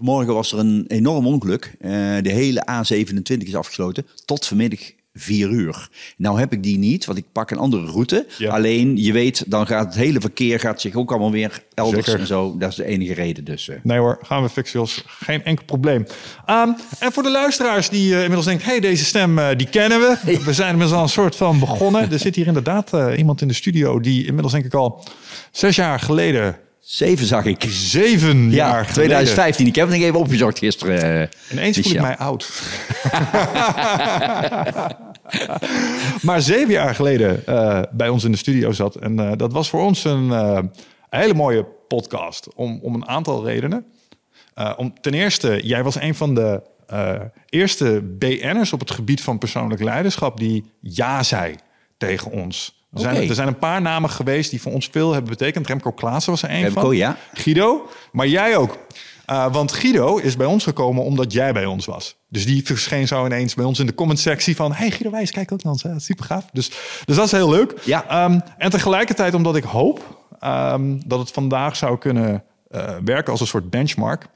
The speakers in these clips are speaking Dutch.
Morgen was er een enorm ongeluk. Eh, de hele A27 is afgesloten tot vanmiddag 4 uur. Nou heb ik die niet, want ik pak een andere route. Ja. Alleen, je weet, dan gaat het hele verkeer gaat zich ook allemaal weer elders Zeker. en zo. Dat is de enige reden dus. eh. Nee hoor, gaan we fixen. Geen enkel probleem. Ehm, en voor de luisteraars die eh, inmiddels denken... hey, deze stem die kennen we. We zijn inmiddels al een soort van begonnen. Er zit hier inderdaad iemand in de studio... die inmiddels denk ik al zes jaar geleden... Zeven zag ik. zeven Ja, jaar geleden... 2015. Ik heb het nog even opgezocht gisteren. eh. Ineens voel ik mij oud. maar zeven jaar geleden eh, bij ons in de studio zat. En eh, dat was voor ons een hele mooie podcast. Om, om een aantal redenen. Om, ten eerste, jij was een van de eerste BN'ers op het gebied van persoonlijk leiderschap... die ja zei tegen ons. Er, zijn, er zijn een paar namen geweest die voor ons veel hebben betekend. Remco Klaassen was er een Remco, van. ja. Guido, maar jij ook. Uh, want Guido is bij ons gekomen omdat jij bij ons was. Dus die verscheen zo ineens bij ons in de comment-sectie van... hey Guido Wijs, kijk ook naar ons. hè. Super gaaf. Dus, dus dat is heel leuk. Ja. Um, en tegelijkertijd omdat ik hoop um, dat het vandaag zou kunnen uh, werken als een soort benchmark.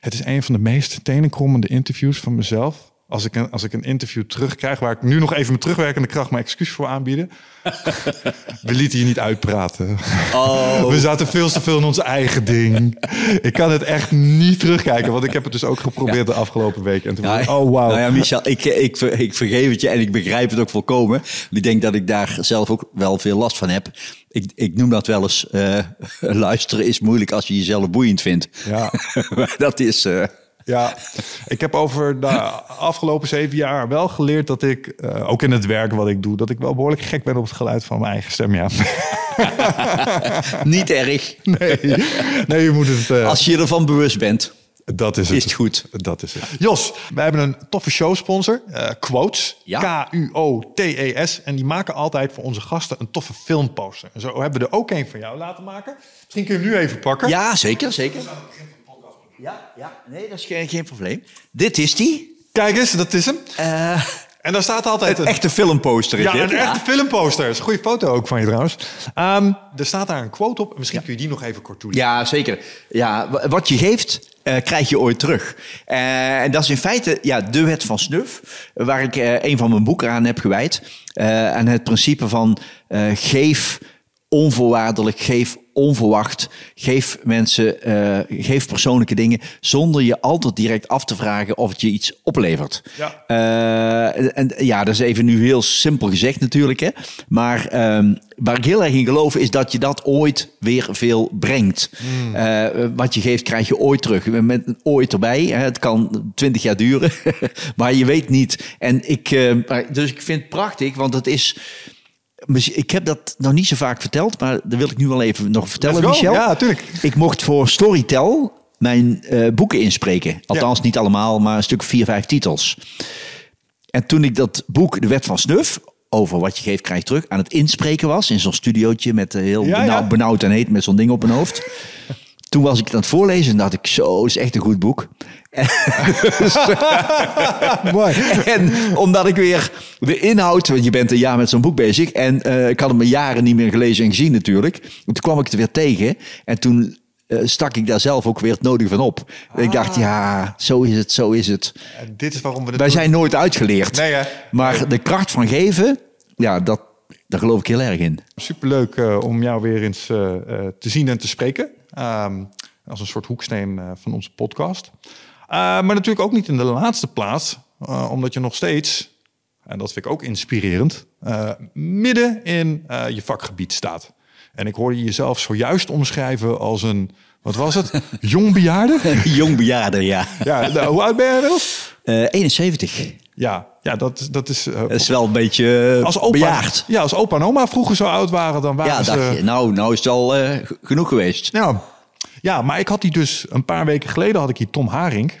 Het is een van de meest tenenkrommende interviews van mezelf. Als ik, een, als ik een interview terugkrijg, waar ik nu nog even met terugwerkende kracht mijn excuus voor aanbieden. We lieten je niet uitpraten. Oh. We zaten veel te veel in ons eigen ding. Ik kan het echt niet terugkijken, want ik heb het dus ook geprobeerd de afgelopen week. En toen Ja, dacht ik, oh wow. Nou ja, Michel, ik, ik, ver- ik vergeef het je en ik begrijp het ook volkomen. Ik denk dat ik daar zelf ook wel veel last van heb. Ik, ik noem dat wel eens, eh, luisteren is moeilijk als je jezelf boeiend vindt. Ja. Dat is... eh, Ja, ik heb over de afgelopen zeven jaar wel geleerd dat ik, uh, ook in het werk wat ik doe, dat ik wel behoorlijk gek ben op het geluid van mijn eigen stem. Ja. niet erg. Nee, nee je moet het. Uh, Als je ervan bewust bent, dat is het. is het goed. Dat is het. Jos, wij hebben een toffe showsponsor, uh, Quotes. Ja. K-U-O-T-E-S. En die maken altijd voor onze gasten een toffe filmposter. En zo hebben we er ook een van jou laten maken. Misschien kun je hem nu even pakken. Ja, zeker, zeker. Ja, ja, nee, dat is geen, geen probleem. Dit is die. Kijk eens, dat is hem. Uh, en daar staat altijd een echte filmposter. Ja, een echte filmposter. Is een goede foto ook van je trouwens. Um, er staat daar een quote op. Misschien ja. kun je die nog even kort toelichten. Ja, zeker. Ja, wat je geeft, uh, krijg je ooit terug. Uh, en dat is in feite ja, de wet van snuf, waar ik uh, een van mijn boeken aan heb gewijd. aan het principe van geef onvoorwaardelijk, geef onverwacht. Geef mensen, uh, geef persoonlijke dingen zonder je altijd direct af te vragen of het je iets oplevert. Ja. Uh, en ja, dat is even nu heel simpel gezegd natuurlijk. Hè? Maar um, waar ik heel erg in geloof is dat je dat ooit weer veel brengt. Mm. Uh, wat je geeft krijg je ooit terug. Met een ooit erbij. Hè? Het kan twintig jaar duren. maar je weet niet. En ik, dus ik vind het prachtig, want het is... Ik heb dat nog niet zo vaak verteld, maar dat wil ik nu wel even nog vertellen, Michel. Ja, natuurlijk. Ik mocht voor Storytel mijn uh, boeken inspreken. Althans, ja. niet allemaal, maar een stuk vier, vijf titels. En toen ik dat boek, De Wet van Snuf, over wat je geeft, krijg je terug, aan het inspreken was, in zo'n studiootje met uh, heel ja, benauwd, ja. benauwd en heet met zo'n ding op mijn hoofd. Toen was ik het aan het voorlezen en dacht ik, zo, is echt een goed boek. Mooi. En omdat ik weer de inhoud, want je bent een jaar met zo'n boek bezig. En uh, ik had hem jaren niet meer gelezen en gezien natuurlijk. En toen kwam ik het weer tegen. En toen uh, stak ik daar zelf ook weer het nodige van op. Ah. Ik dacht, ja, zo is het, zo is het. En dit is waarom we Wij doen. zijn nooit uitgeleerd. Nee, hè? Maar de kracht van geven, ja, dat, daar geloof ik heel erg in. Superleuk uh, om jou weer eens uh, te zien en te spreken. Um, als een soort hoeksteen van onze podcast. Uh, maar natuurlijk ook niet in de laatste plaats, uh, omdat je nog steeds, en dat vind ik ook inspirerend, uh, midden in je vakgebied staat. En ik hoorde jezelf zojuist omschrijven als een, wat was het, jong bejaarde? jong bejaarde, ja. ja nou, hoe oud ben jij inmiddels? 71. Ja, ja dat, dat is... dat is wel een beetje als opa, bejaard. Ja, als opa en oma vroeger zo oud waren, dan waren ja, ze... je, nou, nou is het al genoeg geweest. Ja, ja, maar ik had die dus een paar weken geleden had ik hier Tom Haring.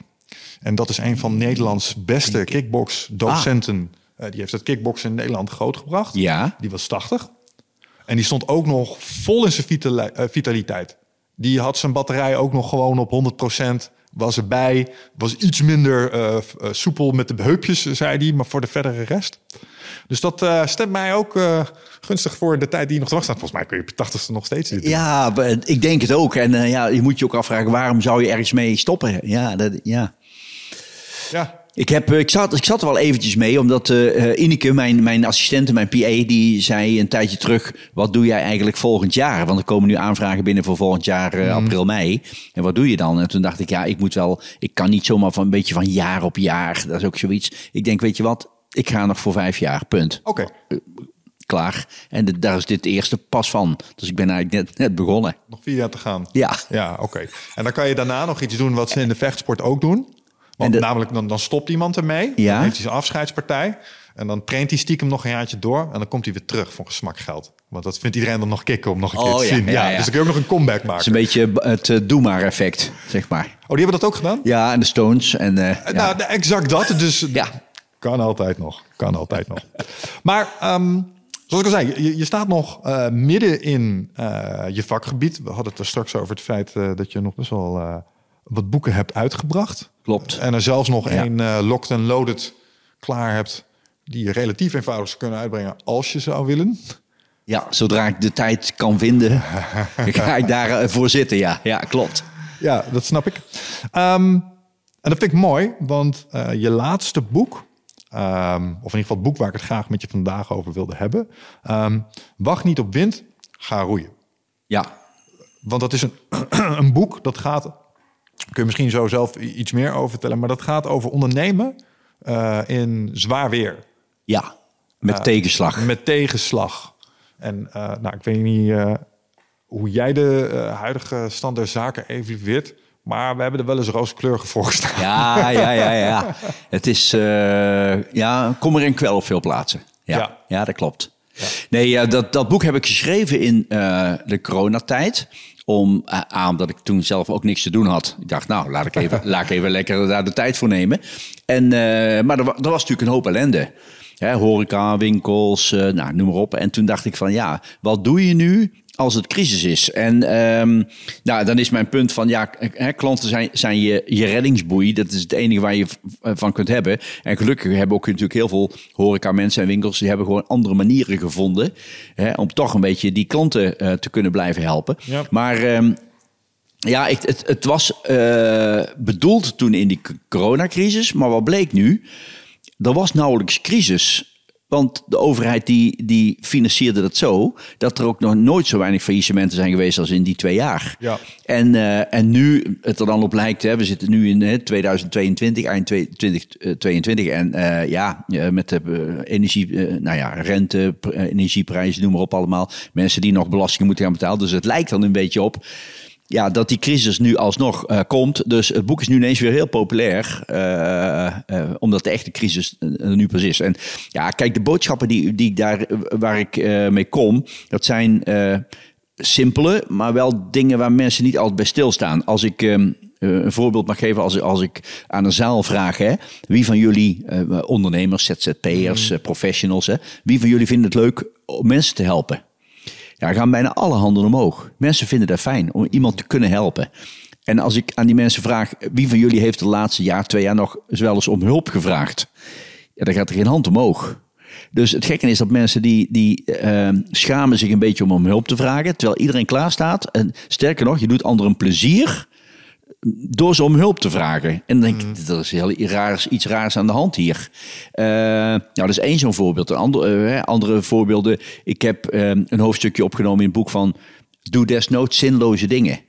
En dat is een van Nederlands beste kickbox-docenten. Ah. Uh, die heeft het kickboksen in Nederland grootgebracht. Ja. Die was 80. En die stond ook nog vol in zijn uh, vitaliteit. Die had zijn batterij ook nog gewoon op 100%. Was erbij. Was iets minder eh, eh, soepel met de heupjes, zei hij. Maar voor de verdere rest. Dus dat eh, stemt mij ook gunstig voor de tijd die nog te wachten staat. Volgens mij kun je op je tachtigste nog steeds dit doen. Ja, ik denk het ook. En ja, je moet je ook afvragen, waarom zou je ergens mee stoppen? Ja, dat, ja. Ja, Ik, heb, eh, ik, zat, ik zat er wel eventjes mee, omdat eh, Ineke, mijn, mijn assistente, mijn PA, die zei een tijdje terug... wat doe jij eigenlijk volgend jaar? Want er komen nu aanvragen binnen voor volgend jaar, eh, april, mei. En wat doe je dan? En toen dacht ik, ja, ik moet wel... Ik kan niet zomaar van een beetje van jaar op jaar. Dat is ook zoiets. Ik denk, weet je wat? Ik ga nog voor vijf jaar, punt. oké. Klaar. En de- daar is dit eerste pas van. Dus ik ben eigenlijk net, net begonnen. Nog vier jaar te gaan. Ja. Ja, oké. En dan kan je daarna nog iets doen wat ze in de vechtsport ook doen. Want de- namelijk, dan, dan stopt iemand ermee. Ja. Dan heeft hij zijn afscheidspartij. En dan traint hij stiekem nog een jaartje door. En dan komt hij weer terug voor smakgeld. Want dat vindt iedereen dan nog kicken om nog een keer Oh, te ja, zien. ja. Dus dan kun je ook nog een comeback Het is maken. een beetje het eh, doe maar effect, zeg maar. Oh, die hebben dat ook gedaan? Ja, en de Stones. En, ja. Nou, exact dat. Dus Ja. kan altijd nog. Kan altijd nog. Maar ehm, zoals ik al zei, je, je staat nog midden in je vakgebied. We hadden het er straks over het feit dat je nog best wel wat boeken hebt uitgebracht. Klopt. En er zelfs nog Ja. één eh, locked and loaded klaar hebt. Die je relatief eenvoudig zou kunnen uitbrengen als je zou willen. Ja, zodra ik de tijd kan vinden, ga ik daar voor zitten. Ja, ja klopt. Ja, dat snap ik. Ehm, en dat vind ik mooi, want eh, je laatste boek, ehm, of in ieder geval het boek waar ik het graag met je vandaag over wilde hebben, ehm, Wacht niet op wind, ga roeien. Ja, Want dat is een, een boek dat gaat, kun je misschien zo zelf iets meer over vertellen, maar dat gaat over ondernemen eh, in zwaar weer. ja. met tegenslag. Met tegenslag. En eh, nou, ik weet niet eh, hoe jij de eh, huidige stand der zaken evalueert. Maar we hebben er wel eens rooskleurige voor gestaan. Ja, ja, ja, ja. Het is, eh, ja, kommer en kwel op veel plaatsen. Ja, Ja. ja. dat klopt. Nee, dat, dat boek heb ik geschreven in eh, de coronatijd. Om eh, aan dat ik toen zelf ook niks te doen had. Ik dacht, nou, laat ik even, laat ik even lekker daar de tijd voor nemen. En, eh, maar er, wa- er was natuurlijk een hoop ellende. Hè, horeca, winkels, eh, nou, noem maar op. En toen dacht ik van, ja, wat doe je nu als het crisis is? En ehm, nou, dan is mijn punt van, ja, hè, klanten zijn, zijn je, je reddingsboei. Dat is het enige waar je van kunt hebben. En gelukkig hebben ook natuurlijk heel veel horeca mensen en winkels... die hebben gewoon andere manieren gevonden... Hè, om toch een beetje die klanten eh, te kunnen blijven helpen. Ja. Maar... ehm, ja, ik, het, het was eh, bedoeld toen in die coronacrisis. Maar wat bleek nu? Er was nauwelijks crisis. Want de overheid die, die financierde dat zo... dat er ook nog nooit zo weinig faillissementen zijn geweest als in die twee jaar. Ja. En, eh, en nu het er dan op lijkt, hè, we zitten nu in hè, 2022, eind 2022. En eh, ja, eh, met de eh, energie, eh, nou ja, rente, pr- eh, energieprijzen, noem maar op allemaal. Mensen die nog belastingen moeten gaan betalen. Dus het lijkt dan een beetje op ja, dat die crisis nu alsnog eh, komt. Dus het boek is nu ineens weer heel populair. eh, eh, omdat de echte crisis nu pas is. En ja, kijk, de boodschappen die, die ik daar, waar ik mee kom, dat zijn simpele, maar wel dingen waar mensen niet altijd bij stilstaan. Als ik. ehm, eh, een voorbeeld mag geven als, als ik aan een zaal vraag: hè, wie van jullie, ondernemers, ZZP'ers, eh, professionals, hè, wie van jullie vindt het leuk om mensen te helpen? Ja, gaan bijna alle handen omhoog. Mensen vinden dat fijn om iemand te kunnen helpen. En als ik aan die mensen vraag, wie van jullie heeft de laatste jaar, twee jaar nog eens wel eens om hulp gevraagd? Ja, dan gaat er geen hand omhoog. Dus het gekke is dat mensen die, die eh, schamen zich een beetje om om hulp te vragen, terwijl iedereen klaar staat. En sterker nog, je doet anderen plezier door ze om hulp te vragen. En dan denk ik, er is heel raars, iets raars aan de hand hier. Eh, nou, dat is één zo'n voorbeeld. Een ander, eh, andere voorbeelden. Ik heb eh, een hoofdstukje opgenomen in het boek van... Doe desnoods zinloze dingen.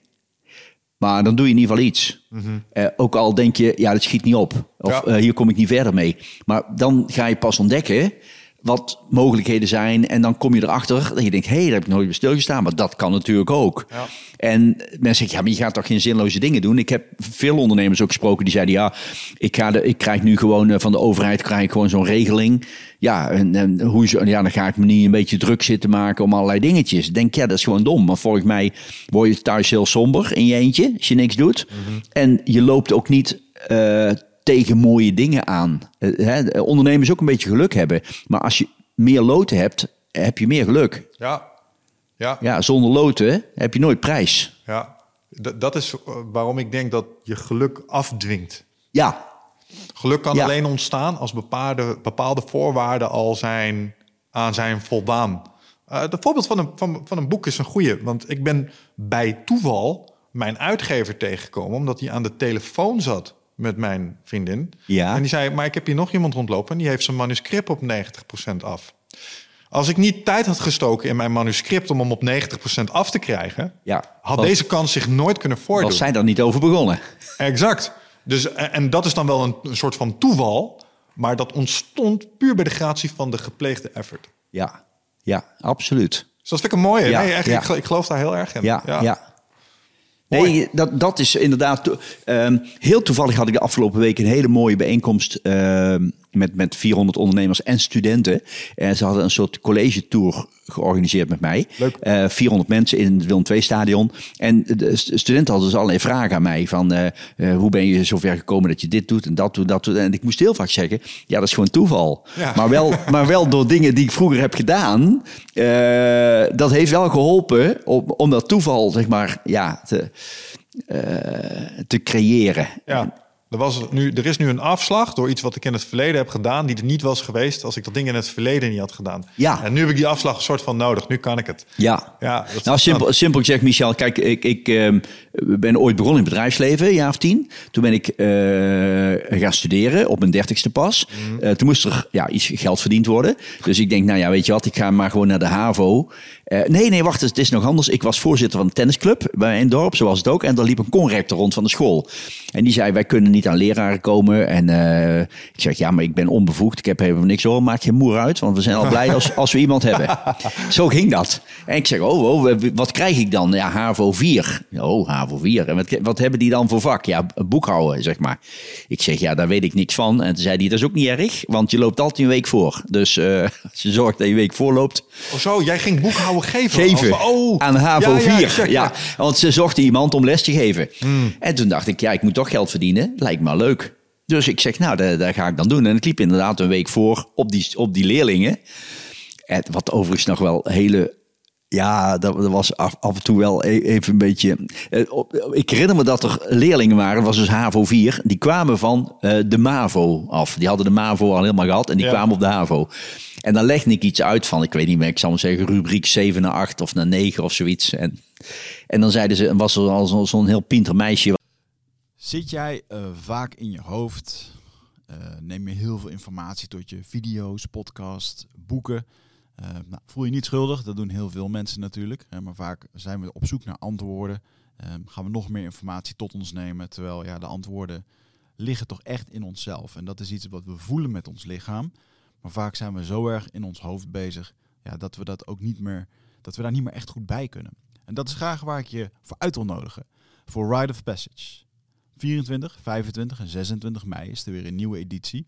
Maar dan doe je in ieder geval iets. Eh, ook al denk je, ja, dat schiet niet op. Of Ja. hier kom ik niet verder mee. Maar dan ga je pas ontdekken wat mogelijkheden zijn. En dan kom je erachter dat je denkt, hé, hey, daar heb ik nooit bij stilgestaan. Maar dat kan natuurlijk ook. Ja. En mensen zeggen, ja, maar je gaat toch geen zinloze dingen doen? Ik heb veel ondernemers ook gesproken die zeiden, ja, ik, ga de, ik krijg nu gewoon eh, van de overheid krijg ik gewoon zo'n regeling. Ja, en, en hoe, ja, dan ga ik me niet een beetje druk zitten maken om allerlei dingetjes. Ik denk, ja, dat is gewoon dom. Maar volgens mij word je thuis heel somber in je eentje als je niks doet. En je loopt ook niet eh, tegen mooie dingen aan. Eh, hè, ondernemers ook een beetje geluk hebben. Maar als je meer loten hebt, heb je meer geluk. Ja, ja, ja. Zonder loten heb je nooit prijs. ja. D- dat is eh, waarom ik denk dat je geluk afdwingt. Ja, Geluk kan Ja. alleen ontstaan als bepaalde, bepaalde voorwaarden al zijn, aan zijn voldaan. Eh het voorbeeld van een, van, van een boek is een goede. Want ik ben bij toeval mijn uitgever tegengekomen... omdat hij aan de telefoon zat met mijn vriendin. Ja. En die zei, maar ik heb hier nog iemand rondlopen... en die heeft zijn manuscript op 90% af. Als ik niet tijd had gestoken in mijn manuscript... om hem op 90% af te krijgen... ja. had deze kans zich nooit kunnen voordoen. Was zij daar niet over begonnen? Exact. Dus, en, en dat is dan wel een, een soort van toeval, maar dat ontstond puur bij de gratie van de gepleegde effort. Ja, ja, absoluut. Dus dat vind ik een mooie. Ja, nee, echt, ja. ik, ik geloof daar heel erg in. Ja, ja. Nee, dat, dat is inderdaad. ehm, heel toevallig had ik de afgelopen week een hele mooie bijeenkomst ehm, met, met 400 ondernemers en studenten. En ze hadden een soort college tour georganiseerd met mij. Leuk. Eh, 400 mensen in het Willem II stadion. En de st- studenten hadden dus allerlei vragen aan mij. Van eh, eh, hoe ben je zover gekomen dat je dit doet en dat doet, dat doet. En ik moest heel vaak zeggen, ja dat is gewoon toeval. Ja. Maar, wel, maar wel door dingen die ik vroeger heb gedaan. Eh, dat heeft wel geholpen om, om dat toeval zeg maar ja, te, eh, te creëren. Ja. Er, was nu, er is nu een afslag door iets wat ik in het verleden heb gedaan, die er niet was geweest als ik dat ding in het verleden niet had gedaan. Ja. En nu heb ik die afslag een soort van nodig. Nu kan ik het. Ja. Ja, nou, simpel, simpel gezegd, Michel. Kijk, ik, ik ehm, ben ooit begonnen in het bedrijfsleven, een jaar of tien. Toen ben ik eh, gaan studeren, op mijn dertigste pas. Eh, toen moest er ja, iets geld verdiend worden. Dus ik denk, nou ja, weet je wat, ik ga maar gewoon naar de HAVO. Eh, nee, nee, wacht, het is nog anders. Ik was voorzitter van de tennisclub bij mijn dorp, zoals het ook. En daar liep een conrector rond van de school. En die zei, wij kunnen niet aan leraren komen. En eh, ik zeg, ja, maar ik ben onbevoegd. Ik heb helemaal niks hoor. Maak je moer uit, want we zijn al blij als, als we iemand hebben. Zo ging dat. En ik zeg, oh, oh, wat krijg ik dan? Ja, HAVO 4. Oh, HAVO 4. En wat, wat hebben die dan voor vak? Ja, boekhouden, zeg maar. Ik zeg, ja, daar weet ik niks van. En toen zei hij, dat is ook niet erg, want je loopt altijd een week voor. Dus eh, als je zorgt dat je een week voorloopt, Oh zo, jij ging boekhouden geven? oh. aan HAVO Ja, 4. ja, Ja, exact, ja. want ze zochten iemand om les te geven. En toen dacht ik, ja, ik moet toch geld verdienen. Lijkt me leuk. Dus ik zeg, nou, dat, dat ga ik dan doen. En ik liep inderdaad een week voor op die, op die leerlingen. En wat overigens nog wel hele... Ja, dat, dat was af, af en toe wel e- even een beetje... eh, Ik herinner me dat er leerlingen waren, het was dus HAVO 4. Die kwamen van eh, de MAVO af. Die hadden de MAVO al helemaal gehad en die Ja. kwamen op de HAVO. En dan legde ik iets uit van, ik weet niet meer, ik zal maar zeggen, rubriek 7 naar 8 of naar 9 of zoiets. En, en dan zeiden ze, was er al zo- zo'n heel pinter meisje. Zit jij eh, vaak in je hoofd? Neem je heel veel informatie tot je video's, podcast, boeken? Eh, nou, voel je niet schuldig, dat doen heel veel mensen natuurlijk. Hè, maar vaak zijn we op zoek naar antwoorden. Eh, gaan we nog meer informatie tot ons nemen. Terwijl ja, de antwoorden liggen toch echt in onszelf. En dat is iets wat we voelen met ons lichaam. Maar vaak zijn we zo erg in ons hoofd bezig ja, dat we dat ook niet meer, dat we daar niet meer echt goed bij kunnen. En dat is graag waar ik je voor uit wil nodigen. Voor Rite of Passage. 24, 25 en 26 mei is er weer een nieuwe editie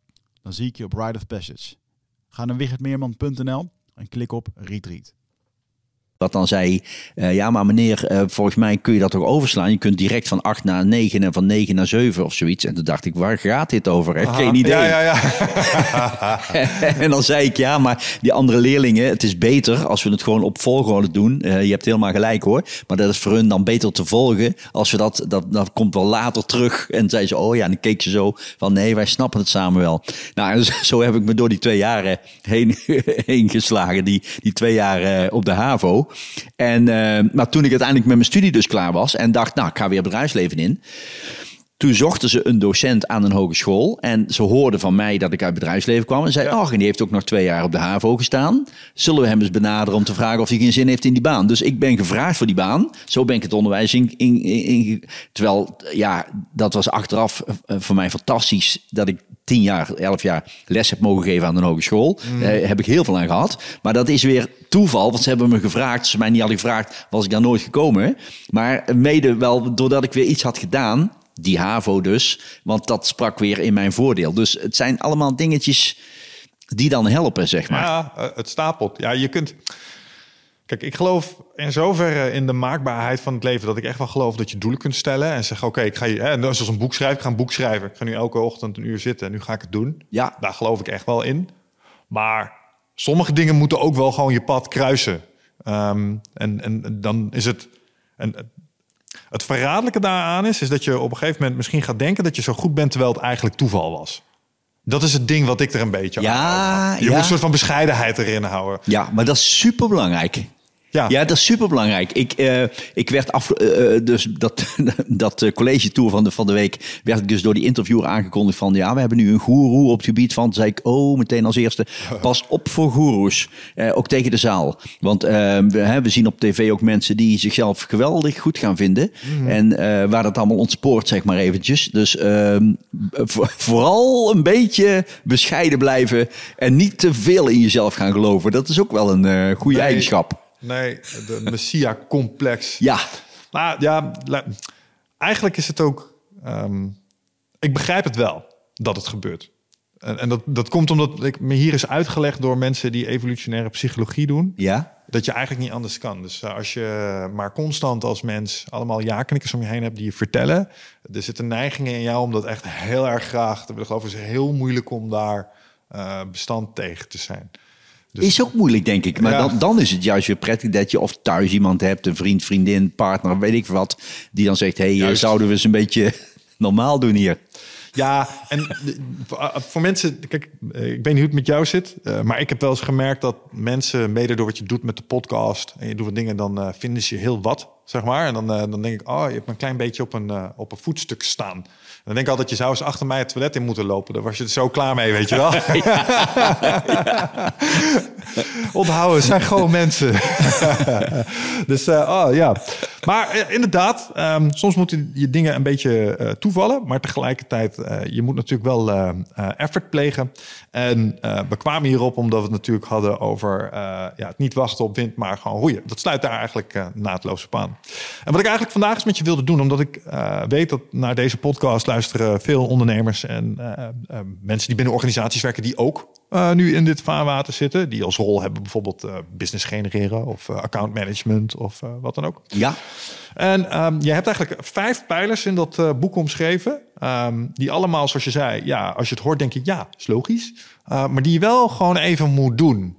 Dan zie ik je op Ride of Passage. Ga naar wichertmeerman.nl en klik op Retreat. Dat dan zei, eh, ja maar meneer, eh, volgens mij kun je dat toch overslaan. Je kunt direct van 8 naar 9 en van 9 naar 7 of zoiets. En toen dacht ik, waar gaat dit over? Ik heb geen idee. Ja, ja, ja. en dan zei ik, ja, maar die andere leerlingen, het is beter als we het gewoon op volgorde doen. Eh, je hebt helemaal gelijk hoor. Maar dat is voor hun dan beter te volgen. Als we dat, dat, dat komt wel later terug. En zei ze, oh ja, en dan keek ze zo van, nee, wij snappen het samen wel. Nou, en zo- heb ik me door die twee jaren heen, heen geslagen. Die, die twee jaar op de HAVO. En, eh, maar toen ik uiteindelijk met mijn studie dus klaar was en dacht, nou, ik ga weer bedrijfsleven in. Toen zochten ze een docent aan een hogeschool. En ze hoorden van mij dat ik uit bedrijfsleven kwam. En zei, Ja. ach, en die heeft ook nog twee jaar op de HAVO gestaan. Zullen we hem eens benaderen om te vragen of hij geen zin heeft in die baan? Dus ik ben gevraagd voor die baan. Zo ben ik het onderwijs in... in, terwijl, ja, dat was achteraf eh, voor mij fantastisch... dat ik tien jaar, elf jaar les heb mogen geven aan een hogeschool. Daar heb ik heel veel aan gehad. Maar dat is weer toeval, want ze hebben me gevraagd. Als ze mij niet hadden gevraagd, was ik daar nooit gekomen. Maar mede wel doordat ik weer iets had gedaan... Die HAVO dus, want dat sprak weer in mijn voordeel. Dus het zijn allemaal dingetjes die dan helpen, zeg maar. Ja, eh, het stapelt. Ja, je kunt. Kijk, ik geloof in zoverre in de maakbaarheid van het leven dat ik echt wel geloof dat je doelen kunt stellen en zeggen: Oké, ik ga je, hè, net zoals een boek schrijven, ik ga een boek schrijven. Ik ga nu elke ochtend een uur zitten en nu ga ik het doen. Ja. Daar geloof ik echt wel in. Maar sommige dingen moeten ook wel gewoon je pad kruisen. Ehm, en, en dan is het. En het verraderlijke daaraan is, is dat je op een gegeven moment misschien gaat denken dat je zo goed bent terwijl het eigenlijk toeval was. Dat is het ding wat ik er een beetje Ja, aan. Je ja. moet een soort van bescheidenheid erin houden. Ja, maar dat is super belangrijk. Ja. Ja, dat is super belangrijk. Ik, eh, ik werd af, eh, eh, dus dat, dat college tour van de, van de week werd ik dus door die interviewer aangekondigd van ja, we hebben nu een goeroe op het gebied van. Zei ik, oh, meteen als eerste, pas op voor goeroes. Ook tegen de zaal. Want eh, we, hè, we zien op tv ook mensen die zichzelf geweldig goed gaan vinden. En eh, waar dat allemaal ontspoort, zeg maar eventjes. Dus ehm, voor- vooral een beetje bescheiden blijven en niet te veel in jezelf gaan geloven. Dat is ook wel een goede Nee. eigenschap. Nee, de Messia-complex. Ja, Nou ja, eigenlijk is het ook. ehm, ik begrijp het wel dat het gebeurt. En, en dat, dat komt omdat ik me hier is uitgelegd door mensen die evolutionaire psychologie doen. ja. Dat je eigenlijk niet anders kan. Dus eh, als je maar constant als mens allemaal ja-knikkers om je heen hebt die je vertellen. Er zitten neigingen in jou om dat echt heel erg graag te willen geloven. Het is heel moeilijk om daar eh, bestand tegen te zijn. Dus- Is ook moeilijk, denk ik. Maar Ja. dan, dan is het juist weer prettig dat je of thuis iemand hebt, een vriend, vriendin, partner, weet ik wat, die dan zegt: hey, eh, Juist. zouden we eens een beetje normaal doen hier? Ja, en de- voor- mensen, kijk, eh, ik weet niet hoe het met jou zit, eh, maar ik heb wel eens gemerkt dat mensen, mede door wat je doet met de podcast en je doet wat dingen, dan eh, vinden ze je heel wat, zeg maar. En dan, eh, dan denk ik, oh, je hebt me een klein beetje op een, eh, op een voetstuk staan. Dan denk ik altijd, je zou eens achter mij het toilet in moeten lopen. Daar was je er zo klaar mee, weet je wel. Onthouden, zijn gewoon mensen. dus, eh, oh ja. Maar eh, inderdaad, ehm, soms moeten je dingen een beetje eh, toevallen. Maar tegelijkertijd, je moet natuurlijk wel effort plegen. En we kwamen hierop omdat we het natuurlijk hadden over ja, het niet wachten op wind, maar gewoon roeien. Dat sluit daar eigenlijk naadloos op aan. En wat ik eigenlijk vandaag eens met je wilde doen, omdat ik weet dat naar deze podcast luisteren veel ondernemers en eh, eh, mensen die binnen organisaties werken die ook eh, nu in dit vaarwater zitten. Die als rol hebben bijvoorbeeld eh, business genereren of eh, account management of eh, wat dan ook. Ja, En ehm, je hebt eigenlijk vijf pijlers in dat eh, boek omschreven. ehm, die allemaal, zoals je zei, ja, als je het hoort, denk je ja, is logisch. Maar die je wel gewoon even moet doen.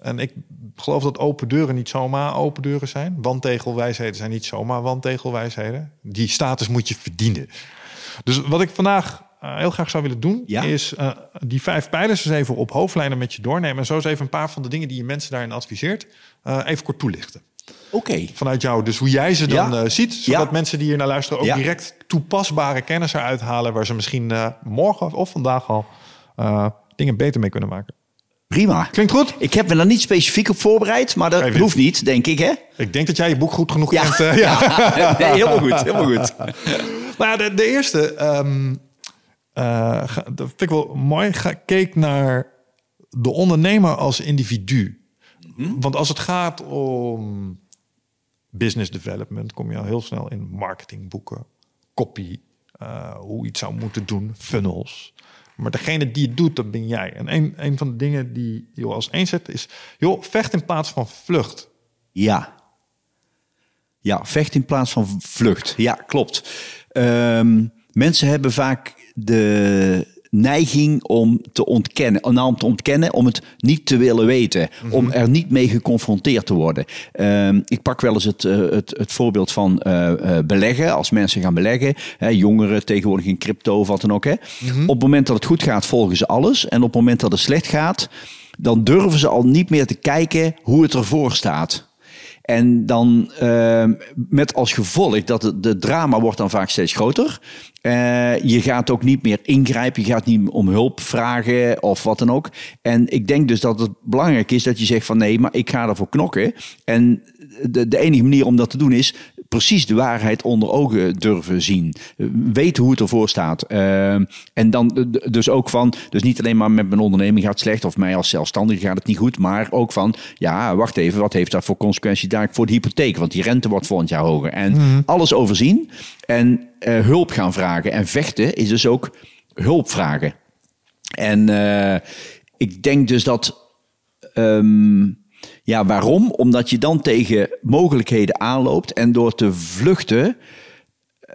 En ik geloof dat open deuren niet zomaar open deuren zijn. Wandtegelwijsheden zijn niet zomaar wandtegelwijsheden. Die status moet je verdienen. Dus wat ik vandaag eh, heel graag zou willen doen, Ja. is eh, die vijf pijlers eens even op hoofdlijnen met je doornemen. En zo eens even een paar van de dingen die je mensen daarin adviseert, eh, even kort toelichten oké. vanuit jou. Dus hoe jij ze dan Ja. ziet. Zodat Ja. mensen die hier naar luisteren ook Ja. direct toepasbare kennis eruit halen. Waar ze misschien morgen of vandaag al dingen beter mee kunnen maken. Prima. Klinkt goed? Ik heb me daar niet specifiek op voorbereid, maar dat Even. hoeft niet, denk ik, hè? Ik denk dat jij je boek goed genoeg Ja. kent. ja. nee, helemaal goed, helemaal goed. Nou, de, de eerste, ga- dat vind ik wel mooi. Keek naar de ondernemer als individu. Want als het gaat om business development, kom je al heel snel in marketingboeken, copy, eh, hoe iets zou moeten doen, funnels. Maar degene die het doet, dat ben jij. En een, een van de dingen die je als één zet is, joh, vecht in plaats van vlucht. Ja. Ja, vecht in plaats van vlucht. Ja, klopt. Ehm, mensen hebben vaak de neiging om te ontkennen, nou, om te ontkennen, om het niet te willen weten, om er niet mee geconfronteerd te worden. Ehm, ik pak wel eens het, eh, het, het voorbeeld van eh, eh, beleggen. Als mensen gaan beleggen, hè, jongeren tegenwoordig in crypto of wat dan ook. Hè. Op het moment dat het goed gaat, volgen ze alles. En op het moment dat het slecht gaat, dan durven ze al niet meer te kijken hoe het ervoor staat. En dan uh, met als gevolg dat de, drama wordt dan vaak steeds groter. Uh, je gaat ook niet meer ingrijpen, je gaat niet om hulp vragen of wat dan ook. En ik denk dus dat het belangrijk is dat je zegt van nee, maar ik ga ervoor knokken. En de, de enige manier om dat te doen is precies de waarheid onder ogen durven zien. Weten hoe het ervoor staat. Uh, en dan dus ook van, dus niet alleen maar met mijn onderneming gaat het slecht of mij als zelfstandige gaat het niet goed, maar ook van, ja, wacht even, wat heeft dat voor consequenties daar voor de hypotheek? Want die rente wordt volgend jaar hoger. En mm. alles overzien en uh, hulp gaan vragen. En vechten is dus ook hulp vragen. En uh, ik denk dus dat. Um, ja, waarom? Omdat je dan tegen mogelijkheden aanloopt en door te vluchten.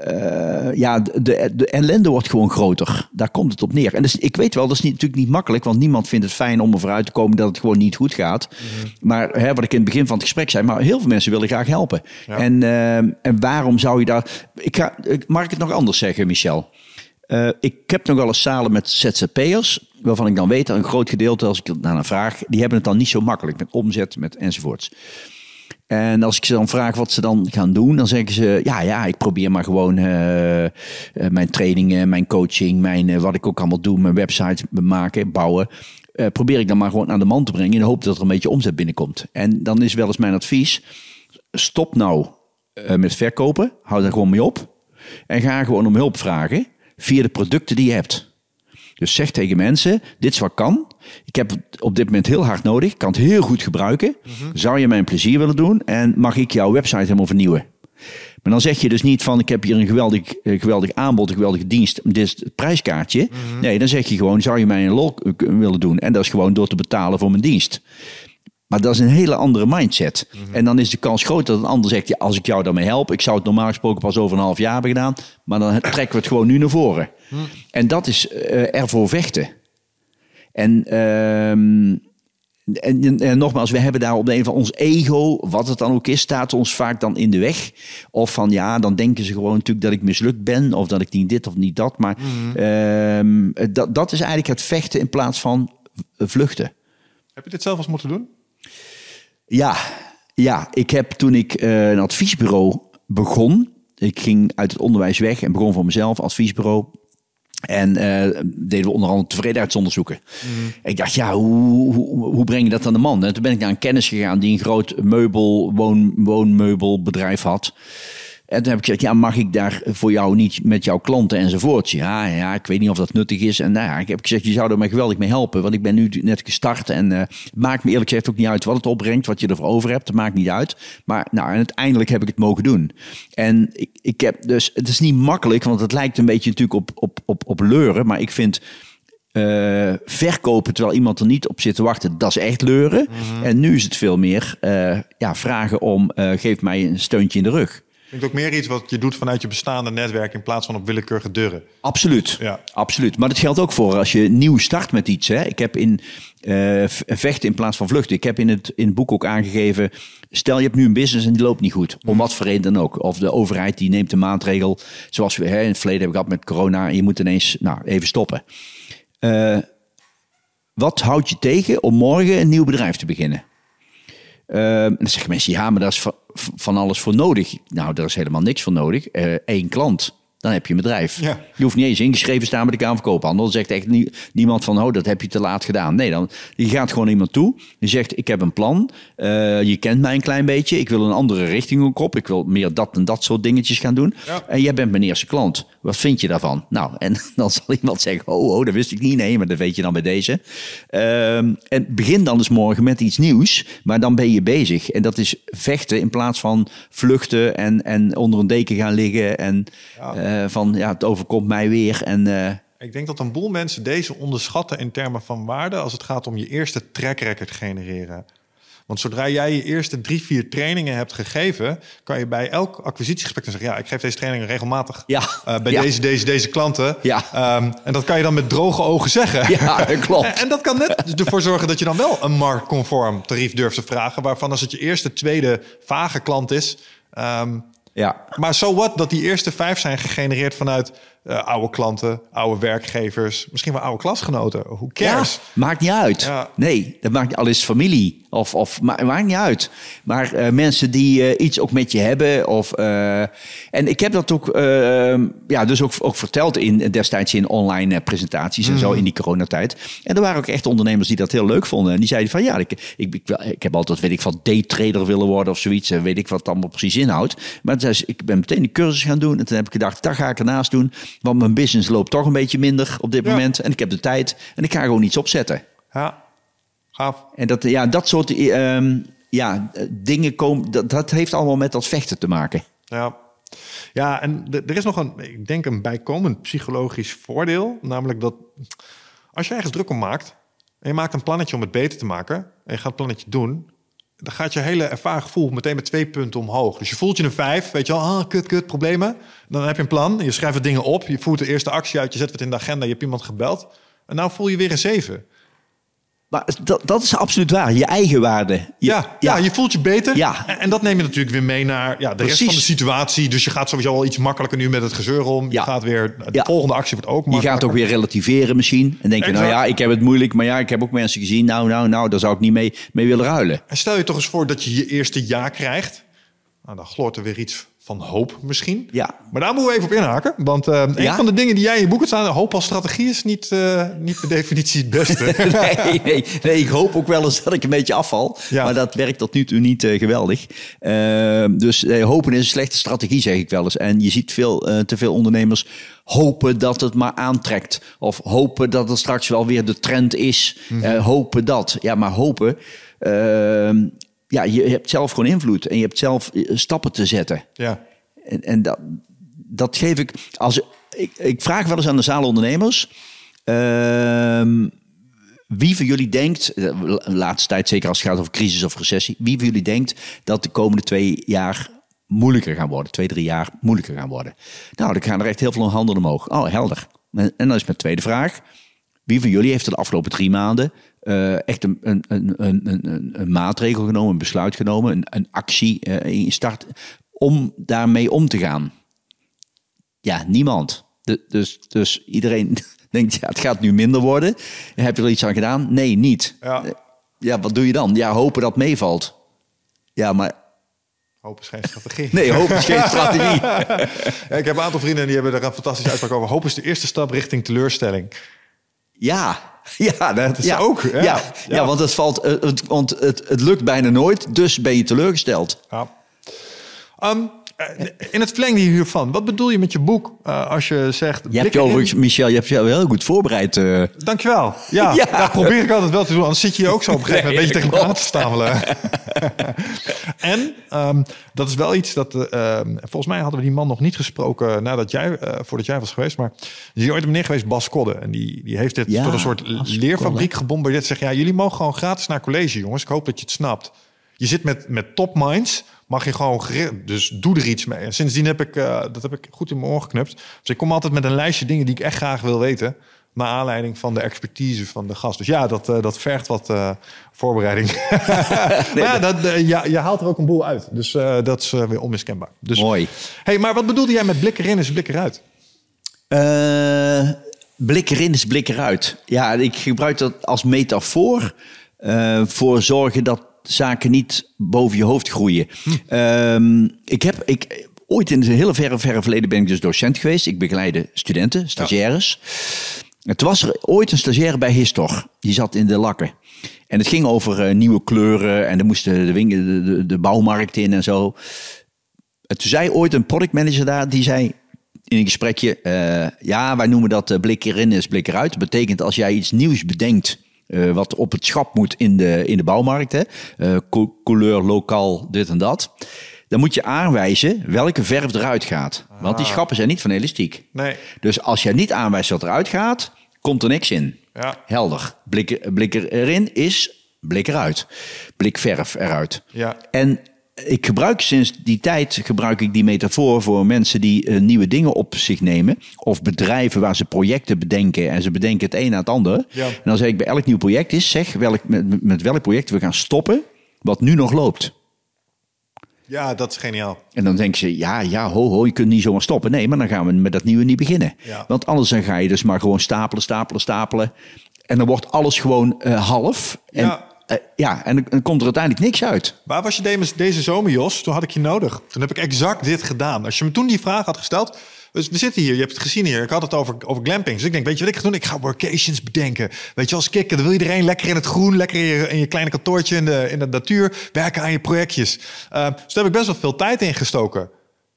Uh, ja, de, de ellende wordt gewoon groter. Daar komt het op neer. En dus, ik weet wel, dat is niet, natuurlijk niet makkelijk, want niemand vindt het fijn om er vooruit te komen dat het gewoon niet goed gaat. Mm -hmm. Maar hè, wat ik in het begin van het gesprek zei, maar heel veel mensen willen graag helpen. Ja. En, uh, en waarom zou je daar. Ik ga, mag ik het nog anders zeggen, Michel? Uh, ik heb nog wel eens zalen met ZZP'ers, waarvan ik dan weet dat een groot gedeelte, als ik het naar vraag, die hebben het dan niet zo makkelijk met omzet, met enzovoorts. En als ik ze dan vraag wat ze dan gaan doen, dan zeggen ze: Ja, ja, ik probeer maar gewoon uh, uh, mijn trainingen, mijn coaching, mijn, wat ik ook allemaal doe, mijn website maken, bouwen. probeer ik dan maar gewoon aan de man te brengen in de hoop dat er een beetje omzet binnenkomt. En dan is wel eens mijn advies: stop nou met verkopen, hou daar gewoon mee op. En ga gewoon om hulp vragen via de producten die je hebt. Dus zeg tegen mensen, dit is wat kan. Ik heb het op dit moment heel hard nodig. Ik kan het heel goed gebruiken. Zou je mij een plezier willen doen? En mag ik jouw website helemaal vernieuwen? Maar dan zeg je dus niet van ik heb hier een geweldig, geweldig aanbod, een geweldige dienst, dit is het prijskaartje. Nee, dan zeg je gewoon zou je mij een lol willen doen? En dat is gewoon door te betalen voor mijn dienst. Maar dat is een hele andere mindset. Mm-hmm. En dan is de kans groot dat een ander zegt: ja, als ik jou daarmee help, ik zou het normaal gesproken pas over een half jaar hebben gedaan, maar dan trekken we het gewoon nu naar voren. Mm. En dat is uh, ervoor vechten. En, uh, en, en, nogmaals, we hebben daar op de een van ons ego, wat het dan ook is, staat ons vaak dan in de weg. Of van ja, dan denken ze gewoon natuurlijk dat ik mislukt ben, of dat ik niet dit of niet dat. Maar mm-hmm. uh, dat, dat is eigenlijk het vechten in plaats van vluchten. Heb je dit zelf eens moeten doen? Ja, ja, ik heb toen ik uh, een adviesbureau begon. Ik ging uit het onderwijs weg en begon voor mezelf, adviesbureau. En uh, deden we onder andere tevredenheidsonderzoeken. Mm. Ik dacht, ja, hoe, hoe, hoe, breng je dat aan de man? En toen ben ik naar een kennis gegaan die een groot meubel, woon, woonmeubelbedrijf had. En toen heb ik gezegd, ja, mag ik daar voor jou niet met jouw klanten enzovoort? Ja, ja, ik weet niet of dat nuttig is. En nou ja, ik heb gezegd, je zou er mij geweldig mee helpen. Want ik ben nu net gestart en uh, het maakt me eerlijk gezegd ook niet uit wat het opbrengt, wat je ervoor over hebt. Het maakt niet uit. Maar nou, en uiteindelijk heb ik het mogen doen. En ik, ik heb dus, het is niet makkelijk, want het lijkt een beetje natuurlijk op, op, op, op leuren. Maar ik vind... Uh, verkopen terwijl iemand er niet op zit te wachten, dat is echt leuren. Mm -hmm. En nu is het veel meer uh, ja, vragen om, uh, geef mij een steuntje in de rug. Ik denk ook meer iets wat je doet vanuit je bestaande netwerk in plaats van op willekeurige deuren. Absoluut, ja. absoluut. Maar dat geldt ook voor als je nieuw start met iets. Hè. Ik heb in uh, vechten in plaats van vluchten. Ik heb in het, in het boek ook aangegeven, stel je hebt nu een business en die loopt niet goed. Om wat voor reden dan ook. Of de overheid die neemt een maatregel, zoals we hè, in het verleden hebben gehad met corona. En je moet ineens nou, even stoppen. Uh, wat houdt je tegen om morgen een nieuw bedrijf te beginnen? Uh, dan zeggen mensen, ja, maar daar is van alles voor nodig. Nou, daar is helemaal niks voor nodig. Eén klant, dan heb je een bedrijf. Ja. Je hoeft niet eens ingeschreven staan bij de Kamer van Koophandel. Dan zegt echt nie, niemand van, oh, dat heb je te laat gedaan. Nee, dan, je gaat gewoon iemand toe. Je zegt, ik heb een plan. Uh, je kent mij een klein beetje. Ik wil een andere richting ook op. Ik wil meer dat en dat soort dingetjes gaan doen. Ja. En jij bent mijn eerste klant. Wat vind je daarvan? Nou, en dan zal iemand zeggen, oh, oh, dat wist ik niet. Nee, maar dat weet je dan bij deze. Uh, en begin dan dus morgen met iets nieuws. Maar dan ben je bezig. En dat is vechten in plaats van vluchten en, en onder een deken gaan liggen. En ja. uh, van, ja, het overkomt mij weer. En, uh, ik denk dat een boel mensen deze onderschatten in termen van waarde als het gaat om je eerste track record genereren. Want zodra jij je eerste drie, vier trainingen hebt gegeven, kan je bij elk acquisitiegesprek zeggen: Ja, ik geef deze trainingen regelmatig ja. Uh, bij ja. deze, deze, deze klanten. Ja. Um, en dat kan je dan met droge ogen zeggen. Ja, klopt. en, en dat kan net ervoor zorgen dat je dan wel een marktconform tarief durft te vragen. Waarvan als het je eerste, tweede vage klant is. Um, ja. Maar zo so wat dat die eerste vijf zijn gegenereerd vanuit eh, oude klanten, oude werkgevers, misschien wel oude klasgenoten. Who cares? Ja, maakt niet uit. Ja. Nee, dat maakt al is familie. Of, of ma- maakt niet uit. Maar eh, mensen die eh, iets ook met je hebben. Of, en ik heb dat ook, eh, ja, dus ook, ook verteld in, destijds in online presentaties en zo in die coronatijd. En er waren ook echt ondernemers die dat heel leuk vonden. En die zeiden van ja, ik, ik, ik, heb altijd, weet ik wat, daytrader willen worden of zoiets. En weet ik wat het allemaal precies inhoudt. Maar ik ben meteen de cursus gaan doen. En toen heb ik gedacht, dat ga ik ernaast doen. Want mijn business loopt toch een beetje minder op dit Ja. moment. En ik heb de tijd. En ik ga gewoon iets opzetten. Ja, gaaf. En dat, ja, dat soort ehm, ja, dingen komen, dat, dat heeft allemaal met dat vechten te maken. Ja. Ja, en er is nog een, ik denk een bijkomend psychologisch voordeel. Namelijk dat als je ergens druk om maakt... en je maakt een plannetje om het beter te maken... en je gaat het plannetje doen... dan gaat je hele ervaren meteen met twee punten omhoog. Dus je voelt je een vijf, weet je wel, ah, kut, kut, problemen. Dan heb je een plan, je schrijft dingen op... je voert de eerste actie uit, je zet het in de agenda... je hebt iemand gebeld. En nou voel je weer een zeven. Maar dat, dat is absoluut waar. Je eigen waarde. Je- Ja, ja. je voelt je beter. Ja. En, en dat neem je natuurlijk weer mee naar ja, de rest van de situatie. Dus je gaat sowieso al iets makkelijker nu met het gezeur om. Je Ja. gaat weer, de Ja. volgende actie wordt ook Je makkelijker. gaat ook weer relativeren misschien. En denk je, nou ja, ik heb het moeilijk. Maar ja, ik heb ook mensen gezien. Nou, nou, nou, daar zou ik niet mee, mee willen ruilen. En stel je toch eens voor dat je je eerste ja krijgt. Nou, dan gloort er weer iets van hoop misschien. Ja. Maar daar moeten we even op inhaken. Want eh, een Ja? van de dingen die jij in je boek hebt staan... hoop als strategie is niet, eh, niet per definitie het beste. nee, nee, nee, ik hoop ook wel eens dat ik een beetje afval. Ja. Maar dat werkt tot nu toe niet eh, geweldig. Eh, dus hopen is een slechte strategie, zeg ik wel eens. En je ziet veel, te veel ondernemers hopen dat het maar aantrekt. Of hopen dat het straks wel weer de trend is. Eh, hopen dat. Ja, maar hopen... eh, ja, je hebt zelf gewoon invloed. En je hebt zelf eh, stappen te zetten. ja. En, en dat, dat geef ik als ik, ik vraag wel eens aan de zaalondernemers. ehm, wie van jullie denkt, eh, de laatste tijd zeker als het gaat over crisis of recessie, wie van jullie denkt dat de komende twee jaar moeilijker gaan worden, twee, drie jaar moeilijker gaan worden? Nou, dan gaan er echt heel veel handen omhoog. Oh, helder. En, en dan is mijn tweede vraag. Wie van jullie heeft de afgelopen drie maanden eh, echt een, een, een, een, maatregel genomen, een besluit genomen, een, een actie eh, in start om daarmee om te gaan? Ja, niemand. De- dus, dus iedereen denkt, ja, het gaat nu minder worden. Heb je er iets aan gedaan? Nee, niet. Ja. Eh, Ja, wat doe je dan? Ja, hopen dat meevalt. Ja, maar Hoop is geen strategie. nee, hopen is geen strategie. Ja, ik heb een aantal vrienden die hebben daar een fantastische uitspraak over. Hoop is de eerste stap richting teleurstelling. Ja, ja, dat is ja. ook, ja. Ja, want, het, valt, eh, het, want het, het lukt bijna nooit, dus ben je teleurgesteld. Ja. Eh, in het verlengde hiervan, wat bedoel je met je boek eh, als je zegt... Je hebt je overigens, Michel, je hebt je heel goed voorbereid. eh. Dankjewel. Ja, Ja. dat probeer ik altijd wel te doen. Anders zit je hier ook zo op een gegeven moment een beetje tegen elkaar te stamelen. en ehm, dat is wel iets dat... eh, ehm, volgens mij hadden we die man nog niet gesproken nadat jij, eh, voordat jij was geweest. Maar er is ooit een meneer geweest, Bas Kodde. En die, die heeft dit Ja, tot een soort leerfabriek gebombardeerd. Zeg, ja, jullie mogen gewoon gratis naar college, jongens. Ik hoop dat je het snapt. Je zit met, met top minds, mag je gewoon... geri- Dus doe er iets mee. En sindsdien heb ik, eh, dat heb ik goed in mijn oor geknupt. Dus ik kom altijd met een lijstje dingen die ik echt graag wil weten. Naar aanleiding van de expertise van de gast. Dus ja, dat, eh, dat vergt wat eh, voorbereiding. maar ja, dat, ja, je haalt er ook een boel uit. Dus dat is weer onmiskenbaar. Dus, Mooi. Hey, maar wat bedoelde jij met blik erin is blik eruit? Blik erin is blik eruit. Ja, ik gebruik dat als metafoor voor zorgen dat zaken niet boven je hoofd groeien. Ehm, ik heb, ik, ooit in het hele verre, verre verleden ben ik dus docent geweest. Ik begeleide studenten, stagiaires. Toen was er ooit een stagiaire bij Histor. Die zat in de lakken. En het ging over eh, nieuwe kleuren en er moesten de, winkel, de, de, de bouwmarkt in en zo. En toen zei ooit een productmanager daar, die zei in een gesprekje... eh, ja, wij noemen dat eh, blik erin is blik eruit. Dat betekent als jij iets nieuws bedenkt... eh, wat op het schap moet in de, in de bouwmarkt... Hè, co- couleur, lokaal, dit en dat... dan moet je aanwijzen welke verf eruit gaat. Want die schappen zijn niet van elastiek. Nee. Dus als jij niet aanwijst wat eruit gaat, komt er niks in. Ja. Helder. Blik, blik erin is blik eruit. Blik verf eruit. Ja. En ik gebruik sinds die tijd gebruik ik die metafoor voor mensen die eh, nieuwe dingen op zich nemen. Of bedrijven waar ze projecten bedenken en ze bedenken het een na het ander. Ja. En dan zeg ik bij elk nieuw project is, zeg welk, met, met welk project we gaan stoppen wat nu nog loopt. Ja, dat is geniaal. En dan denken ze, ja, ja, ho, ho, je kunt niet zomaar stoppen. Nee, maar dan gaan we met dat nieuwe niet beginnen. Ja. Want anders dan ga je dus maar gewoon stapelen, stapelen, stapelen. En dan wordt alles gewoon eh, half. En, Ja. Ja. ja, en dan, komt er uiteindelijk niks uit. Waar was je deze, zomer, Jos? Toen had ik je nodig. Toen heb ik exact dit gedaan. Als je me toen die vraag had gesteld... Dus we zitten hier, je hebt het gezien hier. Ik had het over, over glamping. Dus ik denk, weet je wat ik ga doen? Ik ga workations bedenken. Weet je, als kikker, dan wil iedereen lekker in het groen... lekker in je, in je kleine kantoortje in de, in de natuur... werken aan je projectjes. Uh, dus daar heb ik best wel veel tijd in gestoken.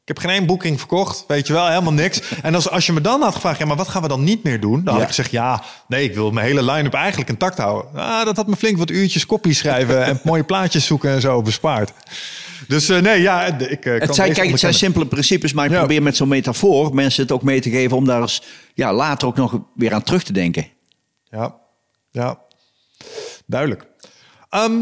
Ik heb geen één boeking verkocht, weet je wel, helemaal niks. En als, als je me dan had gevraagd, ja, maar wat gaan we dan niet meer doen? Dan had Ja. ik gezegd, ja, nee, ik wil mijn hele line-up eigenlijk intact houden. Ah, dat had me flink wat uurtjes kopie schrijven en mooie plaatjes zoeken en zo bespaard. Dus eh, nee, ja, ik eh, kan Het zijn, kijk, het zijn simpele principes, maar ik Ja. probeer met zo'n metafoor mensen het ook mee te geven om daar eens ja, later ook nog weer aan terug te denken. Ja, ja, duidelijk. Ehm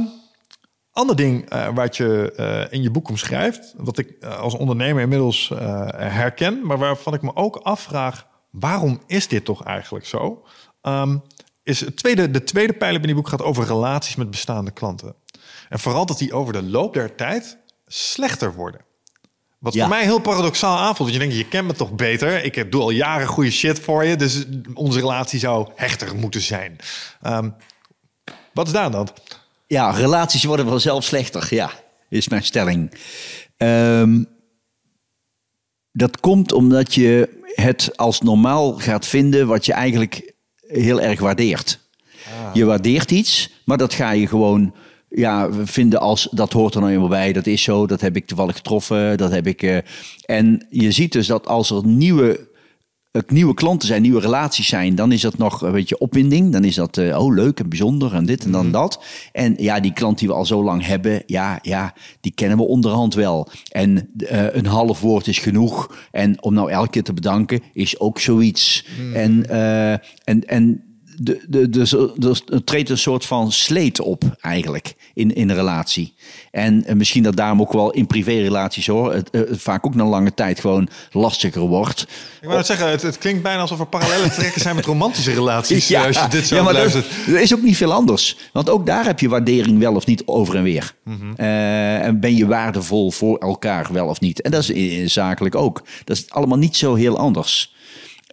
ander ding eh, wat je eh, in je boek omschrijft, wat ik eh, als ondernemer inmiddels herken, maar waarvan ik me ook afvraag, waarom is dit toch eigenlijk zo? Ehm, is het tweede, de tweede pijler in die boek gaat over relaties met bestaande klanten. En vooral dat die over de loop der tijd slechter worden. Wat Ja. voor mij heel paradoxaal aanvoelt. Want je denkt, je kent me toch beter. Ik doe al jaren goede shit voor je. Dus onze relatie zou hechter moeten zijn. Ehm, wat is daar dan? Ja, relaties worden vanzelf slechter, ja, is mijn stelling. Ehm, dat komt omdat je het als normaal gaat vinden wat je eigenlijk heel erg waardeert. Je waardeert iets, maar dat ga je gewoon ja, vinden als dat hoort er nou eenmaal bij. Dat is zo, dat heb ik toevallig getroffen. Dat heb ik, eh, en je ziet dus dat als er nieuwe nieuwe klanten zijn, nieuwe relaties zijn, dan is dat nog een beetje opwinding. Dan is dat, eh, oh leuk en bijzonder en dit en dan dat. En ja, die klant die we al zo lang hebben, ja, ja die kennen we onderhand wel. En eh, een half woord is genoeg. En om nou elke keer te bedanken, is ook zoiets. En, eh, en, en de, de, de, de, er treedt een soort van sleet op eigenlijk in, in een relatie. En misschien dat daarom ook wel in privérelaties hoor, het, eh, het vaak ook na lange tijd gewoon lastiger wordt. Ik wou net zeggen, het, het klinkt bijna alsof er parallellen trekken zijn met romantische relaties. eh, als je dit zo ja, maar luistert. dat is ook niet veel anders. Want ook daar heb je waardering wel of niet over en weer. Mhm. Eh, en ben je waardevol voor elkaar wel of niet. En dat is zakelijk ook. Dat is allemaal niet zo heel anders.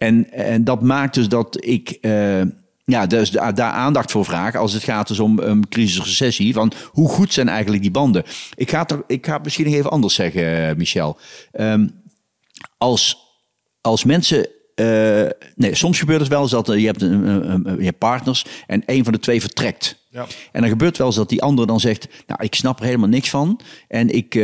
En, en dat maakt dus dat ik eh, ja, dus da- daar aandacht voor vraag als het gaat dus om een crisis recessie. Van hoe goed zijn eigenlijk die banden? Ik ga het, er- ik ga het misschien nog even anders zeggen, eh, Michel. Ehm, als, als mensen. eh, nee, soms gebeurt het wel eens dat eh, je, hebt een, een- een- je hebt partners en een van de twee vertrekt. Ja. En dan gebeurt wel eens dat die andere dan zegt: Nou, ik snap er helemaal niks van. En ik,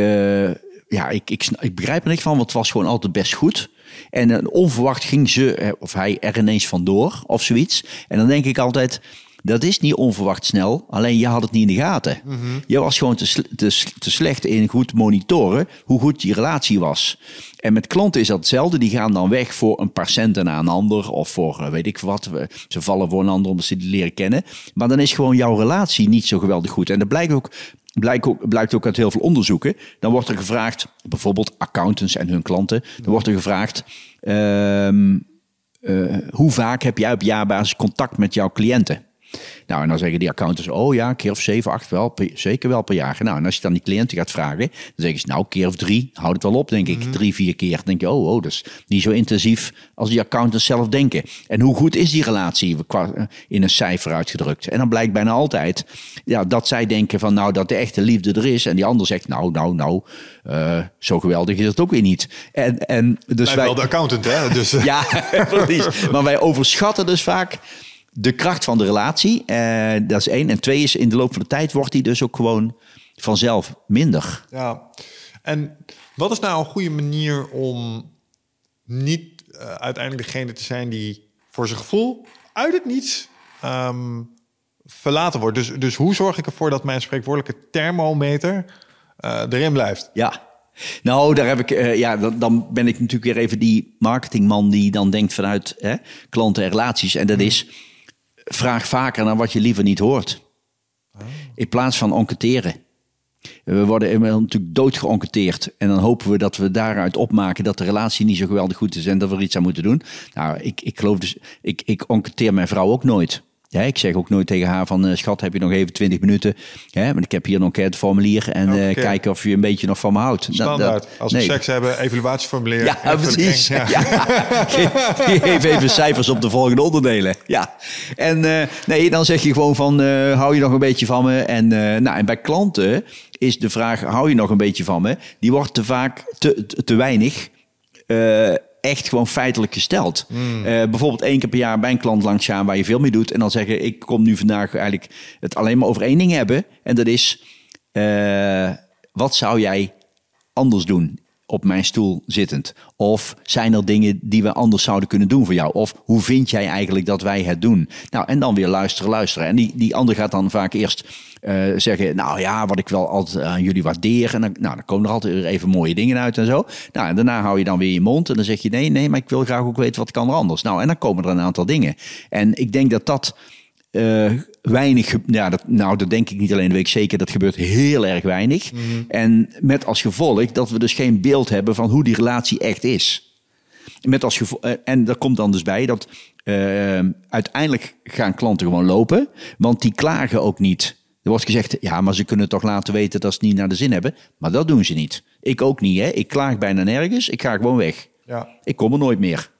ja, ik, ik, ik begrijp er niks van, want het was gewoon altijd best goed. En eh, onverwacht ging ze of hij er ineens vandoor of zoiets. En dan denk ik altijd. Dat is niet onverwacht snel, alleen je had het niet in de gaten. Je was gewoon te, te, te slecht in goed monitoren hoe goed die relatie was. En met klanten is dat hetzelfde. Die gaan dan weg voor een paar centen naar een ander. Of voor eh, weet ik wat. Ze vallen voor een ander omdat ze die leren kennen. Maar dan is gewoon jouw relatie niet zo geweldig goed. En dat blijkt ook, blijkt ook, blijkt ook uit heel veel onderzoeken. Dan wordt er gevraagd, bijvoorbeeld accountants en hun klanten. Dan wordt er gevraagd... ehm, eh, hoe vaak heb jij op jaarbasis contact met jouw cliënten? Nou, en dan zeggen die accountants, oh ja, keer of zeven, acht wel, per- zeker wel per jaar. Nou, en als je dan die cliënten gaat vragen, dan zeggen ze, nou, keer of drie, houd het wel op, denk ik. Drie, vier keer. Dan denk je, oh, oh, dat is niet zo intensief als die accountants zelf denken. En hoe goed is die relatie qua- eh, in een cijfer uitgedrukt? En dan blijkt bijna altijd ja, dat zij denken van, nou, dat de echte liefde er is. En die ander zegt, nou, nou, nou, eh, zo geweldig is het ook weer niet. En, en dus wij, wel de accountant, hè? Dus, eh, ja, precies. Maar wij overschatten dus vaak de kracht van de relatie. Eh, dat is één. En twee is, in de loop van de tijd wordt die dus ook gewoon vanzelf minder. Ja, en wat is nou een goede manier om niet eh, uiteindelijk degene te zijn die voor zijn gevoel uit het niets ehm, verlaten wordt? Dus, dus hoe zorg ik ervoor dat mijn spreekwoordelijke thermometer eh, erin blijft? Ja. Nou, daar heb ik, eh, ja, dan, dan ben ik natuurlijk weer even die marketingman die dan denkt vanuit hè, klanten en relaties. En dat is, vraag vaker naar wat je liever niet hoort. In plaats van enquêteren. We worden natuurlijk doodgeënquêteerd. En dan hopen we dat we daaruit opmaken dat de relatie niet zo geweldig goed is en dat we er iets aan moeten doen. Nou, ik, ik geloof dus, ik, ik enquêteer mijn vrouw ook nooit. Ja, ik zeg ook nooit tegen haar van, eh, schat, heb je nog even 20 minuten? Ja, maar ik heb hier een enquêteformulier en eh, kijken of je een beetje nog van me houdt. Standaard. Als we nee. seks hebben, evaluatieformulier. Ja, Even precies. Ja. Ja. Ge- Geef even cijfers op de volgende onderdelen. Ja. En eh, nee, dan zeg je gewoon van, hou je nog een beetje van me? En, nou, en bij klanten is de vraag, hou je nog een beetje van me? Die wordt te vaak te, te, te weinig eh, echt gewoon feitelijk gesteld. Eh, bijvoorbeeld één keer per jaar bij een klant langs gaan waar je veel mee doet. En dan zeggen, ik kom nu vandaag eigenlijk het alleen maar over één ding hebben. En dat is, eh, wat zou jij anders doen op mijn stoel zittend? Of zijn er dingen die we anders zouden kunnen doen voor jou? Of hoe vind jij eigenlijk dat wij het doen? Nou, en dan weer luisteren, luisteren. En die, die ander gaat dan vaak eerst eh, zeggen, nou ja, wat ik wel altijd aan jullie waardeer. En dan, nou, dan komen er altijd weer even mooie dingen uit en zo. Nou, en daarna hou je dan weer je mond en dan zeg je, nee, nee, maar ik wil graag ook weten wat kan er anders. Nou, en dan komen er een aantal dingen. En ik denk dat dat eh, weinig, ja, dat, nou, dat denk ik niet alleen, dat weet ik zeker, dat gebeurt heel erg weinig. En met als gevolg dat we dus geen beeld hebben van hoe die relatie echt is. Met als gevo- eh, en daar komt dan dus bij dat eh, uiteindelijk gaan klanten gewoon lopen, want die klagen ook niet. Er wordt gezegd, ja, maar ze kunnen toch laten weten dat ze het niet naar de zin hebben. Maar dat doen ze niet. Ik ook niet, hè. Ik klaag bijna nergens. Ik ga gewoon weg. Ja. Ik kom er nooit meer.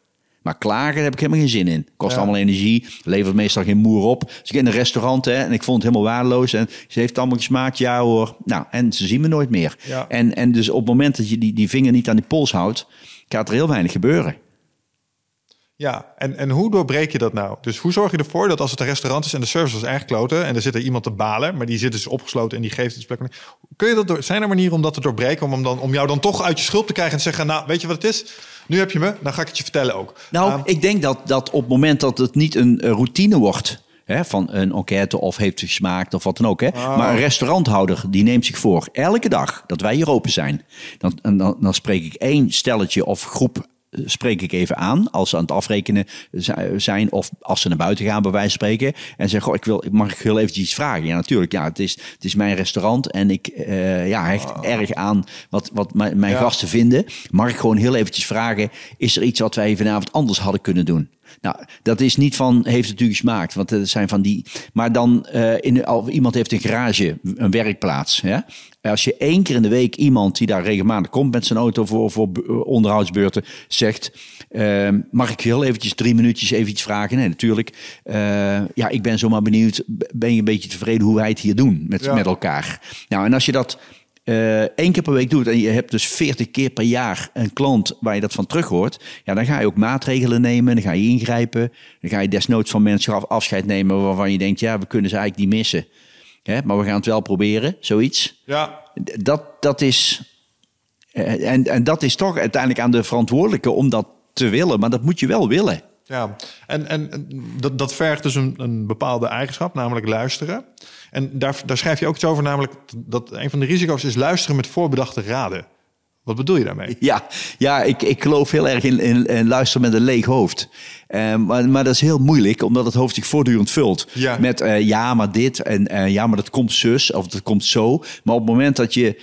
Maar klagen daar heb ik helemaal geen zin in. Kost Ja. allemaal energie, levert meestal geen moer op. Dus ik in een restaurant hè, en ik vond het helemaal waardeloos. En ze heeft allemaal gesmaakt, ja hoor. Nou, en ze zien me nooit meer. Ja. En, en dus op het moment dat je die, die vinger niet aan die pols houdt, gaat er heel weinig gebeuren. Ja, en, en hoe doorbreek je dat nou? Dus hoe zorg je ervoor dat als het een restaurant is en de service is erg kloten en er zit er iemand te balen, maar die zit dus opgesloten en die geeft het plek. Kun je dat door, zijn er manieren om dat te doorbreken, om, hem dan, om jou dan toch uit je schulp te krijgen en te zeggen, nou, weet je wat het is? Nu heb je me, dan ga ik het je vertellen ook. Nou, Ehm, ik denk dat, dat op het moment dat het niet een eh, routine wordt... Hè, van een enquête of heeft het gesmaakt of wat dan ook. Hè, Maar een restauranthouder die neemt zich voor elke dag dat wij hier open zijn. Dan, dan, dan spreek ik één stelletje of groep spreek ik even aan als ze aan het afrekenen zi- zijn of als ze naar buiten gaan bij wijze van spreken en zeggen, goh, ik wil, mag ik heel eventjes iets vragen? Ja, natuurlijk. Ja, het is, het is mijn restaurant en ik eh, ja, hecht erg aan wat, wat mijn, mijn Ja. gasten vinden. Mag ik gewoon heel eventjes vragen, is er iets wat wij vanavond anders hadden kunnen doen? Nou, dat is niet van heeft het u gesmaakt, want het zijn van die. Maar dan eh, in, al, iemand heeft een garage, een werkplaats. Ja? Als je één keer in de week iemand die daar regelmatig komt met zijn auto voor, voor be- onderhoudsbeurten, zegt: eh, Mag ik heel eventjes drie minuutjes even iets vragen? Nee, natuurlijk. Eh, ja, ik ben zomaar benieuwd. Ben je een beetje tevreden hoe wij het hier doen met, Ja. met elkaar? Nou, en als je dat eh één keer per week doet en je hebt dus 40 keer per jaar een klant waar je dat van terug hoort, ja, dan ga je ook maatregelen nemen, dan ga je ingrijpen, dan ga je desnoods van mensen af- afscheid nemen waarvan je denkt, ja, we kunnen ze eigenlijk niet missen. Hè, maar we gaan het wel proberen, zoiets. ja, Dat, dat is, eh, en, en dat is toch uiteindelijk aan de verantwoordelijke om dat te willen, maar dat moet je wel willen. ja. En, en en dat, dat vergt dus een, een bepaalde eigenschap, namelijk luisteren. En daar, daar schrijf je ook iets over, namelijk dat een van de risico's is luisteren met voorbedachte raden. Wat bedoel je daarmee? Ja, ja ik, ik geloof heel erg in, in, in luisteren met een leeg hoofd. Eh, maar, maar dat is heel moeilijk, omdat het hoofd zich voortdurend vult. Ja. Met eh, ja, maar dit en eh, ja, maar dat komt zus of dat komt zo. Maar op het moment dat je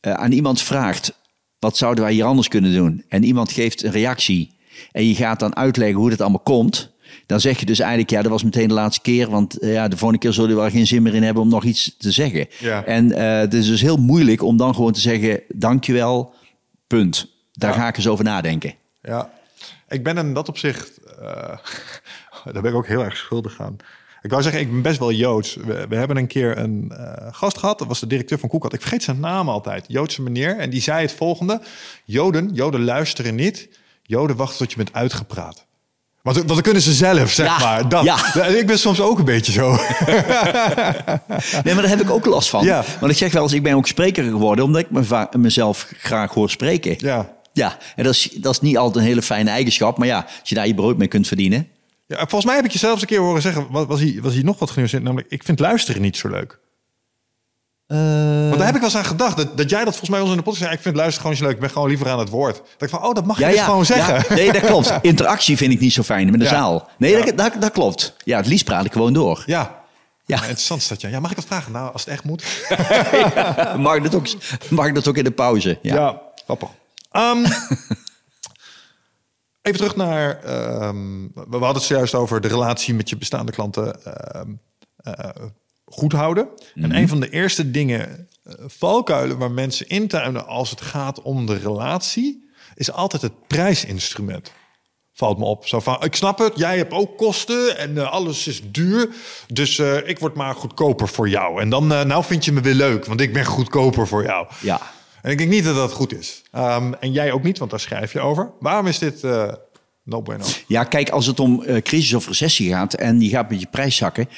aan iemand vraagt, wat zouden wij hier anders kunnen doen? En iemand geeft een reactie en je gaat dan uitleggen hoe dat allemaal komt. Dan zeg je dus eigenlijk, ja, dat was meteen de laatste keer. Want eh, ja, de volgende keer zullen we er geen zin meer in hebben om nog iets te zeggen. Ja. En eh, het is dus heel moeilijk om dan gewoon te zeggen, dankjewel, punt. Daar Ja. ga ik eens over nadenken. Ja, ik ben in dat opzicht, eh, daar ben ik ook heel erg schuldig aan. Ik wou zeggen, ik ben best wel Joods. We, we hebben een keer een gast gehad, dat was de directeur van Koekat. Ik vergeet zijn naam altijd, Joodse meneer. En die zei het volgende, Joden, Joden luisteren niet. Joden wachten tot je bent uitgepraat. Want, want dan kunnen ze zelf, zeg Ja, maar. Dat, ja. Ik ben soms ook een beetje zo. Nee, maar daar heb ik ook last van. Ja. Want ik zeg wel eens, ik ben ook spreker geworden... omdat ik me mezelf graag hoor spreken. ja. Ja, en dat is, dat is niet altijd een hele fijne eigenschap. Maar ja, als je daar je brood mee kunt verdienen... ja. Volgens mij heb ik je zelfs een keer horen zeggen, was, was, hij, was hij nog wat genuanceerd? Namelijk, ik vind luisteren niet zo leuk. Want daar heb ik wel eens aan gedacht. Dat, dat jij dat volgens mij ons in de podcast zei. Ik vind luisteren gewoon zo leuk. Ik ben gewoon liever aan het woord. Dat ik van, oh, dat mag je dus gewoon zeggen. Ja, nee, dat klopt. Interactie vind ik niet zo fijn met de Ja. zaal. Nee, Ja. dat, dat, dat klopt. Ja, het liefst praat ik gewoon door. Ja. Ja. Ja, interessant is dat, ja. ja. Mag ik dat vragen? Nou, als het echt moet. Mag ik dat ook, mag dat ook in de pauze? Ja. Ja, grappig. Ehm, Even terug naar, ehm, we hadden het zojuist over de relatie met je bestaande klanten ehm, eh, goed houden. En een van de eerste dingen, eh, valkuilen waar mensen intuinen als het gaat om de relatie, is altijd het prijsinstrument. Valt me op. Zo van, ik snap het, jij hebt ook kosten en eh, alles is duur. Dus eh, ik word maar goedkoper voor jou. En dan, nou vind je me weer leuk, want ik ben goedkoper voor jou. Ja. En ik denk niet dat dat goed is. Ehm, en jij ook niet, want daar schrijf je over. Waarom is dit no bueno? Ja, kijk, als het om crisis of recessie gaat en die gaat met je prijs zakken,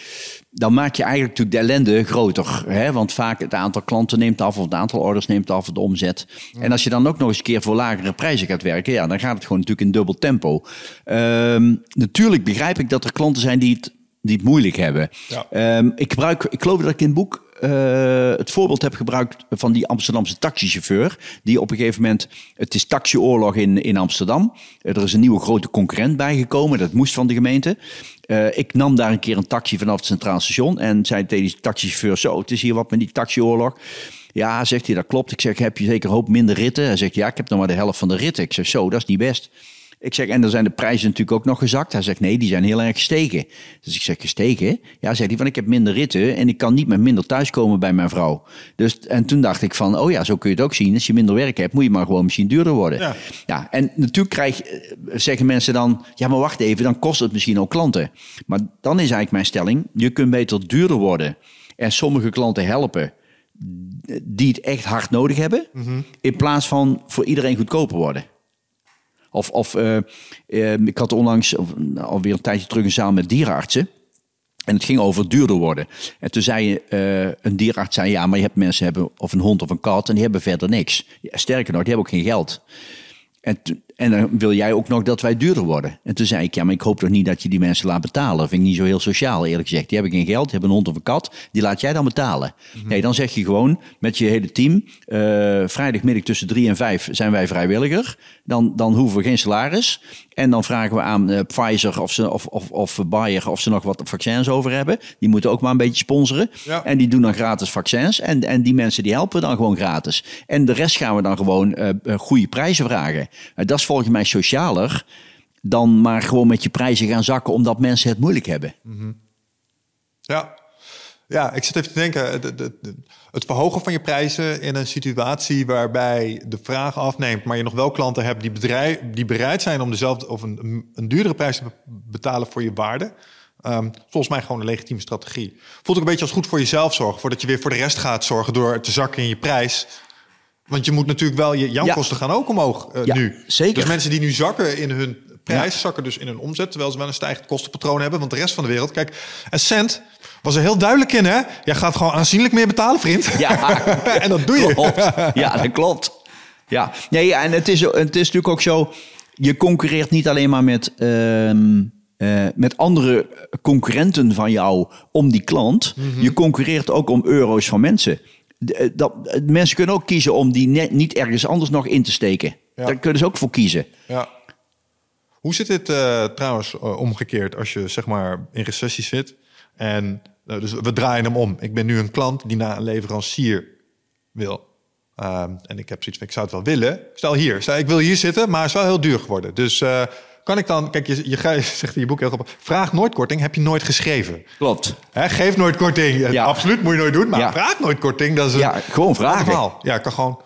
dan maak je eigenlijk natuurlijk de ellende groter. Hè? Want vaak het aantal klanten neemt af of het aantal orders neemt af, de omzet. En als je dan ook nog eens een keer voor lagere prijzen gaat werken, ja, dan gaat het gewoon natuurlijk in dubbel tempo. Ehm, natuurlijk begrijp ik dat er klanten zijn die het, die het moeilijk hebben. Ja. Ehm, ik, gebruik, ik geloof dat ik in het boek eh, het voorbeeld heb gebruikt van die Amsterdamse taxichauffeur. Die op een gegeven moment, het is taxioorlog in, in Amsterdam. Eh, er is een nieuwe grote concurrent bijgekomen, dat moest van de gemeente. Eh, ik nam daar een keer een taxi vanaf het Centraal Station en zei tegen die taxichauffeur, zo, het is hier wat met die taxioorlog. Ja, zegt hij, dat klopt. Ik zeg, heb je zeker een hoop minder ritten? Hij zegt, ja, ik heb nog maar de helft van de ritten. Ik zeg, zo, dat is niet best. Ik zeg, en dan zijn de prijzen natuurlijk ook nog gezakt. Hij zegt, nee, die zijn heel erg gestegen. Dus ik zeg, gestegen? Ja, zegt hij, van ik heb minder ritten en ik kan niet met minder thuiskomen bij mijn vrouw. Dus, en toen dacht ik van, oh ja, zo kun je het ook zien. Als je minder werk hebt, moet je maar gewoon misschien duurder worden. Ja. Ja, en natuurlijk krijg, eh, zeggen mensen dan, ja, maar wacht even, dan kost het misschien ook klanten. Maar dan is eigenlijk mijn stelling, je kunt beter duurder worden en sommige klanten helpen die het echt hard nodig hebben, in plaats van voor iedereen goedkoper worden. Of, of eh, eh, ik had onlangs, nou, alweer een tijdje terug, een zaal met dierenartsen. En het ging over duurder worden. En toen zei eh, een dierenarts, zei, ja, maar je hebt mensen hebben of een hond of een kat en die hebben verder niks. Sterker nog, die hebben ook geen geld. En, en dan wil jij ook nog dat wij duurder worden. En toen zei ik, ja, maar ik hoop toch niet dat je die mensen laat betalen. Dat vind ik niet zo heel sociaal, eerlijk gezegd. Die hebben geen geld, die hebben een hond of een kat. Die laat jij dan betalen. Nee, dan zeg je gewoon met je hele team... eh, vrijdagmiddag tussen drie en vijf zijn wij vrijwilliger. Dan, dan hoeven we geen salaris. En dan vragen we aan eh, Pfizer of, ze, of, of, of Bayer of ze nog wat vaccins over hebben. Die moeten ook maar een beetje sponsoren. Ja. En die doen dan gratis vaccins. En, en die mensen die helpen dan gewoon gratis. En de rest gaan we dan gewoon eh, goede prijzen vragen. Eh, dat is volgens mij socialer dan maar gewoon met je prijzen gaan zakken omdat mensen het moeilijk hebben. Ja. Ja, ik zit even te denken. de- de- de- het verhogen van je prijzen in een situatie waarbij de vraag afneemt, maar je nog wel klanten hebt die, die bereid zijn om dezelfde of een, een duurdere prijs te be- betalen voor je waarde. Ehm, volgens mij gewoon een legitieme strategie. Voelt ook een beetje als goed voor jezelf zorgen, voordat je weer voor de rest gaat zorgen door te zakken in je prijs. Want je moet natuurlijk wel, je, jouw Ja. kosten gaan ook omhoog eh, Ja, nu. zeker. Dus mensen die nu zakken in hun prijs, Ja. zakken dus in hun omzet, terwijl ze wel een stijgend kostenpatroon hebben. Want de rest van de wereld, kijk, en Cent was er heel duidelijk in, hè? Jij gaat gewoon aanzienlijk meer betalen, vriend. Ja, en dat doe je. Klopt. Ja, dat klopt. Ja, nee, en het is, het is natuurlijk ook zo. Je concurreert niet alleen maar met, ehm, eh, met andere concurrenten van jou om die klant. Mhm. Je concurreert ook om euro's van mensen. Eh, Dat, eh, mensen kunnen ook kiezen om die net niet ergens anders nog in te steken. Ja. Daar kunnen ze ook voor kiezen. Ja. Hoe zit dit eh, trouwens omgekeerd als je zeg maar in recessie zit en nou, dus we draaien hem om. Ik ben nu een klant die naar een leverancier wil. Ehm, en ik heb zoiets van, ik zou het wel willen. Stel hier, stel ik wil hier zitten, maar het is wel heel duur geworden. Dus kan ik dan, kijk, je, je zegt in je boek heel grappig, vraag nooit korting, heb je nooit geschreven. Klopt. Geef nooit korting. Ja. Absoluut moet je nooit doen, maar Ja. vraag nooit korting. Dat is een Ja, gewoon vragen. Ja, kan gewoon.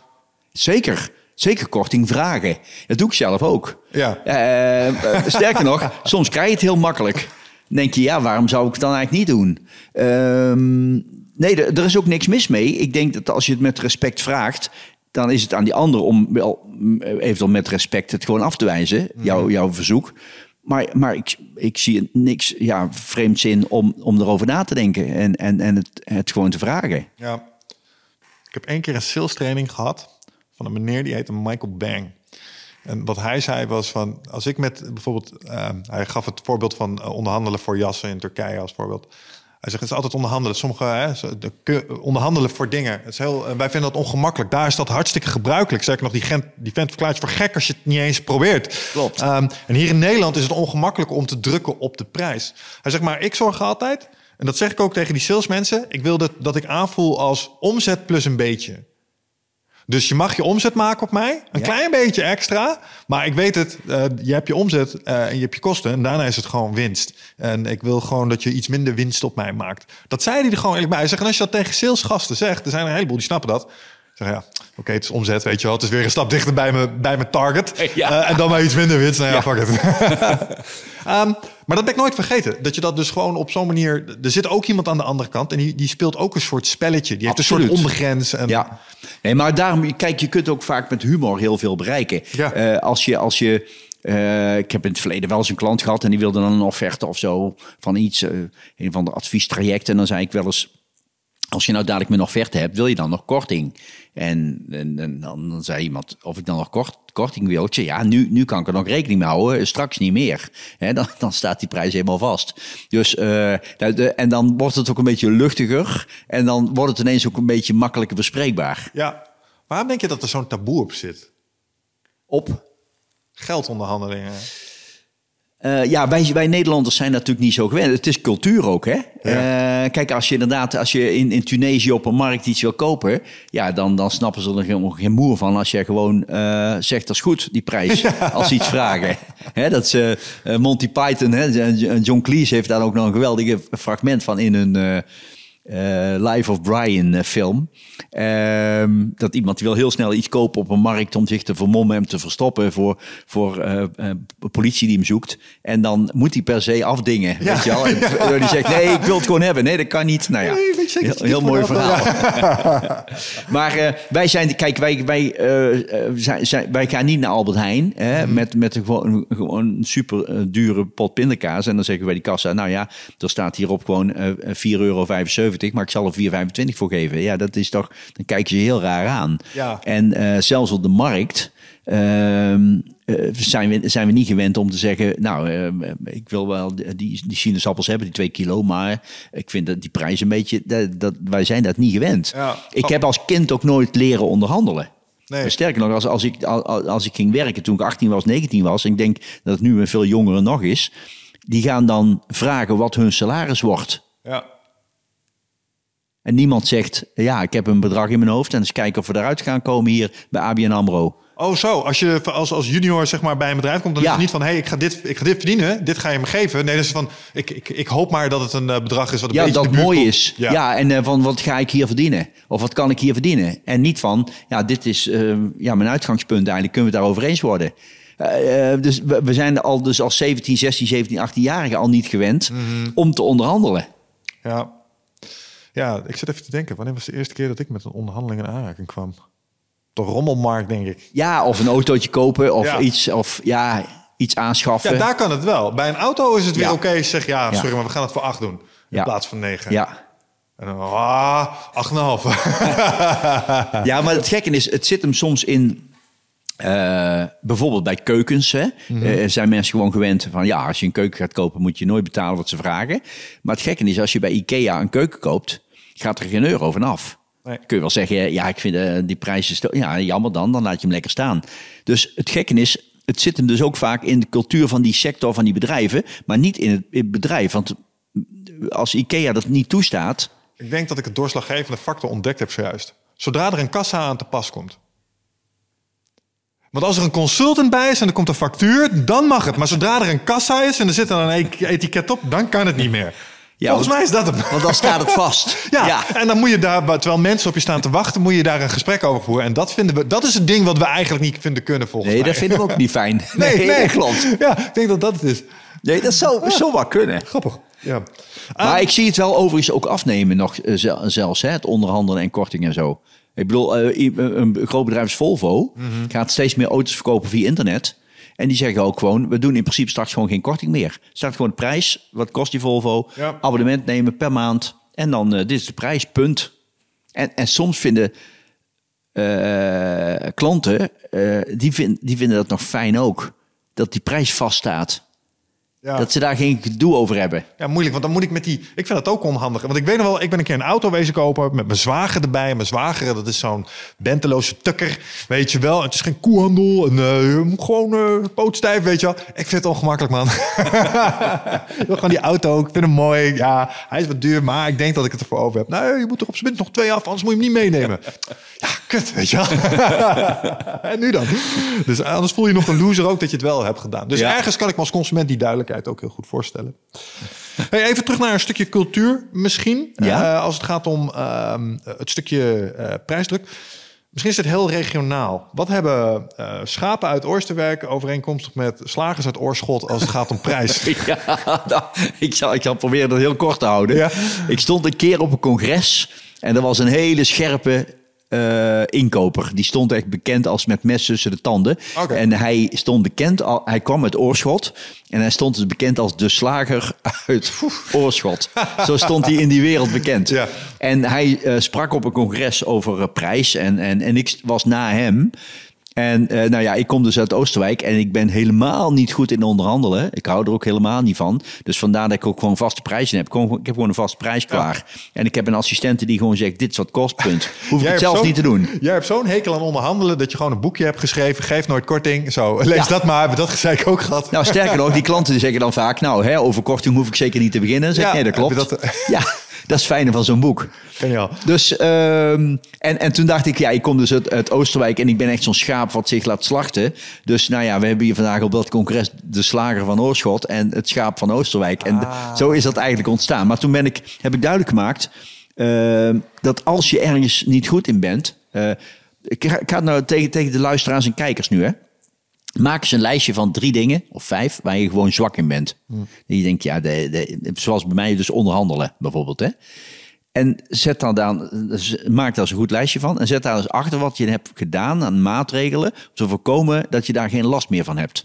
Zeker. Zeker korting vragen. Dat doe ik zelf ook. Ja. Eh, eh, sterker nog, soms krijg je het heel makkelijk. Dan denk je, ja, waarom zou ik het dan eigenlijk niet doen? Ehm, nee, er is ook niks mis mee. Ik denk dat als je het met respect vraagt, dan is het aan die ander om wel mm, eventueel met respect het gewoon af te wijzen, jouw, jouw verzoek. Maar, maar ik, ik zie niks ja, vreemds in om, om erover na te denken en, en, en het, het gewoon te vragen. Ja. Ik heb één keer een sales training gehad van een meneer die heette Michael Bang. En wat hij zei was van, als ik met bijvoorbeeld, eh, hij gaf het voorbeeld van eh, onderhandelen voor jassen in Turkije als voorbeeld. Hij zegt, het is altijd onderhandelen. Sommige hè, onderhandelen voor dingen. Het is heel, wij vinden dat ongemakkelijk. Daar is dat hartstikke gebruikelijk. Zeker nog, die, gent, die vent verklaart je voor gek als je het niet eens probeert. Klopt. Ehm, en hier in Nederland is het ongemakkelijk om te drukken op de prijs. Hij zegt maar, ik zorg altijd, en dat zeg ik ook tegen die salesmensen, ik wil dat, dat ik aanvoel als omzet plus een beetje. Dus je mag je omzet maken op mij. Een Ja. klein beetje extra. Maar ik weet het, eh, je hebt je omzet eh, en je hebt je kosten. En daarna is het gewoon winst. En ik wil gewoon dat je iets minder winst op mij maakt. Dat zei hij er gewoon eerlijk bij. Hij zegt, en als je dat tegen salesgasten zegt, er zijn er een heleboel die snappen dat. Zeg ja, oké, het is omzet, weet je wel. Het is weer een stap dichter bij, me, bij mijn target. Ja. Eh, en dan maar iets minder winst. Nou ja, Ja. fuck it. Ehm, maar dat ben ik nooit vergeten. Dat je dat dus gewoon op zo'n manier... Er zit ook iemand aan de andere kant en die, die speelt ook een soort spelletje. Die heeft een soort ondergrens. En, Ja, nee, maar daarom, kijk, je kunt ook vaak met humor heel veel bereiken. Ja. Eh, als je, als je eh, ik heb in het verleden wel eens een klant gehad en die wilde dan een offerte of zo van iets, een van de adviestrajecten. En dan zei ik wel eens, als je nou dadelijk mijn offerte hebt, wil je dan nog korting? En, en, en dan, zei iemand of ik dan nog kort, korting wil. Ja, nu, nu kan ik er nog rekening mee houden, straks niet meer. Dan, dan staat die prijs helemaal vast. Dus, eh, de- en dan wordt het ook een beetje luchtiger. En dan wordt het ineens ook een beetje makkelijker bespreekbaar. Ja. Waarom denk je dat er zo'n taboe op zit? Op Geldonderhandelingen. Eh, ja, wij, wij Nederlanders zijn natuurlijk niet zo gewend. Het is cultuur ook, hè? Eh, kijk, als je inderdaad, als je in, in Tunesië op een markt iets wil kopen, ja, dan, dan snappen ze er geen, geen moer van als je gewoon eh, zegt dat is goed, die prijs, als ze iets vragen. Hè, dat is Monty Python, hè? en John Cleese heeft daar ook nog een geweldige fragment van in een eh, Life of Brian eh, film. Ehm, dat iemand die wil heel snel iets kopen op een markt om zich te vermommen en te verstoppen voor, voor eh, politie die hem zoekt. En dan moet hij per se afdingen. Ja. Weet je wel? En die zegt: Nee, ik wil het gewoon hebben. Nee, dat kan niet. Nou ja, Nee, heel, mooi verhaal. maar wij zijn, kijk, wij, wij, zijn, zijn- wij gaan niet naar Albert Heijn hè, Mhm. met, met een, gewoon, gewoon een super dure pot pindakaas. En dan zeggen wij die kassa, nou ja, er staat hierop gewoon eh 4,75 euro, maar ik zal er 4,25 voor geven. Ja, dat is toch, dan kijk je heel raar aan. Ja. En eh, zelfs op de markt ehm, eh, zijn, we, zijn we niet gewend om te zeggen... nou, eh, ik wil wel die, die sinaasappels hebben, die twee kilo... maar ik vind dat die prijs een beetje... Dat, dat, wij zijn dat niet gewend. Ja. Ik heb als kind ook nooit leren onderhandelen. Nee. Sterker nog, als, als, ik, als, als ik ging werken toen ik 18 was, 19 was... en ik denk dat het nu een veel jongere nog is... die gaan dan vragen wat hun salaris wordt... Ja. En niemand zegt, ja, ik heb een bedrag in mijn hoofd... en eens kijken of we eruit gaan komen hier bij ABN AMRO. Oh zo, als je als, als junior zeg maar, bij een bedrijf komt... dan Ja. is het niet van, hey, ik, ga dit, ik ga dit verdienen, dit ga je me geven. Nee, dat is van, ik, ik, ik hoop maar dat het een eh, bedrag is wat een Ja, beetje dat de mooi komt. is. Ja, en eh, van wat ga ik hier verdienen? Of wat kan ik hier verdienen? En niet van, ja, dit is eh, ja, mijn uitgangspunt eigenlijk. Kunnen we het daarover eens worden? Eh, dus we, we zijn al dus als 17, 16, 17, 18-jarigen al niet gewend Mhm. om te onderhandelen. Ja. Ja, ik zit even te denken. Wanneer was de eerste keer dat ik met een onderhandeling in aanraking kwam? De rommelmarkt, denk ik. Ja, of een autootje kopen of Ja. iets, of ja, iets aanschaffen. Ja, daar kan het wel. Bij een auto is het weer Ja. oké. Zeg ja, Ja. sorry, maar we gaan het voor acht doen. In plaats van negen. ja. En dan, ah, acht en een half. Ja, maar het gekke is, het zit hem soms in. eh, bijvoorbeeld bij keukens hè, eh, zijn mensen gewoon gewend van ja, als je een keuken gaat kopen, moet je nooit betalen wat ze vragen. Maar het gekke is, als je bij IKEA een keuken koopt, gaat er geen euro vanaf. Nee. Kun je wel zeggen, ja, ik vind eh, die prijzen, ja, jammer dan, dan laat je hem lekker staan. Dus het gekke is, het zit hem dus ook vaak in de cultuur van die sector, van die bedrijven, maar niet in het, in het bedrijf. Want als IKEA dat niet toestaat, ik denk dat ik het doorslaggevende factor ontdekt heb zojuist. Zodra er een kassa aan te pas komt. Want als er een consultant bij is en er komt een factuur, dan mag het. Maar zodra er een kassa is en er zit dan een e- etiket op, dan kan het niet meer. Ja, Volgens mij is dat het. want dan staat het vast. Ja, en dan moet je daar, terwijl mensen op je staan te wachten, moet je daar een gesprek over voeren. En dat vinden we, dat is het ding wat we eigenlijk niet vinden kunnen volgens Nee, mij. dat vinden we ook niet fijn. Nee, nee, klopt. Ja, ik denk dat dat het is. Nee, dat zou, wel kunnen. Grappig. Ja. Maar ik zie het wel overigens ook afnemen nog eh, zel- zelfs, hè, het onderhandelen en korting en zo. Ik bedoel, eh, een groot bedrijf als Volvo gaat steeds meer auto's verkopen via internet. En die zeggen ook gewoon, we doen in principe straks gewoon geen korting meer. Staat gewoon de prijs, wat kost die Volvo, Ja. abonnement nemen per maand. En dan, eh, dit is de prijs, punt. En, en soms vinden eh, klanten, eh, die, vind, die vinden dat nog fijn ook. Dat die prijs vaststaat. Ja. Dat ze daar geen gedoe over hebben. Ja, moeilijk, want dan moet ik met die... Ik vind dat ook onhandig. Want ik weet nog wel, ik ben een keer een auto wezen kopen... met mijn zwager erbij. Mijn zwager, dat is zo'n benteloze tukker. Weet je wel, het is geen koehandel. En, eh, moet gewoon uh, pootstijf, weet je wel. Ik vind het ongemakkelijk, man. ik wil gewoon die auto, ik vind hem mooi. Ja, hij is wat duur, maar ik denk dat ik het ervoor over heb. Nee, je moet er op zijn minst nog twee af, anders moet je hem niet meenemen. Ja, kut, weet je wel. en nu dan? Dus anders voel je nog een loser ook dat je het wel hebt gedaan. Dus Ja. ergens kan ik me als consument die duidelijkheid ook heel goed voorstellen. Hey, even terug naar een stukje cultuur misschien. Ja. Eh, als het gaat om ehm, het stukje eh, prijsdruk. Misschien is het heel regionaal. Wat hebben eh, schapen uit Oosterwerk overeenkomstig met slagers uit Oorschot als het gaat om prijs? Ja, nou, ik, zal, ik zal proberen dat heel kort te houden. Ja. Ik stond een keer op een congres en er was een hele scherpe eh, inkoper. Die stond echt bekend als met mes tussen de tanden. En hij stond bekend, al, hij kwam uit Oorschot en hij stond dus bekend als de slager uit Oorschot. Zo stond hij in die wereld bekend. Ja. En hij eh, sprak op een congres over eh, prijs en, en, en ik was na hem. En eh, nou ja, ik kom dus uit Oosterwijk en ik ben helemaal niet goed in onderhandelen. Ik hou er ook helemaal niet van. Dus vandaar dat ik ook gewoon vaste prijzen heb. Ik heb gewoon een vaste prijs klaar. En ik heb een assistente die gewoon zegt, dit is wat kost, punt. Hoef ik het zelf niet te doen. Jij hebt zo'n hekel aan onderhandelen dat je gewoon een boekje hebt geschreven. Geef nooit korting. Zo, lees Ja. dat maar. Dat zei ik ook gehad. Nou, sterker nog, die klanten die zeggen dan vaak, nou, hè, over korting hoef ik zeker niet te beginnen. Zeg, Ja, nee, dat klopt. dat- Ja, dat is fijne van zo'n boek. Geniaal. Dus, ehm, en, en toen dacht ik, ja, ik kom dus uit, uit Oosterwijk en ik ben echt zo'n schaap wat zich laat slachten. Dus nou ja, we hebben hier vandaag op dat congres de slager van Oorschot en het schaap van Oosterwijk. En Ah. zo is dat eigenlijk ontstaan. Maar toen ben ik, heb ik duidelijk gemaakt ehm, dat als je ergens niet goed in bent, eh, ik ga, ik ga het nou tegen, tegen de luisteraars en kijkers nu, hè. Maak eens een lijstje van drie dingen, of vijf, waar je gewoon zwak in bent. En je denkt, ja, de, de, zoals bij mij dus onderhandelen bijvoorbeeld. Hè? En zet dan dan, maak daar eens een goed lijstje van. En zet daar eens achter wat je hebt gedaan aan maatregelen. Om te voorkomen dat je daar geen last meer van hebt.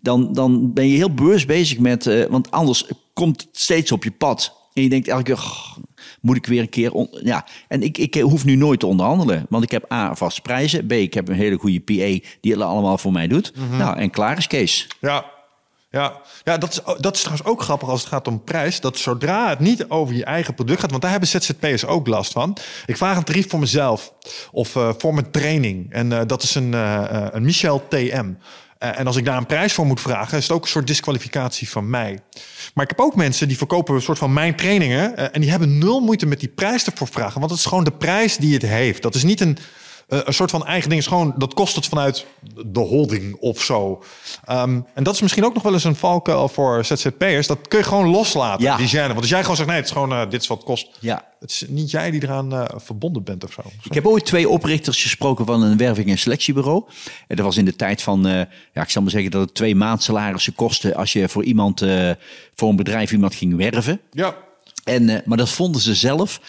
Dan, dan ben je heel bewust bezig met, eh, want anders komt het steeds op je pad. En je denkt elke keer, "Goh, moet ik weer een keer... on-" ja, en ik, ik hoef nu nooit te onderhandelen. Want ik heb A, vaste prijzen. B, ik heb een hele goede PA die het allemaal voor mij doet. Nou, en klaar is Kees. Ja, ja. ja dat, is, dat is trouwens ook grappig als het gaat om prijs. Dat zodra het niet over je eigen product gaat, want daar hebben ZZP'ers ook last van. Ik vraag een tarief voor mezelf of eh, voor mijn training. En eh, dat is een, eh, een Michel TM. Eh, en als ik daar een prijs voor moet vragen, is het ook een soort disqualificatie van mij. Maar ik heb ook mensen die verkopen een soort van mijn trainingen. eh, en die hebben nul moeite met die prijs ervoor vragen. Want het is gewoon de prijs die het heeft. Dat is niet een, eh, een soort van eigen ding. Is gewoon, dat kost het vanuit de holding of zo. Ehm, en dat is misschien ook nog wel eens een valkuil voor ZZP'ers. Dat kun je gewoon loslaten, Ja. die gêne. Want als jij gewoon zegt, nee, het is gewoon, eh, dit is wat het kost. Ja. Het is niet jij die eraan eh, verbonden bent of zo. Ik heb ooit twee oprichters gesproken van een werving- en selectiebureau. En dat was in de tijd van, ja, ik zal maar zeggen dat het twee maandsalarissen kostte als je voor iemand, voor een bedrijf iemand ging werven. Ja, En, maar dat vonden ze zelf.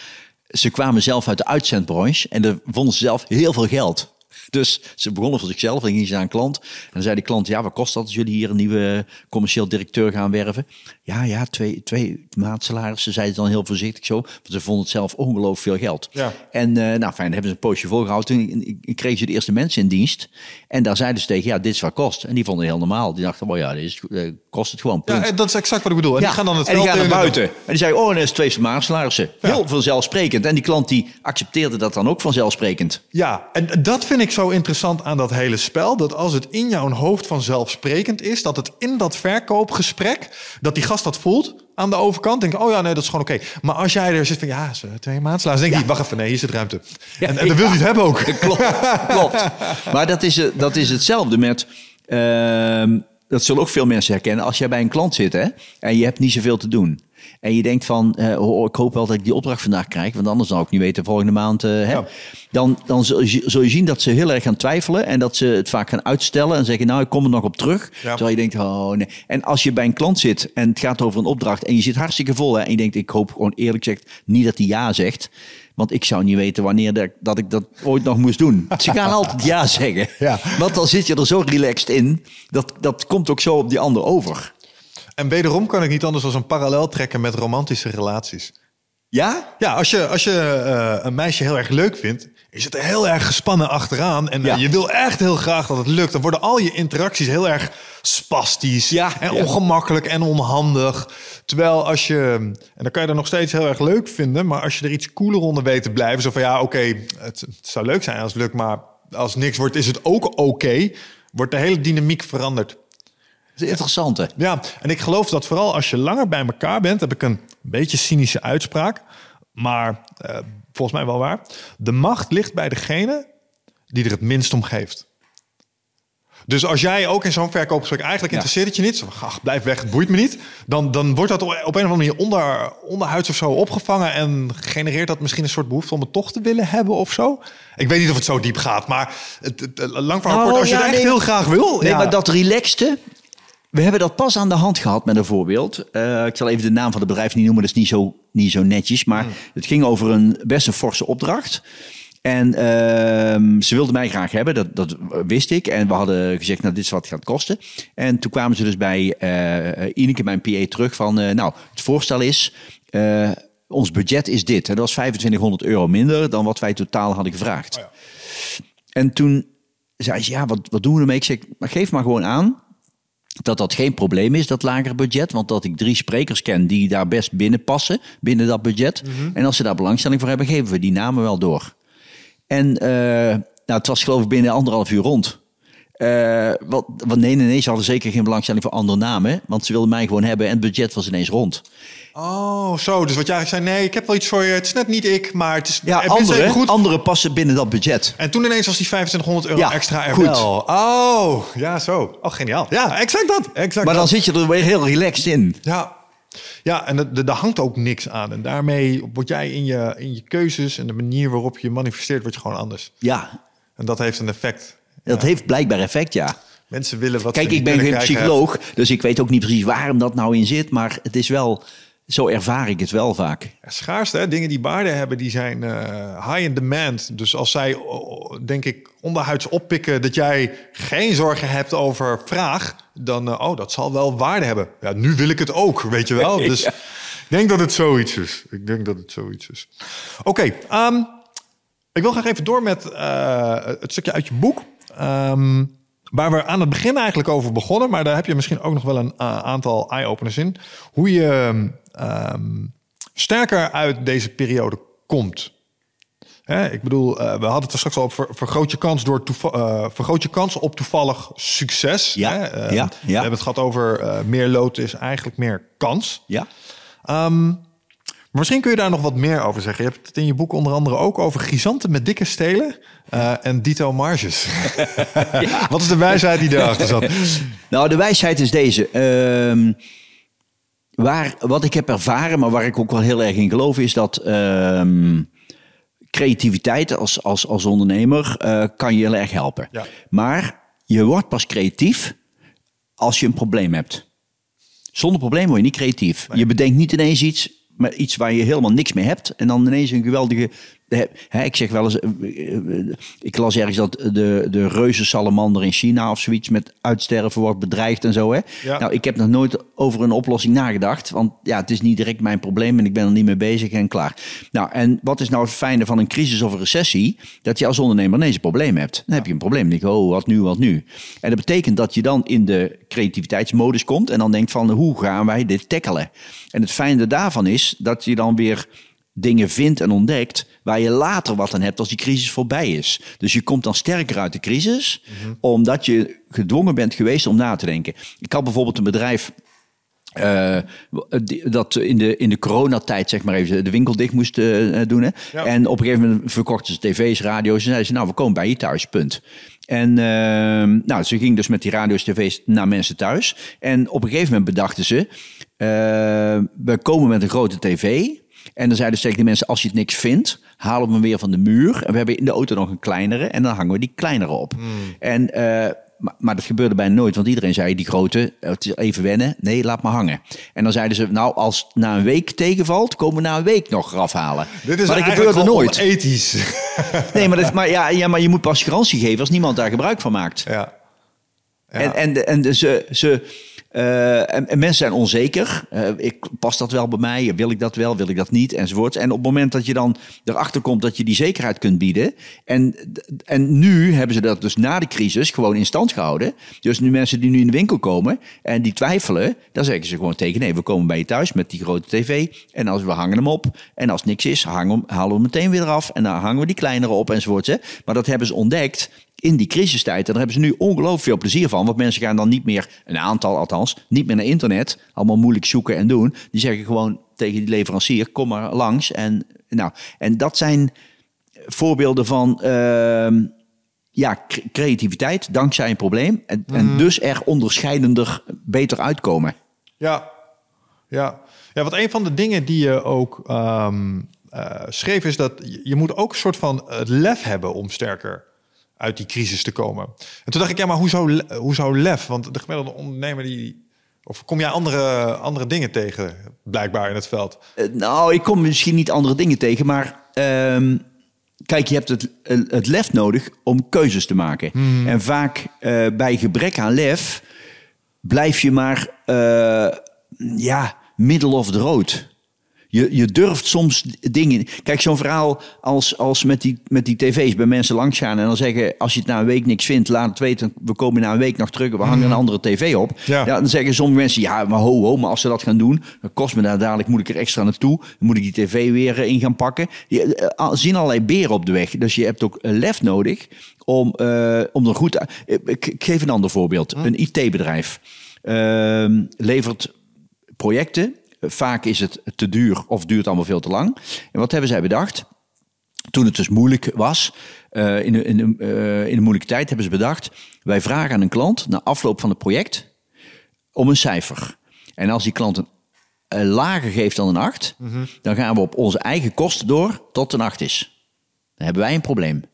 Ze kwamen zelf uit de uitzendbranche en daar vonden ze zelf heel veel geld. Dus ze begonnen voor zichzelf en gingen ze naar een klant. En dan zei die klant, ja, wat kost dat als jullie hier een nieuwe commercieel directeur gaan werven? Ja, ja, twee, twee maandsalarissen, zeiden ze dan heel voorzichtig zo. Want ze vonden het zelf ongelooflijk veel geld. Ja. En eh, nou fijn, hebben ze een poosje volgehouden. Toen kreeg ze de eerste mensen in dienst. En daar zeiden ze tegen, ja, dit is wat kost. En die vonden het heel normaal. Die dachten, oh ja, dit is, eh, kost het gewoon, punt. ja dat is exact wat ik bedoel. En die gaan dan het en die veld gaan naar buiten. En die zei, oh, en dat is twee maandsalarissen. Heel vanzelfsprekend. En die klant die accepteerde dat dan ook vanzelfsprekend. Ja, en dat vind ik zo interessant aan dat hele spel. Dat als het in jouw hoofd vanzelfsprekend is, dat het in dat verkoopgesprek, dat die gast dat voelt aan de overkant. Denk, oh ja, nee, dat is gewoon oké. Maar als jij er zit van, ja, ze twee maanden denk je, wacht even, nee, hier zit ruimte. en, en dan wil hij het hebben ook. Klopt, klopt. Maar dat is, eh, dat is hetzelfde met... ehm, dat zullen ook veel mensen herkennen. Als jij bij een klant zit hè, en je hebt niet zoveel te doen. En je denkt van, eh, oh, ik hoop wel dat ik die opdracht vandaag krijg. Want anders zou ik niet weten volgende maand. eh, hè. Ja. Dan, dan zul, je, zul je zien dat ze heel erg gaan twijfelen. En dat ze het vaak gaan uitstellen. En zeggen, nou, ik kom er nog op terug. Ja. Terwijl je denkt, oh nee. En als je bij een klant zit en het gaat over een opdracht. En je zit hartstikke vol. Hè, en je denkt, ik hoop gewoon eerlijk gezegd niet dat hij ja zegt. Want ik zou niet weten wanneer dat, dat ik dat ooit nog moest doen. Ze gaan altijd ja zeggen. Ja. Want dan zit je er zo relaxed in. Dat, dat komt ook zo op die ander over. En wederom kan ik niet anders dan een parallel trekken met romantische relaties. Ja? Ja, als je, als je eh, een meisje heel erg leuk vindt, zit er heel erg gespannen achteraan en eh, Ja. je wil echt heel graag dat het lukt, dan worden al je interacties heel erg spastisch Ja, en ja. ongemakkelijk en onhandig. Terwijl als je, en dan kan je dat nog steeds heel erg leuk vinden, maar als je er iets cooler onder weet te blijven, zo van ja, oké, het, het zou leuk zijn als het lukt, maar als het niks wordt, is het ook oké. wordt de hele dynamiek veranderd. Dat is interessant, hè? Ja, en ik geloof dat vooral als je langer bij elkaar bent, heb ik een beetje cynische uitspraak, maar eh, volgens mij wel waar. De macht ligt bij degene die er het minst om geeft. Dus als jij ook in zo'n verkoopgesprek eigenlijk Ja. interesseert het je niet, ach, blijf weg, het boeit me niet, dan, dan wordt dat op een of andere manier onder, onderhuids of zo opgevangen en genereert dat misschien een soort behoefte om het toch te willen hebben of zo. Ik weet niet of het zo diep gaat, maar het, het- het- lang verhaal Nou, kort, als je het echt nee. heel graag wil. Nee, ja. maar dat relaxte. We hebben dat pas aan de hand gehad met een voorbeeld. Eh, ik zal even de naam van het bedrijf niet noemen, dat is niet zo, niet zo netjes. Maar Hmm. het ging over een best een forse opdracht. En ehm, ze wilden mij graag hebben, dat, dat wist ik. En we hadden gezegd, nou, dit is wat het gaat kosten. En toen kwamen ze dus bij eh Ineke, mijn PA, terug van... eh, nou, het voorstel is, ons budget is dit. En dat was 2500 euro minder dan wat wij totaal hadden gevraagd. Oh ja. En toen zei ze, ja, wat, wat doen we ermee? Ik zeg, maar geef maar gewoon aan dat dat geen probleem is, dat lagere budget. Want dat ik drie sprekers ken die daar best binnen passen, binnen dat budget. En als ze daar belangstelling voor hebben, geven we die namen wel door. En eh, nou, het was geloof ik binnen anderhalf uur rond. Eh, wat, wat, nee, nee, nee, ze hadden zeker geen belangstelling voor andere namen. Want ze wilden mij gewoon hebben en het budget was ineens rond. Oh, zo. Dus wat jij eigenlijk zei, nee, ik heb wel iets voor je. Het is net niet ik, maar het is Ja, andere, goed. andere passen binnen dat budget. En toen ineens was die 2500 euro Ja, extra er goed. wel. Oh, ja, zo. Oh, geniaal. Ja, exact dat. Exact Maar dan dat. zit je er weer heel relaxed in. Ja, ja en er hangt ook niks aan. En daarmee word jij in je, in je keuzes en de manier waarop je manifesteert, word je gewoon anders. Ja, En dat heeft een effect. dat heeft blijkbaar effect, ja. Mensen willen wat Kijk, ik ben geen psycholoog, dus ik weet ook niet precies waarom dat nou in zit. Maar het is wel, zo ervaar ik het wel vaak. Schaarste, hè? dingen die waarde hebben, die zijn eh, high in demand. Dus als zij, denk ik, onderhuids oppikken dat jij geen zorgen hebt over vraag, dan, eh, oh, dat zal wel waarde hebben. Ja, nu wil ik het ook, weet je wel. Dus ik denk dat het zoiets is. Ik denk dat het zoiets is. Oké, ehm, ik wil graag even door met eh, het stukje uit je boek. Ehm, waar we aan het begin eigenlijk over begonnen, maar daar heb je misschien ook nog wel een eh, aantal eye-openers in. Hoe je ehm, sterker uit deze periode komt. Hè, ik bedoel, eh, we hadden het er straks al over. Vergroot je kans, door eh, vergroot je kans op toevallig succes. Ja, hè? Eh, ja, We ja. hebben het gehad over meer lood is eigenlijk meer kans. Ja? Ehm, misschien kun je daar nog wat meer over zeggen. Je hebt het in je boek onder andere ook over gisanten met dikke stelen eh, en dito marges. Wat is de wijsheid die erachter zat? Nou, de wijsheid is deze. Ehm, waar, wat ik heb ervaren, maar waar ik ook wel heel erg in geloof, is dat ehm, creativiteit als, als, als ondernemer eh, kan je heel erg helpen. Ja. Maar je wordt pas creatief als je een probleem hebt. Zonder probleem word je niet creatief. Je bedenkt niet ineens iets, maar iets waar je helemaal niks mee hebt. En dan ineens een geweldige. Hè, ik zeg wel eens, eh, eh, ik las ergens dat de, de reuzensalamander in China of zoiets met uitsterven wordt bedreigd en zo. Hè? Ja. Nou, ik heb nog nooit over een oplossing nagedacht. Want ja, het is niet direct mijn probleem en ik ben er niet mee bezig en klaar. Nou, en wat is nou het fijne van een crisis of een recessie? Dat je als ondernemer ineens een probleem hebt. Dan heb je een probleem. Dan denk je, oh, wat nu, wat nu? En dat betekent dat je dan in de creativiteitsmodus komt en dan denkt van, hoe gaan wij dit tackelen? En het fijne daarvan is dat je dan weer dingen vindt en ontdekt waar je later wat aan hebt als die crisis voorbij is. Dus je komt dan sterker uit de crisis, omdat je gedwongen bent geweest om na te denken. Ik had bijvoorbeeld een bedrijf eh, dat in de, in de coronatijd, zeg maar even, de winkel dicht moest eh, doen. Hè? Ja. En op een gegeven moment verkochten ze tv's, radio's. En zeiden ze, nou, we komen bij je thuis, punt. En ehm, nou, ze ging dus met die radio's, tv's naar mensen thuis. En op een gegeven moment bedachten ze, eh, we komen met een grote tv. En dan zeiden ze tegen de mensen, als je het niks vindt, halen we hem weer van de muur. En we hebben in de auto nog een kleinere. En dan hangen we die kleinere op. En, eh, maar, maar dat gebeurde bijna nooit. Want iedereen zei, die grote, eh, het is even wennen. Nee, laat maar hangen. En dan zeiden ze, nou, als het na een week tegenvalt, komen we na een week nog eraf halen. Dit is maar dat gebeurde nooit. ethisch. Nee, maar, dat, maar, ja, ja, maar je moet pas garantie geven als niemand daar gebruik van maakt. ja. Ja. En, en, en de- ze, ze, Eh, en, en mensen zijn onzeker. Eh, ik, past dat wel bij mij? Wil ik dat wel? Wil ik dat niet? Enzovoort. En op het moment dat je dan erachter komt dat je die zekerheid kunt bieden. En, en nu hebben ze dat dus na de crisis gewoon in stand gehouden. Dus nu mensen die nu in de winkel komen en die twijfelen, dan zeggen ze gewoon tegen: nee, we komen bij je thuis met die grote tv. En als we hangen hem op. En als niks is, hangen, halen we hem meteen weer eraf. En dan hangen we die kleinere op enzovoort. Maar dat hebben ze ontdekt in die crisistijd. En daar hebben ze nu ongelooflijk veel plezier van. Want mensen gaan dan niet meer, een aantal althans, niet meer naar internet. Allemaal moeilijk zoeken en doen. Die zeggen gewoon tegen die leverancier, kom maar langs. En, nou, en dat zijn voorbeelden van ehm, ja, creativiteit dankzij een probleem. En, en Mhm. dus er onderscheidender beter uitkomen. Ja, ja. ja, want een van de dingen die je ook ehm, eh, schreef is dat je- je moet ook een soort van het lef hebben om sterker uit die crisis te komen. En toen dacht ik, ja, maar hoezo, le- hoezo lef? Want de gemiddelde ondernemer die... Of kom jij andere, andere dingen tegen, blijkbaar, in het veld? Eh, nou, ik kom misschien niet andere dingen tegen, maar ehm, kijk, je hebt het, het lef nodig om keuzes te maken. En vaak eh, bij gebrek aan lef blijf je maar, eh, ja, middle of the road. Je, je durft soms dingen. Kijk, zo'n verhaal als, als met, die, met die tv's bij mensen langs gaan en dan zeggen: als je het na een week niks vindt, laat het weten. We komen na een week nog terug. We hangen een andere tv op. Ja. dan zeggen sommige mensen: ja, maar ho, ho, maar als ze dat gaan doen, dan kost me daar dadelijk, moet ik er extra naartoe. Dan moet ik die tv weer eh, in gaan pakken. Je eh, zien allerlei beren op de weg. Dus je hebt ook eh, lef nodig om, eh, om er goed. Ik, ik geef een ander voorbeeld: een IT-bedrijf ehm, levert projecten. Vaak is het te duur of duurt allemaal veel te lang. En wat hebben zij bedacht? Toen het dus moeilijk was, eh, in, de, in, de, eh, in de moeilijke tijd, hebben ze bedacht: wij vragen aan een klant na afloop van het project om een cijfer. En als die klant een, eh, lager geeft dan een 8, dan gaan we op onze eigen kosten door tot een 8 is. Dan hebben wij een probleem.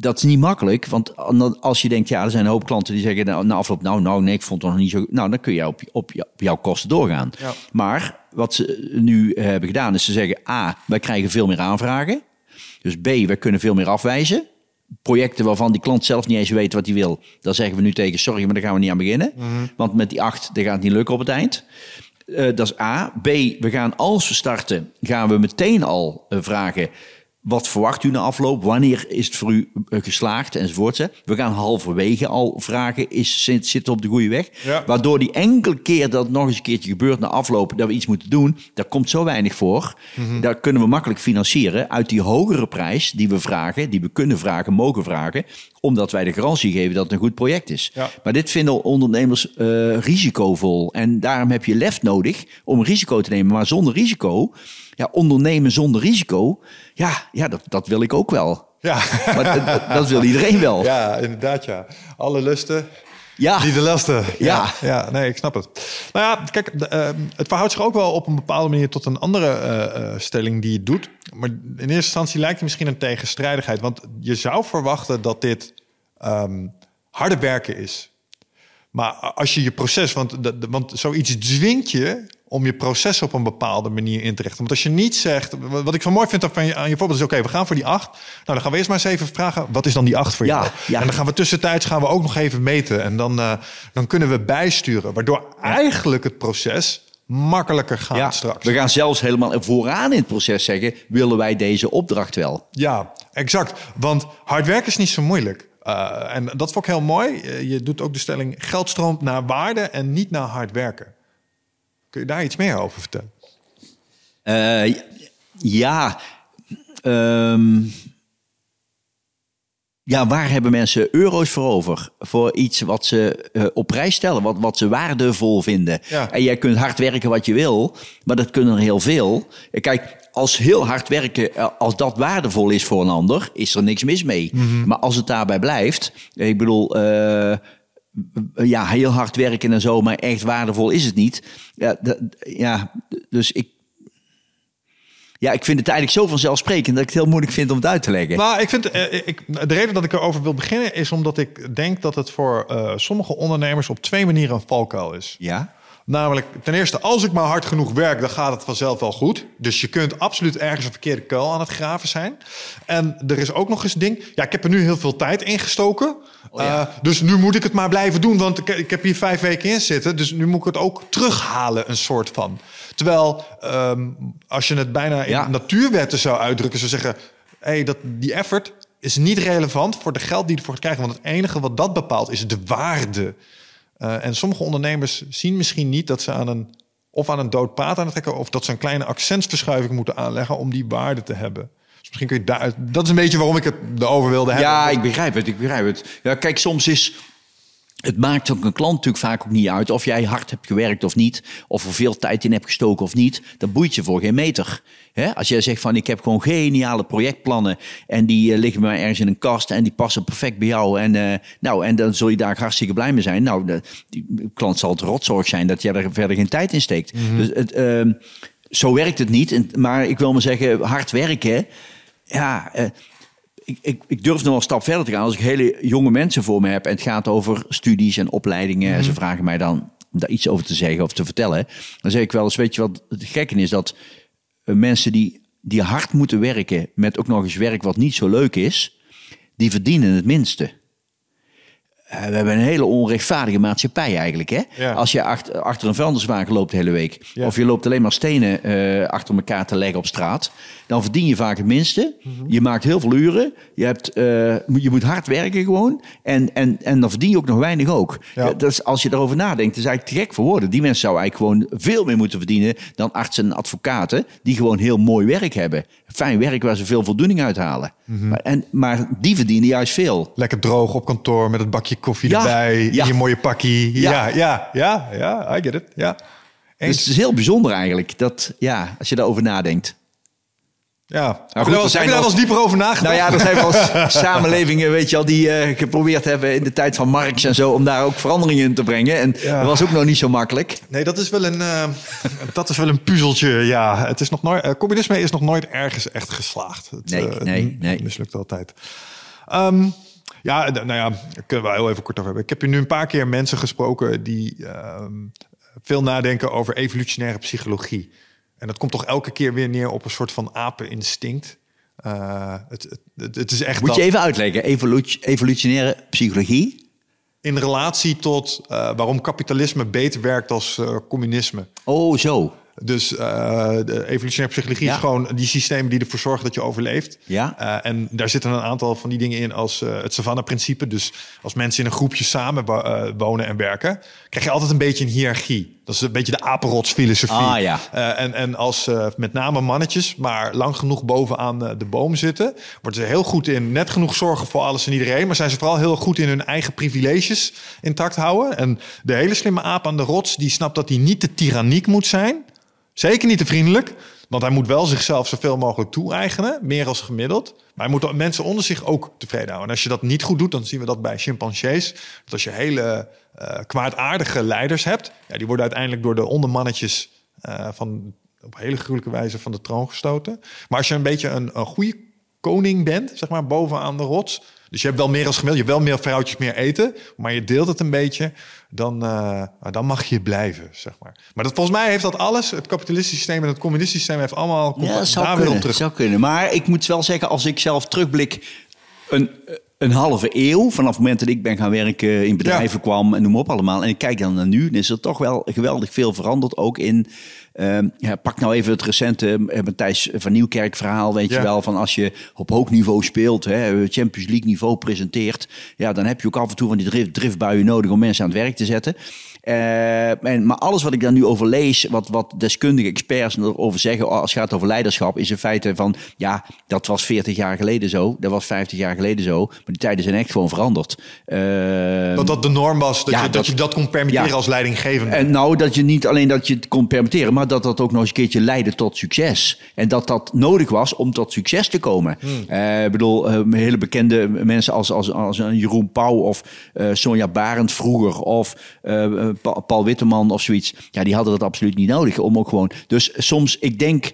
Dat is niet makkelijk, want als je denkt, ja, er zijn een hoop klanten die zeggen nou, na afloop, nou, nou, nee, ik vond het nog niet zo. Nou, dan kun je op, op, op jouw kosten doorgaan. Ja. Maar wat ze nu hebben gedaan, is ze zeggen: A, wij krijgen veel meer aanvragen. Dus B, wij kunnen veel meer afwijzen. Projecten waarvan die klant zelf niet eens weet wat hij wil, daar zeggen we nu tegen: sorry, maar daar gaan we niet aan beginnen. Want met die 8, dat gaat het niet lukken op het eind. Eh, dat is A. B, we gaan als we starten, gaan we meteen al eh, vragen... wat verwacht u na afloop? Wanneer is het voor u eh, geslaagd? Enzovoort. We gaan halverwege al vragen, is, zit, zit het op de goede weg? Ja. Waardoor die enkele keer dat het nog eens een keertje gebeurt na afloop... dat we iets moeten doen, daar komt zo weinig voor. Daar kunnen we makkelijk financieren uit die hogere prijs die we vragen... die we kunnen vragen, mogen vragen... omdat wij de garantie geven dat het een goed project is. Ja. Maar dit vinden ondernemers eh, risicovol. En daarom heb je lef nodig om risico te nemen. Maar zonder risico, ja, ondernemen zonder risico, ja, ja dat, dat wil ik ook wel. Ja, Maar dat, dat wil iedereen wel. ja inderdaad, ja. Alle lusten, Ja, niet de lasten. Ja. ja, nee, ik snap het. Nou ja, kijk, de, eh, het verhoudt zich ook wel op een bepaalde manier tot een andere eh, eh, stelling die je doet. Maar in eerste instantie lijkt het misschien een tegenstrijdigheid. Want je zou verwachten dat dit ehm, harde werken is. Maar als je je proces, want, de- de- want zoiets dwingt je om je proces op een bepaalde manier in te richten. Want als je niet zegt, wat ik zo mooi vind van je, aan je voorbeeld is, oké, we gaan voor die acht. Nou, dan gaan we eerst maar eens even vragen, wat is dan die acht voor jou? ja. En dan gaan we tussentijds gaan we ook nog even meten. En dan, eh, dan kunnen we bijsturen, waardoor eigenlijk het proces makkelijker gaat ja. straks. we gaan zelfs helemaal vooraan in het proces zeggen, willen wij deze opdracht wel? Ja, exact. Want hard werken is niet zo moeilijk. Uh, en dat vond ik heel mooi. Uh, je doet ook de stelling: geld stroomt naar waarde en niet naar hard werken. Kun je daar iets meer over vertellen? Uh, ja, um, ja, waar hebben mensen euro's voor over? Voor iets wat ze uh, op prijs stellen, wat, wat ze waardevol vinden. Ja. En jij kunt hard werken wat je wil, maar dat kunnen er heel veel. Kijk, als heel hard werken, als dat waardevol is voor een ander, is er niks mis mee. Mhm. Maar als het daarbij blijft, ik bedoel, uh, ja, heel hard werken en zo, maar echt waardevol is het niet. Ja, ja dus ik. Ja, ik vind het eigenlijk zo vanzelfsprekend dat ik het heel moeilijk vind om het uit te leggen. Nou, ik vind, ik, de reden dat ik erover wil beginnen is omdat ik denk dat het voor uh, sommige ondernemers op twee manieren een valkuil is. Ja. Namelijk, ten eerste, als ik maar hard genoeg werk, dan gaat het vanzelf wel goed. Dus je kunt absoluut ergens een verkeerde kuil aan het graven zijn. En er is ook nog eens een ding. Ja, ik heb er nu heel veel tijd in gestoken. Uh, dus nu moet ik het maar blijven doen, want ik, ik, heb hier vijf weken in zitten. Dus nu moet ik het ook terughalen, een soort van. Terwijl, um, als je het bijna in Ja. natuurwetten zou uitdrukken, zou zeggen: hey, dat, die effort is niet relevant voor de geld die je ervoor gaat krijgen. Want het enige wat dat bepaalt is de waarde. Uh, en sommige ondernemers zien misschien niet dat ze aan een of aan een dood paard aan het trekken, of dat ze een kleine accentsverschuiving moeten aanleggen om die waarde te hebben. Misschien kun je daar. Dat is een beetje waarom ik het erover wilde hebben. Ja, ik begrijp het, ik begrijp het. Ja, kijk, soms is... Het maakt ook een klant natuurlijk vaak ook niet uit of jij hard hebt gewerkt of niet. Of er veel tijd in hebt gestoken of niet. Dat boeit je voor geen meter. Als jij zegt van ik heb gewoon geniale projectplannen. En die uh, liggen bij mij ergens in een kast en die passen perfect bij jou. En, uh, nou, en dan zul je daar hartstikke blij mee zijn. Nou, de, die klant zal het rotzorg zijn dat jij er verder geen tijd in steekt. Mm -hmm. Dus het, uh, zo werkt het niet. Maar ik wil maar zeggen, hard werken. Ja, uh, ik, ik, ik, durf nog een stap verder te gaan. Als ik hele jonge mensen voor me heb en het gaat over studies en opleidingen. Mm. en ze vragen mij dan om daar iets over te zeggen of te vertellen. Dan zeg ik wel eens, weet je wat het gekke is? Dat uh, mensen die, die hard moeten werken met ook nog eens werk wat niet zo leuk is. Die verdienen het minste. Uh, we hebben een hele onrechtvaardige maatschappij eigenlijk. Hè? Ja. Als je achter, achter een vuilniswagen loopt de hele week. Ja. Of je loopt alleen maar stenen uh, achter elkaar te leggen op straat. Dan verdien je vaak het minste. Mm -hmm. Je maakt heel veel uren. Je, hebt, uh, je moet hard werken gewoon. En, en, en dan verdien je ook nog weinig ook. Ja. Dat is, als je daarover nadenkt, is eigenlijk te gek voor woorden. Die mensen zouden eigenlijk gewoon veel meer moeten verdienen... dan artsen en advocaten. Die gewoon heel mooi werk hebben. Fijn werk waar ze veel voldoening uithalen. Mm -hmm. maar, en, maar die verdienen juist veel. Lekker droog op kantoor met het bakje koffie ja, erbij. Ja. Je mooie pakkie. Ja, ja, ja, ja, I get it. Ja. Dus het is heel bijzonder eigenlijk. Dat, ja, als je daarover nadenkt. Ja, nou, goed, heb je daar, zijn daar wel eens dieper over nagedacht? Nou ja, er zijn wel samenlevingen, weet je al, die uh, geprobeerd hebben in de tijd van Marx en zo, om daar ook veranderingen in te brengen. En ja. dat was ook nog niet zo makkelijk. Nee, dat is wel een, uh, dat is wel een puzzeltje, ja. Het is nog nooit, uh, communisme is nog nooit ergens echt geslaagd. Het, nee, nee, nee. Het mislukt altijd. Um, ja, nou ja, daar kunnen we heel even kort over hebben. Ik heb hier nu een paar keer mensen gesproken die uh, veel nadenken over evolutionaire psychologie. En dat komt toch elke keer weer neer op een soort van apeninstinct. Uh, het, het, het, is echt. Moet je even uitleggen, Evolu evolutionaire psychologie? In relatie tot uh, waarom kapitalisme beter werkt als uh, communisme. Oh, zo. Dus uh, de evolutionaire psychologie ja. is gewoon die systemen die ervoor zorgen dat je overleeft. Ja. Uh, en daar zitten een aantal van die dingen in als uh, het Savannah-principe. Dus als mensen in een groepje samen wonen en werken, krijg je altijd een beetje een hiërarchie. Dat is een beetje de apenrotsfilosofie. Ah, ja. en, en als met name mannetjes maar lang genoeg bovenaan de boom zitten, worden ze heel goed in net genoeg zorgen voor alles en iedereen. Maar zijn ze vooral heel goed in hun eigen privileges intact houden. En de hele slimme aap aan de rots, die snapt dat hij niet te tyranniek moet zijn. Zeker niet te vriendelijk, want hij moet wel zichzelf zoveel mogelijk toe-eigenen, meer als gemiddeld. Maar hij moet mensen onder zich ook tevreden houden. En als je dat niet goed doet, dan zien we dat bij chimpansees. Dat als je hele uh, kwaadaardige leiders hebt, ja, die worden uiteindelijk door de ondermannetjes uh, van op hele gruwelijke wijze van de troon gestoten. Maar als je een beetje een, een goede koning bent, zeg maar bovenaan de rots, dus je hebt wel meer als gemiddeld, je hebt wel meer vrouwtjes meer eten, maar je deelt het een beetje, dan, uh, dan mag je blijven, zeg maar. Maar dat, volgens mij heeft dat alles, het kapitalistische systeem en het communistische systeem, heeft allemaal ja, dat zou kunnen, terug. zou kunnen. Maar ik moet wel zeggen, als ik zelf terugblik, een, een halve eeuw, vanaf het moment dat ik ben gaan werken, in bedrijven ja. kwam en noem op allemaal, en ik kijk dan naar nu, dan is er toch wel geweldig veel veranderd, ook in Uh, ja, pak nou even het recente Matthijs van Nieuwkerk verhaal, weet ja. je wel, van als je op hoog niveau speelt, hè, Champions League niveau presenteert, ja, dan heb je ook af en toe van die drift, driftbuien nodig om mensen aan het werk te zetten. Uh, en, maar alles wat ik daar nu over lees, wat, wat deskundige experts erover zeggen als het gaat over leiderschap, is in feite van, ja, dat was 40 jaar geleden zo, dat was 50 jaar geleden zo, maar die tijden zijn echt gewoon veranderd. Uh, dat dat de norm was, dat, ja, je, dat, dat, je dat kon permitteren ja. als leidinggevende. En nou, dat je niet alleen dat je het kon permitteren, maar dat dat ook nog eens een keertje leidde tot succes. En dat dat nodig was om tot succes te komen. Hmm. Uh, ik bedoel, uh, hele bekende mensen als, als, als Jeroen Pauw of Sonja Barend vroeger of Paul Witteman of zoiets. Ja, die hadden dat absoluut niet nodig om ook gewoon. Dus soms, ik denk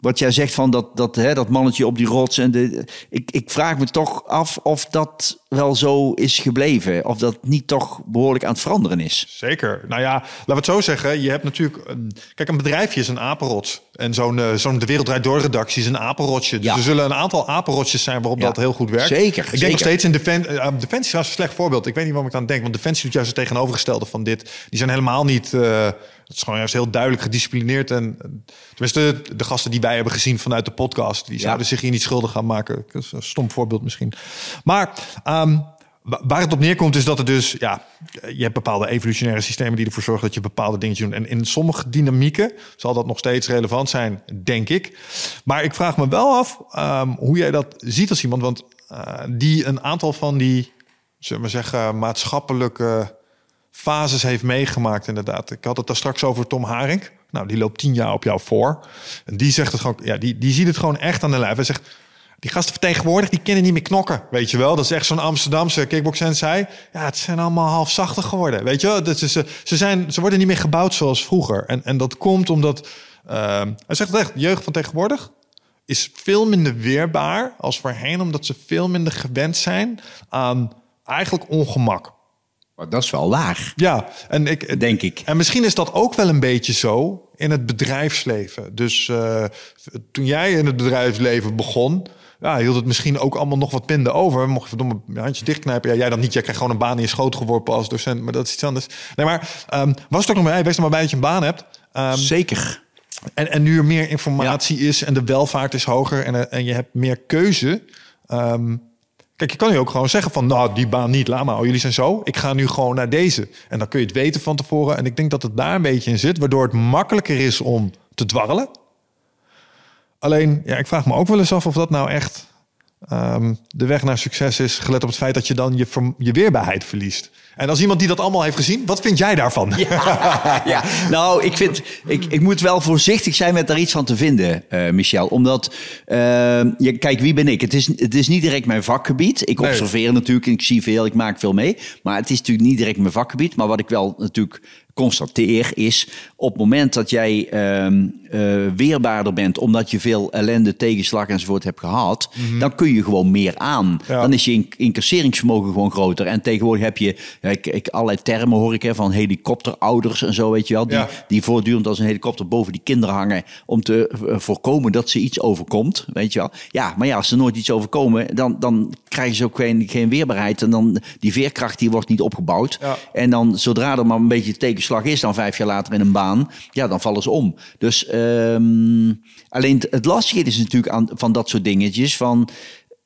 wat jij zegt van dat, dat, hè, dat mannetje op die rots. En de, ik, ik vraag me toch af of dat wel zo is gebleven. Of dat niet toch behoorlijk aan het veranderen is. Zeker. Nou ja, laten we het zo zeggen. Je hebt natuurlijk... Een, kijk, een bedrijfje is een apenrots. En zo'n uh, zo'n De Wereld Draait Door redactie is een apenrotsje. Dus Ja. er zullen een aantal apenrotsjes zijn waarop Ja. dat heel goed werkt. Zeker, Ik denk zeker. nog steeds in Defen eh, Defensie is een slecht voorbeeld. Ik weet niet waarom ik aan denk. Want Defensie doet juist het tegenovergestelde van dit. Die zijn helemaal niet... eh, het is gewoon juist heel duidelijk gedisciplineerd. En tenminste, de gasten die wij hebben gezien vanuit de podcast... die zouden zich hier niet schuldig gaan maken. Dat is een stom voorbeeld misschien. Maar... ehm, Wa- Waar het op neerkomt is dat er dus, ja, je hebt bepaalde evolutionaire systemen die ervoor zorgen dat je bepaalde dingen doet. En in sommige dynamieken zal dat nog steeds relevant zijn, denk ik. Maar ik vraag me wel af ehm, hoe jij dat ziet als iemand, want eh, die een aantal van die, zullen we zeggen, maatschappelijke fases heeft meegemaakt, inderdaad. Ik had het daar straks over Tom Haring. Nou, die loopt tien jaar op jou voor. En die zegt het gewoon, ja, die, die ziet het gewoon echt aan de lijf. Hij zegt, die gasten vertegenwoordig, die kunnen niet meer knokken. Weet je wel, dat is echt zo'n Amsterdamse kickbox-sensei. Ja, het zijn allemaal halfzachten geworden. Weet je wel, dat is, ze, ze, zijn, ze worden niet meer gebouwd zoals vroeger. En, en dat komt omdat, ehm, hij zegt het echt, de jeugd van tegenwoordig is veel minder weerbaar als voorheen, omdat ze veel minder gewend zijn aan eigenlijk ongemak. Maar dat is wel waar, Ja, en ik denk ik. En misschien is dat ook wel een beetje zo in het bedrijfsleven. Dus eh, toen jij in het bedrijfsleven begon, ja, hield het misschien ook allemaal nog wat minder over. Mocht je verdomme je handje dichtknijpen. Ja, jij dan niet. Jij krijgt gewoon een baan in je schoot geworpen als docent. Maar dat is iets anders. Nee, maar ehm, was het ook nog maar, hey, wees er maar bij dat je een baan hebt. Ehm, Zeker. en, en nu er meer informatie is en de welvaart is hoger en, eh, en je hebt meer keuze. Ehm, kijk, je kan je ook gewoon zeggen van, nou, die baan niet, laat maar. Oh, jullie zijn zo. Ik ga nu gewoon naar deze. En dan kun je het weten van tevoren. En ik denk dat het daar een beetje in zit, waardoor het makkelijker is om te dwarrelen. Alleen, ja, ik vraag me ook wel eens af of dat nou echt ehm, de weg naar succes is, gelet op het feit dat je dan je, je weerbaarheid verliest. En als iemand die dat allemaal heeft gezien, wat vind jij daarvan? ja, nou, ik vind, ik, ik moet wel voorzichtig zijn met daar iets van te vinden, eh, Michel. Omdat, eh, je, kijk, wie ben ik? Het is, het is niet direct mijn vakgebied. Ik Nee. observeer natuurlijk, ik zie veel, ik maak veel mee. Maar het is natuurlijk niet direct mijn vakgebied. Maar wat ik wel natuurlijk constateer is, op het moment dat jij ehm, eh, weerbaarder bent, omdat je veel ellende, tegenslag enzovoort hebt gehad, dan kun je gewoon meer aan. Mhm. Ja. Dan is je in- incasseringsvermogen gewoon groter. En tegenwoordig heb je, ja, ik, ik, allerlei termen hoor ik hè, van helikopterouders en zo, weet je wel, die, Ja. die voortdurend als een helikopter boven die kinderen hangen om te eh, voorkomen dat ze iets overkomt, weet je wel. Ja, maar ja, als er nooit iets overkomen, dan, dan krijgen ze ook geen, geen weerbaarheid en dan die veerkracht die wordt niet opgebouwd. En dan zodra er maar een beetje tegenslag is, dan vijf jaar later in een baan, ja, dan vallen ze om. Dus ehm, alleen het- lastige is natuurlijk aan, van dat soort dingetjes van.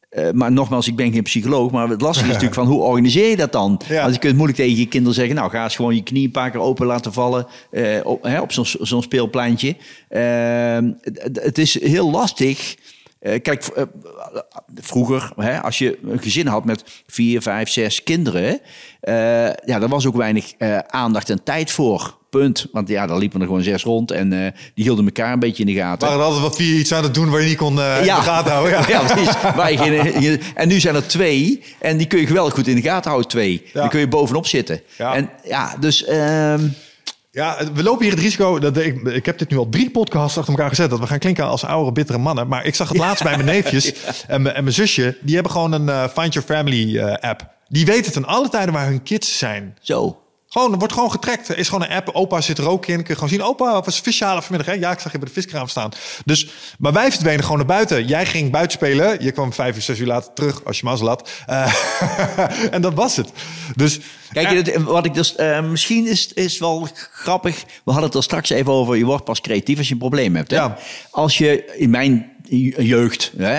eh, maar nogmaals, ik ben geen psycholoog, maar het lastige is natuurlijk van hoe organiseer je dat dan? Ja. Want je kunt moeilijk tegen je kinderen zeggen, nou ga eens gewoon je knie een paar keer open laten vallen eh, op, hè, op zo'n zo'n speelpleintje. Ehm, het is heel lastig. Eh, kijk, eh, vroeger, hè, als je een gezin had met vier, vijf, zes kinderen, eh, ja, daar was ook weinig aandacht en tijd voor. Punt. Want ja, daar liepen er gewoon zes rond en die hielden elkaar een beetje in de gaten. waren er altijd wat vier iets aan het doen waar je niet kon in de gaten houden. Ja. Ja, precies. Waar je geen- je- en nu zijn er twee. En die kun je geweldig goed in de gaten houden, twee. Ja. Dan kun je bovenop zitten. Ja. En ja, dus... ehm, Ja, we lopen hier het risico. Dat ik, ik heb dit nu al drie podcasts achter elkaar gezet. Dat we gaan klinken als oude, bittere mannen. Maar ik zag het laatst bij mijn neefjes en, mijn, en mijn zusje. Die hebben gewoon een eh, Find Your Family eh, app. Die weten ten alle tijden waar hun kids zijn. zo. Gewoon, wordt gewoon getrekt. Er is gewoon een app. Opa zit er ook in. Kun je gewoon zien. Opa, was visjalen vanmiddag. Hè? Ja, ik zag je bij de viskraam staan. Dus, maar wij verdwenen gewoon naar buiten. Jij ging buiten spelen. Je kwam vijf uur, zes uur later terug. Als je mazzel had. Eh, en dat was het. Dus Kijk, het- wat ik dus, eh, misschien is, is wel grappig. We hadden het er straks even over. Je wordt pas creatief als je een probleem hebt. Hè? Ja. Als je in mijn jeugd, hè,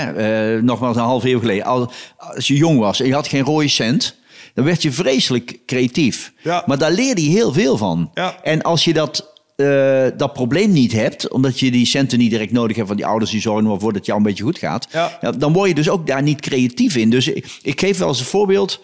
eh, nogmaals een half eeuw geleden, als, als je jong was en je had geen rode cent, dan werd je vreselijk creatief. Ja. Maar daar leerde je heel veel van. Ja. En als je dat. eh, dat probleem niet hebt, omdat je die centen niet direct nodig hebt van die ouders die zorgen ervoor dat het jou een beetje goed gaat, Ja. dan word je dus ook daar niet creatief in. Dus ik, ik geef wel eens een voorbeeld.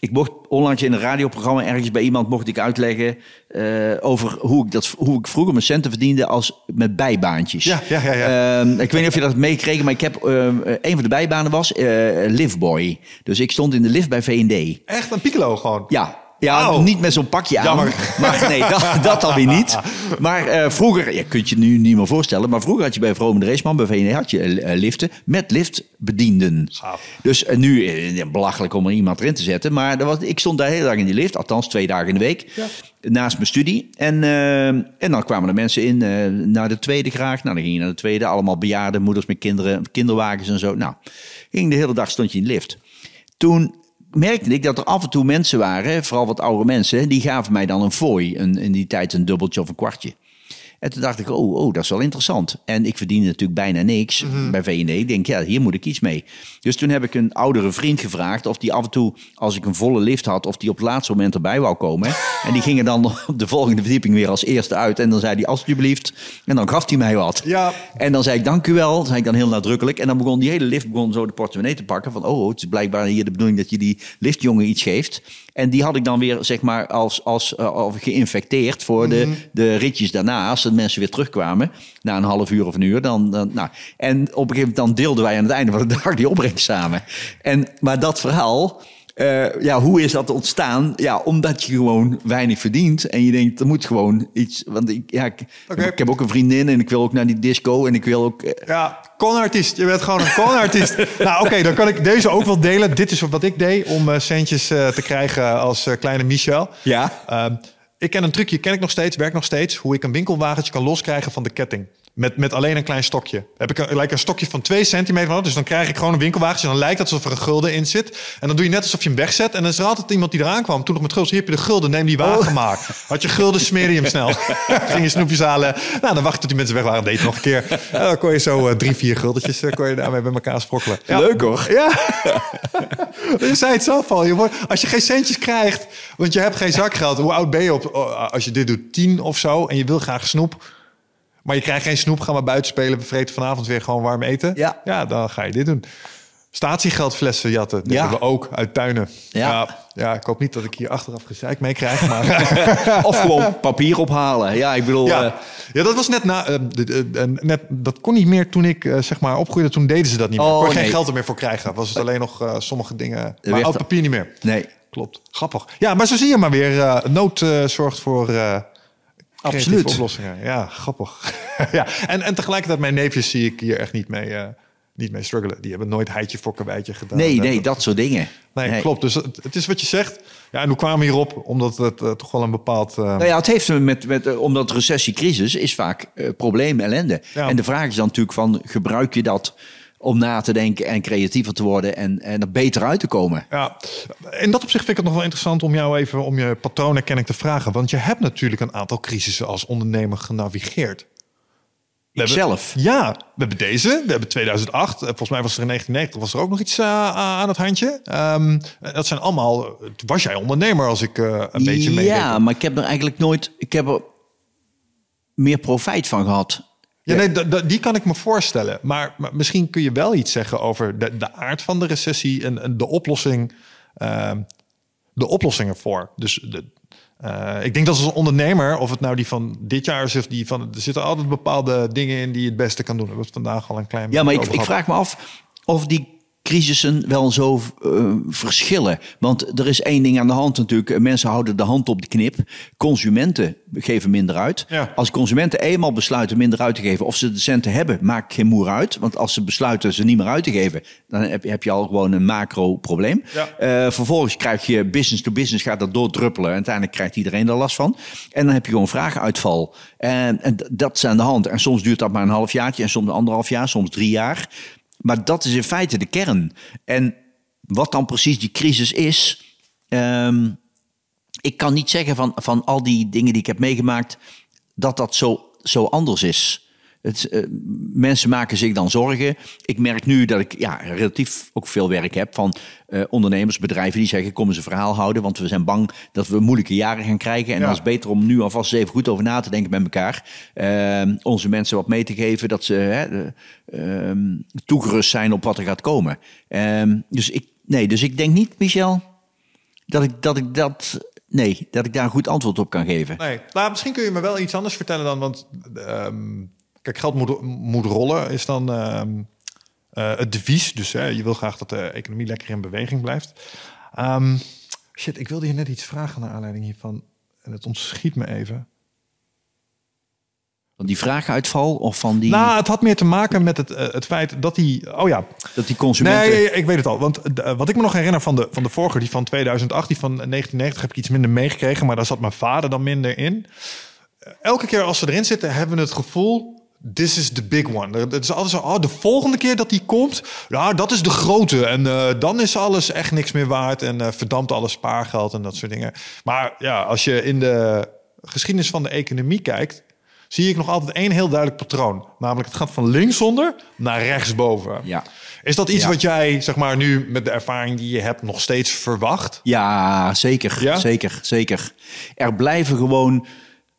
Ik mocht onlangs in een radioprogramma ergens bij iemand mocht ik uitleggen eh, over hoe ik, dat, hoe ik vroeger mijn centen verdiende als met bijbaantjes. Ja, ja, ja, ja. Ehm, ik weet niet of je dat meekregen, maar ik heb ehm, een van de bijbanen was eh liftboy. Dus ik stond in de lift bij V&D. echt een piccolo gewoon. Ja, Ja, Oh. niet met zo'n pakje aan. Jammer. Maar nee, dat, dat dan weer niet. Maar eh, vroeger, je kunt je nu niet meer voorstellen, maar vroeger had je bij Vroom de Raceman, bij VND, had je eh, liften met liftbedienden. Gaaf. Dus eh, nu, eh, belachelijk om er iemand erin te zetten, maar er was, ik stond daar de hele dag in die lift, althans twee dagen in de week, naast mijn studie. En, eh, en dan kwamen er mensen in eh, naar de tweede graag. Nou, dan ging je naar de tweede, allemaal bejaarden, moeders met kinderen, kinderwagens en zo. Nou, ging de hele dag stond je in de lift. Toen merkte ik dat er af en toe mensen waren, vooral wat oude mensen, die gaven mij dan een fooi, een, in die tijd een dubbeltje of een kwartje. En toen dacht ik, oh, oh, dat is wel interessant. En ik verdiende natuurlijk bijna niks bij VND. Ik denk, ja, hier moet ik iets mee. Dus toen heb ik een oudere vriend gevraagd of die af en toe, als ik een volle lift had, of die op het laatste moment erbij wou komen. En die gingen dan op de volgende verdieping weer als eerste uit. En dan zei hij, alsjeblieft. En dan gaf hij mij wat. Ja. En dan zei ik, dank u wel. zei ik dan heel nadrukkelijk. En dan begon die hele lift begon zo de portemonnee te pakken. Van, oh, het is blijkbaar hier de bedoeling dat je die liftjongen iets geeft. En die had ik dan weer, zeg maar, als, als, eh, als geïnfecteerd voor de, de ritjes daarna. Mensen weer terugkwamen, na een half uur of een uur. Dan, dan, nou. En op een gegeven moment dan deelden wij aan het einde van de dag die opbrengst samen. En, maar dat verhaal... eh, ja, hoe is dat ontstaan? Ja, omdat je gewoon weinig verdient. En je denkt, er moet gewoon iets. Want ik, ja, ik, heb ook een vriendin en ik wil ook naar die disco. En ik wil ook. eh, Ja, conartiest. Je bent gewoon een conartiest. nou, oké, dan kan ik deze ook wel delen. Dit is wat ik deed om eh, centjes te krijgen als kleine Michel. Ja. Ik ken een trucje, ken ik nog steeds, werkt nog steeds. Hoe ik een winkelwagentje kan loskrijgen van de ketting. Met, met alleen een klein stokje. Heb ik een, lijkt een stokje van 2 centimeter van. Dus dan krijg ik gewoon een winkelwagentje. En dan lijkt het alsof er een gulden in zit. En dan doe je net alsof je hem wegzet. En dan is er altijd iemand die eraan kwam. Toen nog met gulden. Hier heb je de gulden. Neem die wagen maar. Had je gulden, smeer je hem snel. Ging je snoepjes halen. Nou, dan wacht je tot die mensen weg waren. Deed het nog een keer. En dan kon je zo eh, drie, vier guldetjes eh, kon je daarmee bij elkaar sprokkelen. Ja. Leuk hoor. Ja. je zei het zelf al. Je wordt, als je geen centjes krijgt, want je hebt geen zakgeld. Hoe oud ben je op, als je dit doet? Tien of zo. En je wil graag snoep. Maar je krijgt geen snoep. Gaan we buiten spelen. We vreten vanavond weer gewoon warm eten. Ja. ja dan ga je dit doen. Statiegeldflessen jatten. Dat Ja. hebben we ook uit tuinen. Ja. ja. Ja, ik hoop niet dat ik hier achteraf gezeik mee krijg. Maar Of gewoon papier ophalen. Ja, ik bedoel. ja. eh, ja, dat was net na. eh, net, dat kon niet meer toen ik eh, zeg maar opgroeide. Toen deden ze dat niet meer. Oh, kon nee. geen geld er meer voor krijgen. Was het alleen nog sommige dingen. Maar oud papier niet meer. nee, Klopt. Grappig. Ja, maar zo zie je maar weer. nood zorgt voor. Absoluut. oplossingen. Ja, grappig. ja, en, en tegelijkertijd mijn neefjes zie ik hier echt niet mee, niet mee struggelen. Die hebben nooit heitje voor karweitje gedaan. nee, nee, dat soort dingen. Nee, klopt. Dus het, het is wat je zegt. Ja, en hoe kwamen we hierop? Omdat het eh, toch wel een bepaald... eh, Nou ja, het heeft met, met eh, omdat recessie, crisis is vaak probleem, ellende. Ja. En de vraag is dan natuurlijk van, gebruik je dat om na te denken en creatiever te worden en, en er beter uit te komen? Ja, in dat opzicht vind ik het nog wel interessant om jou even om je patroonherkenning te vragen. Want je hebt natuurlijk een aantal crisissen als ondernemer genavigeerd. We Ikzelf. Ja, we hebben deze. We hebben 2008. eh, Volgens mij was er in 1990 was er ook nog iets eh, aan het handje. Ehm, dat zijn allemaal... Was jij ondernemer als ik eh, een beetje mee Ja, maar ik heb er eigenlijk nooit, ik heb er meer profijt van gehad. Ja, nee, die kan ik me voorstellen. Maar, maar misschien kun je wel iets zeggen over de, de aard van de recessie en, en de oplossing. ehm, de oplossing ervoor. Dus de, eh, ik denk dat als ondernemer, of het nou die van dit jaar is of die van. Er zitten altijd bepaalde dingen in die je het beste kan doen. We hebben het vandaag al een klein Ja, maar ik, beetje ik vraag me af of die crisissen wel zo eh, verschillen. Want er is één ding aan de hand natuurlijk. Mensen houden de hand op de knip. Consumenten geven minder uit. Ja. Als consumenten eenmaal besluiten minder uit te geven... of ze de centen hebben, maakt geen moer uit. Want als ze besluiten ze niet meer uit te geven... dan heb, je- heb je al gewoon een macro-probleem. Ja. Eh, vervolgens krijg je business to business, gaat dat doordruppelen. En uiteindelijk krijgt iedereen er last van. En dan heb je gewoon vragenuitval. En, en dat is aan de hand. En soms duurt dat maar een half jaartje, en soms anderhalf jaar, soms drie jaar. Maar dat is in feite de kern. En wat dan precies die crisis is. ehm, ik kan niet zeggen van, van al die dingen die ik heb meegemaakt. dat dat zo, zo anders is. Het, eh, mensen maken zich dan zorgen. Ik merk nu dat ik ja, relatief ook veel werk heb van eh, ondernemers, bedrijven die zeggen: kom eens een verhaal houden, want we zijn bang dat we moeilijke jaren gaan krijgen. En Ja. dan is het beter om nu alvast even goed over na te denken met elkaar. Eh, onze mensen wat mee te geven, dat ze ehm, toegerust zijn op wat er gaat komen. Ehm, dus, ik, nee, dus ik denk niet, Michel, dat ik dat. Ik dat Nee, dat ik daar een goed antwoord op kan geven. Nee, nou, misschien kun je me wel iets anders vertellen dan, want ehm, kijk, geld moet, moet rollen is dan ehm, eh, het devies. Dus hè, je wil graag dat de economie lekker in beweging blijft. Ehm, Shit, ik wilde je net iets vragen naar aanleiding hiervan. En het ontschiet me even. Van die vraaguitval of van die... Nou, het had meer te maken met het, eh, het feit dat die... Oh ja, dat die consumenten... Nee, ik weet het al. Want eh, wat ik me nog herinner van de, van de vorige, die van 2008, die van 1990, heb ik iets minder meegekregen. Maar daar zat mijn vader dan minder in. Elke keer als we erin zitten, hebben we het gevoel... This is the big one. Het is altijd zo, oh, de volgende keer dat die komt, ja, dat is de grote. En eh, dan is alles echt niks meer waard en uh, verdampt alles spaargeld en dat soort dingen. Maar ja, als je in de geschiedenis van de economie kijkt, zie ik nog altijd één heel duidelijk patroon. Namelijk, het gaat van linksonder naar rechtsboven. Ja. Is dat iets Ja. wat jij, zeg maar, nu met de ervaring die je hebt, nog steeds verwacht? Ja, zeker. Ja? Zeker, zeker. Er blijven gewoon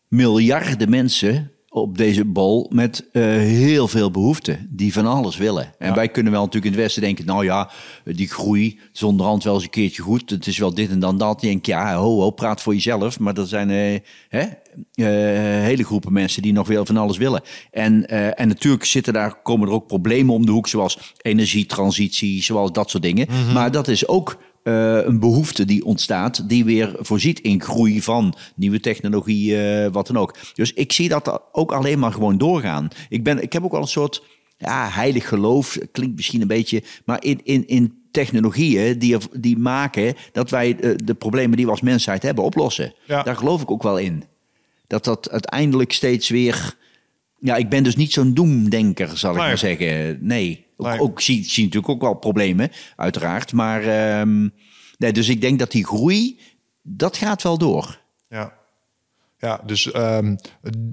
miljarden mensen op deze bol met eh, heel veel behoeften, die van alles willen. En wij kunnen wel natuurlijk in het Westen denken, nou ja, die groei is onderhand wel eens een keertje goed. Het is wel dit en dan dat. Je denkt, ja, ho, ho, praat voor jezelf. Maar er zijn eh, hè, eh, hele groepen mensen die nog wel van alles willen. En, en natuurlijk zitten daar, komen er ook problemen om de hoek, zoals energietransitie, zoals dat soort dingen. Maar dat is ook eh, een behoefte die ontstaat, die weer voorziet in groei van nieuwe technologie, eh, wat dan ook. Dus ik zie dat ook alleen maar gewoon doorgaan. Ik, ben, ik heb ook al een soort ja, heilig geloof, klinkt misschien een beetje, maar in, in, in technologieën die, die maken dat wij eh, de problemen die we als mensheid hebben oplossen. Ja. Daar geloof ik ook wel in. Dat dat uiteindelijk steeds weer. Ja, ik ben dus niet zo'n doemdenker, zal ik maar zeggen. Nee. Ook, Nee. ook zie, zie natuurlijk ook wel problemen, uiteraard. Maar ehm, nee, dus ik denk dat die groei, dat gaat wel door. Ja. Ja, dus ehm,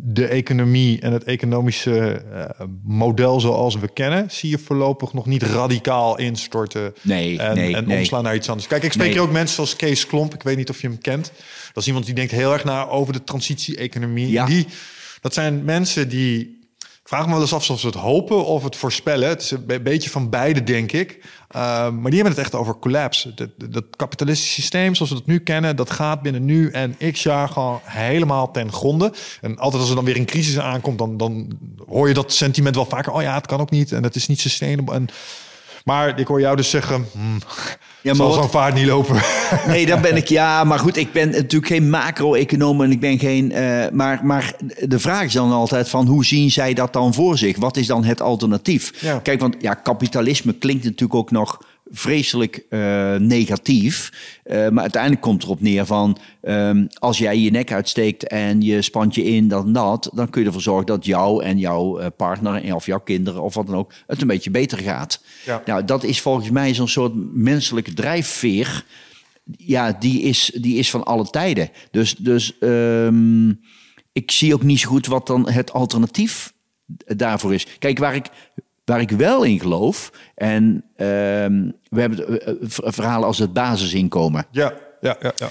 de economie en het economische eh, model zoals we kennen, zie je voorlopig nog niet radicaal instorten Nee, en, nee, en nee. omslaan naar iets anders. Kijk, ik spreek hier ook mensen zoals Kees Klomp, ik weet niet of je hem kent. Dat is iemand die denkt heel erg na over de transitie-economie. Ja. Die, dat zijn mensen die. Vraag me wel eens af of ze het hopen of het voorspellen. Het is een be- beetje van beide, denk ik. Uh, maar die hebben het echt over collapse. Dat kapitalistische systeem zoals we dat nu kennen, dat gaat binnen nu en x jaar gewoon helemaal ten gronde. En altijd als er dan weer een crisis aankomt, dan, dan hoor je dat sentiment wel vaker. Oh ja, het kan ook niet en het is niet sustainable. En, maar ik hoor jou dus zeggen, hmm, Ja, zal maar zo'n wat- vaart niet lopen. Nee, daar ben ik. Ja, maar goed, ik ben natuurlijk geen macro-econoom en ik ben geen. eh, maar, maar de vraag is dan altijd van hoe zien zij dat dan voor zich? Wat is dan het alternatief? Ja. Kijk, want ja, kapitalisme klinkt natuurlijk ook nog vreselijk eh, negatief. Eh, maar uiteindelijk komt erop neer van ehm, als jij je nek uitsteekt en je spant je in dat en dat, dan kun je ervoor zorgen dat jou en jouw eh, partner of jouw kinderen of wat dan ook het een beetje beter gaat. Ja. Nou, dat is volgens mij zo'n soort menselijke drijfveer ja, die is, die is van alle tijden. Dus, dus ehm, ik zie ook niet zo goed wat dan het alternatief daarvoor is. Kijk, waar ik, waar ik wel in geloof, en ehm, we hebben eh, v- verhalen als het basisinkomen. ja, ja, ja, ja.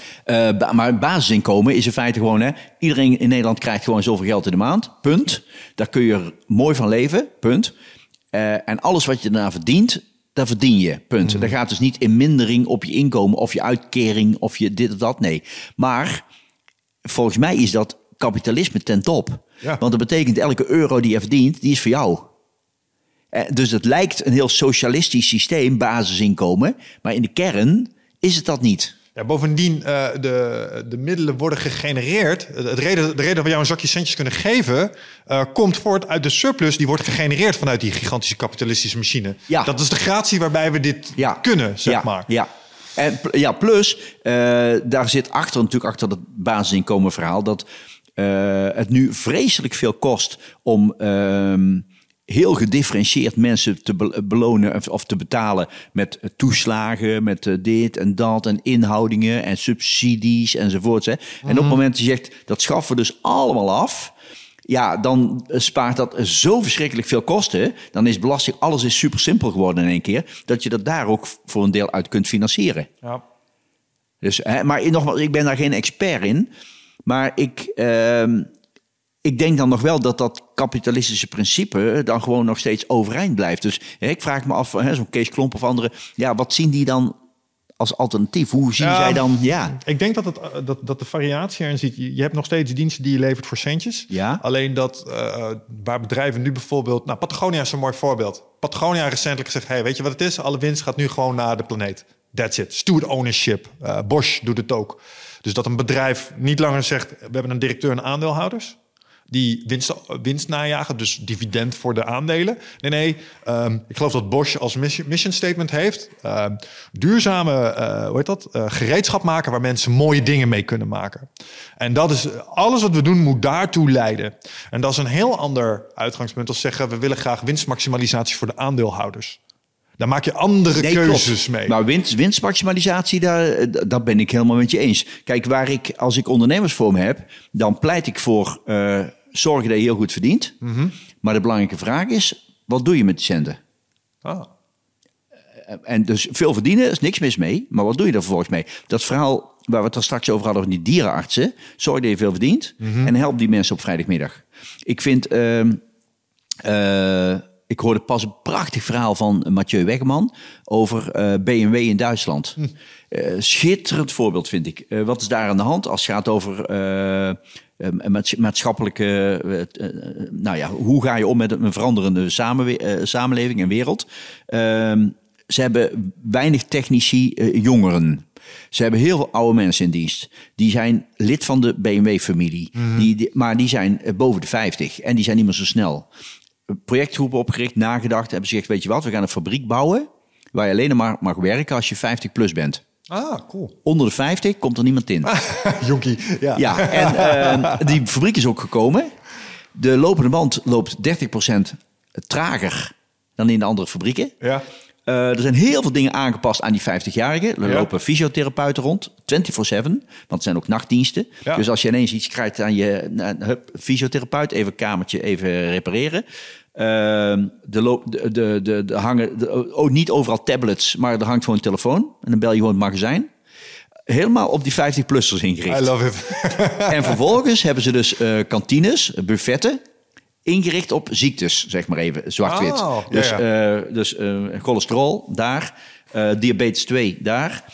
Eh, ba- maar basisinkomen is in feite gewoon, hè, iedereen in Nederland krijgt gewoon zoveel geld in de maand, punt. Daar kun je er mooi van leven, punt. Eh, en alles wat je daarna verdient, daar verdien je, punt. Daar gaat dus niet in mindering op je inkomen of je uitkering of je dit of dat, nee. Maar volgens mij is dat kapitalisme ten top. Ja. Want dat betekent elke euro die je verdient, die is voor jou. Eh, Dus het lijkt een heel socialistisch systeem, basisinkomen. Maar in de kern is het dat niet. Ja, bovendien, eh, de, de middelen worden gegenereerd. Het reden, de reden dat we jou een zakje centjes kunnen geven... eh, komt voort uit de surplus die wordt gegenereerd... vanuit die gigantische kapitalistische machine. Ja. Dat is de gratie waarbij we dit Ja. kunnen, zeg ja, maar. Ja. En ja, plus, daar zit achter natuurlijk achter het basisinkomen verhaal... dat het nu vreselijk veel kost om... ehm, heel gedifferentieerd mensen te be- belonen of- te betalen met eh, toeslagen, met eh, dit en dat en inhoudingen en subsidies enzovoorts. Hè. En op het moment dat je zegt, dat schaffen we dus allemaal af, ja, dan spaart dat zo verschrikkelijk veel kosten. Dan is belasting, alles is super simpel geworden in één keer, dat je dat daar ook voor een deel uit kunt financieren. Ja. Dus, hè, maar nogmaals, ik ben daar geen expert in. Maar ik, ehm, ik denk dan nog wel dat dat kapitalistische principe dan gewoon nog steeds overeind blijft. Dus hè, ik vraag me af, zo'n Kees Klomp of anderen, ja, wat zien die dan als alternatief? Hoe zien Ja, zij dan, ja, Ik denk dat, het, eh, dat, dat de variatie erin zit. Je hebt nog steeds diensten die je levert voor centjes. Ja. Alleen dat eh, waar bedrijven nu bijvoorbeeld... Nou, Patagonia is een mooi voorbeeld. Patagonia recentelijk gezegd... Hey, weet je wat het is? Alle winst gaat nu gewoon naar de planeet. That's it. Steward ownership. Uh, Bosch doet het ook. Dus dat een bedrijf niet langer zegt... we hebben een directeur en aandeelhouders die winst, winst najagen, dus dividend voor de aandelen. Nee, nee, um, ik geloof dat Bosch als mission, statement heeft... Um, duurzame, uh, hoe heet dat, uh, gereedschap maken... waar mensen mooie dingen mee kunnen maken. En dat is, alles wat we doen moet daartoe leiden. En dat is een heel ander uitgangspunt als zeggen... we willen graag winstmaximalisatie voor de aandeelhouders. Daar maak je andere nee, keuzes mee. Maar winst, winstmaximalisatie, daar, daar ben ik helemaal met je eens. Kijk, waar ik, als ik ondernemersvorm heb, dan pleit ik voor uh, zorgen dat je heel goed verdient. Mm -hmm. Maar de belangrijke vraag is, wat doe je met die centen? Ah. En dus veel verdienen is niks mis mee, maar wat doe je er vervolgens mee? Dat verhaal waar we het er straks over hadden, van die dierenartsen. Zorg dat je veel verdient mm -hmm. en help die mensen op vrijdagmiddag. Ik vind... Uh, uh, ik hoorde pas een prachtig verhaal van Mathieu Wegman over uh, BMW in Duitsland. Hm. Uh, schitterend voorbeeld vind ik. Uh, wat is daar aan de hand als het gaat over maatschappelijke... nou ja, hoe ga je om met een veranderende samenleving en wereld? Ehm, ze hebben weinig technici jongeren. Ze hebben heel veel oude mensen in dienst. Die zijn lid van de BMW-familie. Mm. Die, die, maar die zijn boven de 50 en die zijn niet meer zo snel projectgroepen opgericht, nagedacht. Hebben ze gezegd, weet je wat, we gaan een fabriek bouwen... waar je alleen maar mag werken als je 50 plus bent. Ah, cool. Onder de 50 komt er niemand in. Jonkie, ja. Ja, en uh, die fabriek is ook gekomen. De lopende band loopt 30% trager dan in de andere fabrieken. Ja. Uh, er zijn heel veel dingen aangepast aan die 50-jarigen. Er ja. lopen fysiotherapeuten rond, 24-7, want het zijn ook nachtdiensten. Ja. Dus als je ineens iets krijgt aan je uh, hup, fysiotherapeut, even kamertje, even repareren. Uh, de, de, de, de, hangen de, oh, niet overal tablets, maar er hangt gewoon een telefoon. En dan bel je gewoon het magazijn. Helemaal op die 50-plussers ingericht. I love it. en vervolgens hebben ze dus uh, kantines, buffetten ingericht op ziektes, zeg maar even, zwart-wit. Oh, dus ja, ja. Uh, dus uh, cholesterol daar, uh, diabetes 2 daar,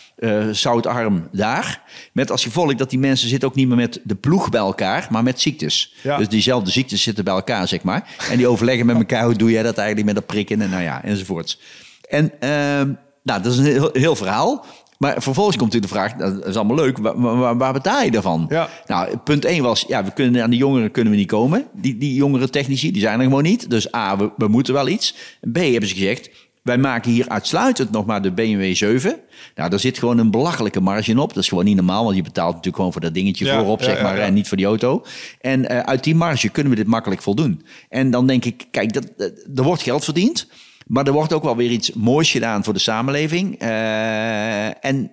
zoutarm daar. Met als gevolg dat die mensen zitten ook niet meer met de ploeg bij elkaar, maar met ziektes. Ja. Dus diezelfde ziektes zitten bij elkaar, zeg maar. En die overleggen met elkaar, hoe doe jij dat eigenlijk met dat prikken en nou ja, enzovoorts. En ehm, nou, dat is een heel, heel verhaal. Maar vervolgens komt u de vraag, dat is allemaal leuk, waar, waar, waar betaal je daarvan? Ja. Nou, punt 1 was, ja, we kunnen, aan die jongeren kunnen we niet komen. Die, die jongere technici, die zijn er gewoon niet. Dus A, we, we moeten wel iets. B, hebben ze gezegd, wij maken hier uitsluitend nog maar de BMW 7. Nou, daar zit gewoon een belachelijke marge op. Dat is gewoon niet normaal, want je betaalt natuurlijk gewoon voor dat dingetje ja, voorop, ja, zeg maar, ja, en niet voor die auto. En uh, uit die marge kunnen we dit makkelijk voldoen. En dan denk ik, kijk, dat, er wordt geld verdiend. Maar er wordt ook wel weer iets moois gedaan voor de samenleving. Uh, en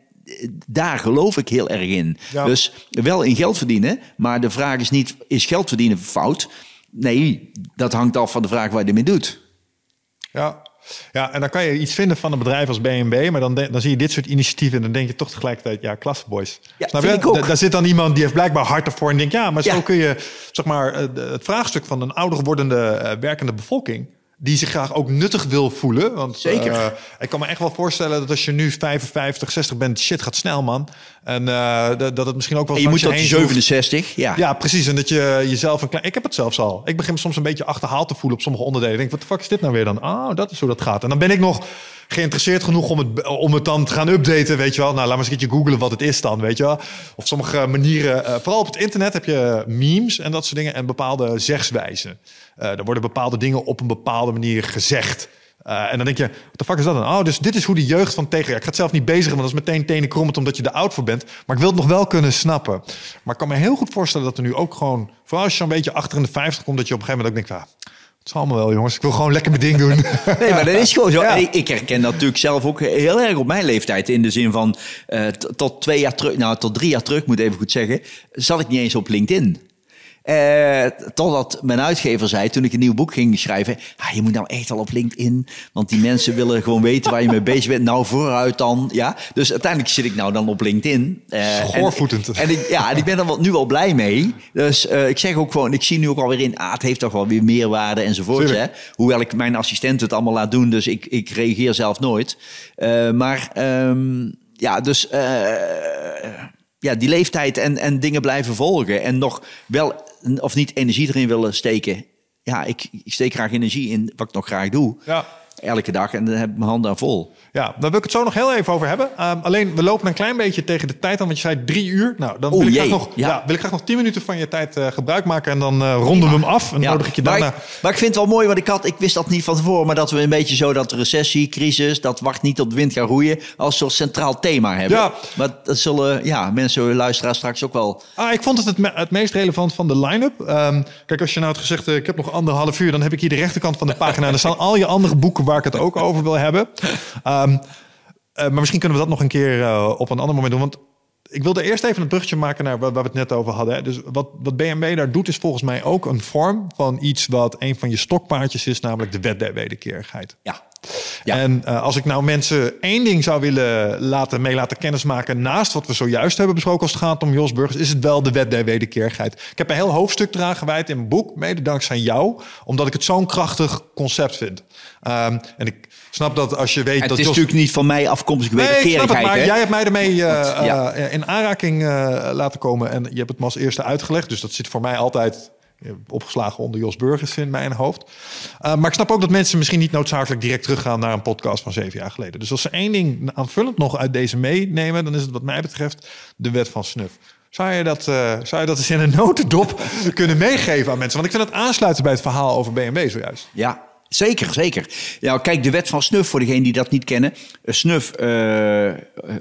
daar geloof ik heel erg in. Dus wel in geld verdienen, maar de vraag is niet: is geld verdienen fout? Nee, dat hangt af van de vraag waar je ermee doet. Ja. Ja, en dan kan je iets vinden van een bedrijf als BNB, maar dan, dan zie je dit soort initiatieven en dan denk je toch tegelijkertijd, ja, klasseboys. Ja? Ook. Daar zit dan iemand die heeft blijkbaar hart ervoor en denkt, ja, maar zo kun je, zeg maar, het vraagstuk van een ouder wordende uh, werkende bevolking, die zich graag ook nuttig wil voelen. Want Zeker. Uh, ik kan me echt wel voorstellen dat als je nu 55, 60 bent, shit gaat snel, man. En uh, dat het misschien ook wel. En je moet tot 67, ja. Ja, precies. En dat je jezelf een klein. Ik heb het zelfs al. Ik begin soms een beetje achterhaald te voelen op sommige onderdelen. Ik denk, wat de fuck is dit nou weer dan? Oh, dat is hoe dat gaat. En dan ben ik nog geïnteresseerd genoeg om het, om het dan te gaan updaten, weet je wel. Nou, laat maar eens een keertje googlen wat het is dan, weet je wel. Of sommige manieren, uh, vooral op het internet heb je memes en dat soort dingen en bepaalde zegswijzen. Uh, er worden bepaalde dingen op een bepaalde manier gezegd. Uh, en dan denk je, wat de fuck is dat dan? Oh, dus dit is hoe de jeugd van tegen... Ja, ik ga het zelf niet bezig, want dat is meteen tenen krommend... omdat je er oud voor bent. Maar ik wil het nog wel kunnen snappen. Maar ik kan me heel goed voorstellen dat er nu ook gewoon... vooral als je een beetje achter in de 50 komt... dat je op een gegeven moment ook denkt... Ah, het zal allemaal wel, jongens. Ik wil gewoon lekker mijn ding doen. Nee, maar dat is gewoon zo. Ja. Ik herken dat natuurlijk zelf ook heel erg op mijn leeftijd. In de zin van uh, tot twee jaar terug, nou tot drie jaar terug, moet ik even goed zeggen, zat ik niet eens op LinkedIn. Uh, totdat mijn uitgever zei, toen ik een nieuw boek ging schrijven... Ah, je moet nou echt al op LinkedIn, want die mensen willen gewoon weten waar je mee bezig bent. Nou, vooruit dan, ja. Dus uiteindelijk zit ik nou dan op LinkedIn. Uh, Schoorvoetend. En, en, ik, ja, en ik ben er nu wel blij mee. Dus uh, ik zeg ook gewoon, ik zie nu ook alweer in... ah, het heeft toch wel weer meerwaarde enzovoort. Hè? Hoewel ik mijn assistent het allemaal laat doen, dus ik, ik reageer zelf nooit. maar um, ja, dus ja, die leeftijd en, en dingen blijven volgen. En nog wel of niet energie erin willen steken. Ja, ik, ik steek graag energie in wat ik nog graag doe. Ja. elke dag en dan heb ik mijn handen aan vol. Ja, daar wil ik het zo nog heel even over hebben. Um, alleen, we lopen een klein beetje tegen de tijd aan, want je zei drie uur. Nou, dan wil, ik jee, nog, ja. ja. wil ik graag nog tien minuten van je tijd uh, gebruik maken. En dan uh, ronden we hem af. En dan nodig ik je maar, daarna... ik, maar ik vind het wel mooi, want ik, had, ik wist dat niet van tevoren... maar dat we een beetje zo dat recessie, crisis... dat wacht niet op de wind gaan roeien... als soort centraal thema hebben. Ja. Maar dat zullen ja, mensen, luisteraars straks ook wel... Ah, ik vond het het, me het meest relevant van de line-up. Um, kijk, als je nou had gezegd, ik heb nog anderhalf uur... dan heb ik hier de rechterkant van de pagina. en er staan al je andere boeken waar ik het ook over wil hebben. Um, uh, maar misschien kunnen we dat nog een keer uh, op een ander moment doen. Want ik wilde eerst even een bruggetje maken naar waar, we het net over hadden. Dus wat, wat BMW daar doet, is volgens mij ook een vorm van iets wat een van je stokpaardjes is, namelijk de wet der wederkerigheid. Ja. Ja. En uh, als ik nou mensen één ding zou willen laten, mee laten kennismaken naast wat we zojuist hebben besproken als het gaat om Jos Burgers, is het wel de wet der wederkerigheid. Ik heb een heel hoofdstuk eraan gewijd in mijn boek, mede dankzij jou, omdat ik het zo'n krachtig concept vind. Um, en ik snap dat als je weet het dat is Jos... natuurlijk niet van mij afkomstig Nee, ik snap wederkerigheid. het, maar hè? jij hebt mij ermee uh, ja. uh, in aanraking uh, laten komen en je hebt het me als eerste uitgelegd. Dus dat zit voor mij altijd opgeslagen onder Jos Burgers in mijn hoofd. Maar ik snap ook dat mensen misschien niet noodzakelijk direct teruggaan naar een podcast van zeven jaar geleden. Dus als ze één ding aanvullend nog uit deze meenemen, dan is het wat mij betreft de wet van snuf. Zou je, dat, uh, zou je dat eens in een notendop kunnen meegeven aan mensen? Want ik vind het aansluiten bij het verhaal over BMW zojuist. Ja, Zeker, zeker. Ja, kijk, de wet van Snuf, voor degenen die dat niet kennen. Snuf, uh,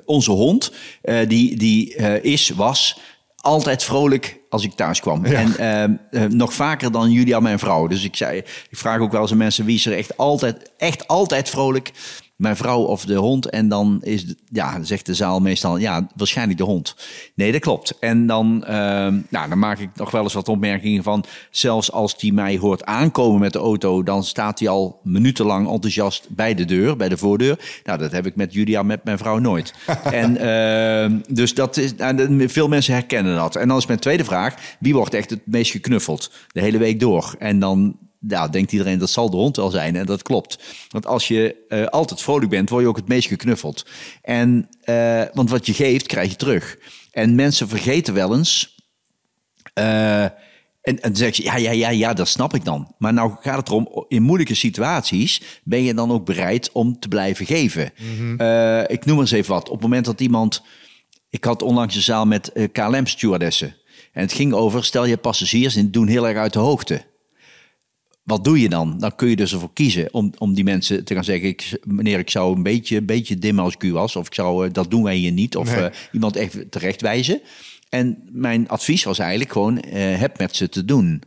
onze hond, uh, die, die uh, is, was altijd vrolijk als ik thuis kwam. Ja. En uh, nog vaker dan Julia, mijn vrouw. Dus ik, zei, ik vraag ook wel eens aan mensen wie is er echt altijd, echt altijd vrolijk. Mijn vrouw of de hond. En dan is, ja, zegt de zaal meestal, ja, waarschijnlijk de hond. Nee, dat klopt. En dan, uh, nou, dan maak ik nog wel eens wat opmerkingen van, zelfs als die mij hoort aankomen met de auto, dan staat hij al minutenlang enthousiast bij de deur, bij de voordeur. Nou, dat heb ik met Julia, met mijn vrouw nooit. en uh, dus dat is, nou, veel mensen herkennen dat. En dan is mijn tweede vraag, wie wordt echt het meest geknuffeld de hele week door? En dan ja, denkt iedereen dat zal de hond wel zijn. En dat klopt. Want als je uh, altijd vrolijk bent, word je ook het meest geknuffeld. En, uh, want wat je geeft, krijg je terug. En mensen vergeten wel eens. Uh, en, en dan zeg je, ja, ja, ja, ja, dat snap ik dan. Maar nou gaat het erom, in moeilijke situaties ben je dan ook bereid om te blijven geven. Mm -hmm. ik noem eens even wat. Op het moment dat iemand... Ik had onlangs een zaal met KLM-stewardessen. En het ging over, stel je passagiers en doen heel erg uit de hoogte wat doe je dan? Dan kun je dus ervoor kiezen om, om die mensen te gaan zeggen... Ik, meneer, ik zou een beetje, beetje dimmen als ik u was. Of ik zou, dat doen wij hier niet. Of nee. uh, iemand echt terechtwijzen. En mijn advies was eigenlijk gewoon, uh, heb met ze te doen.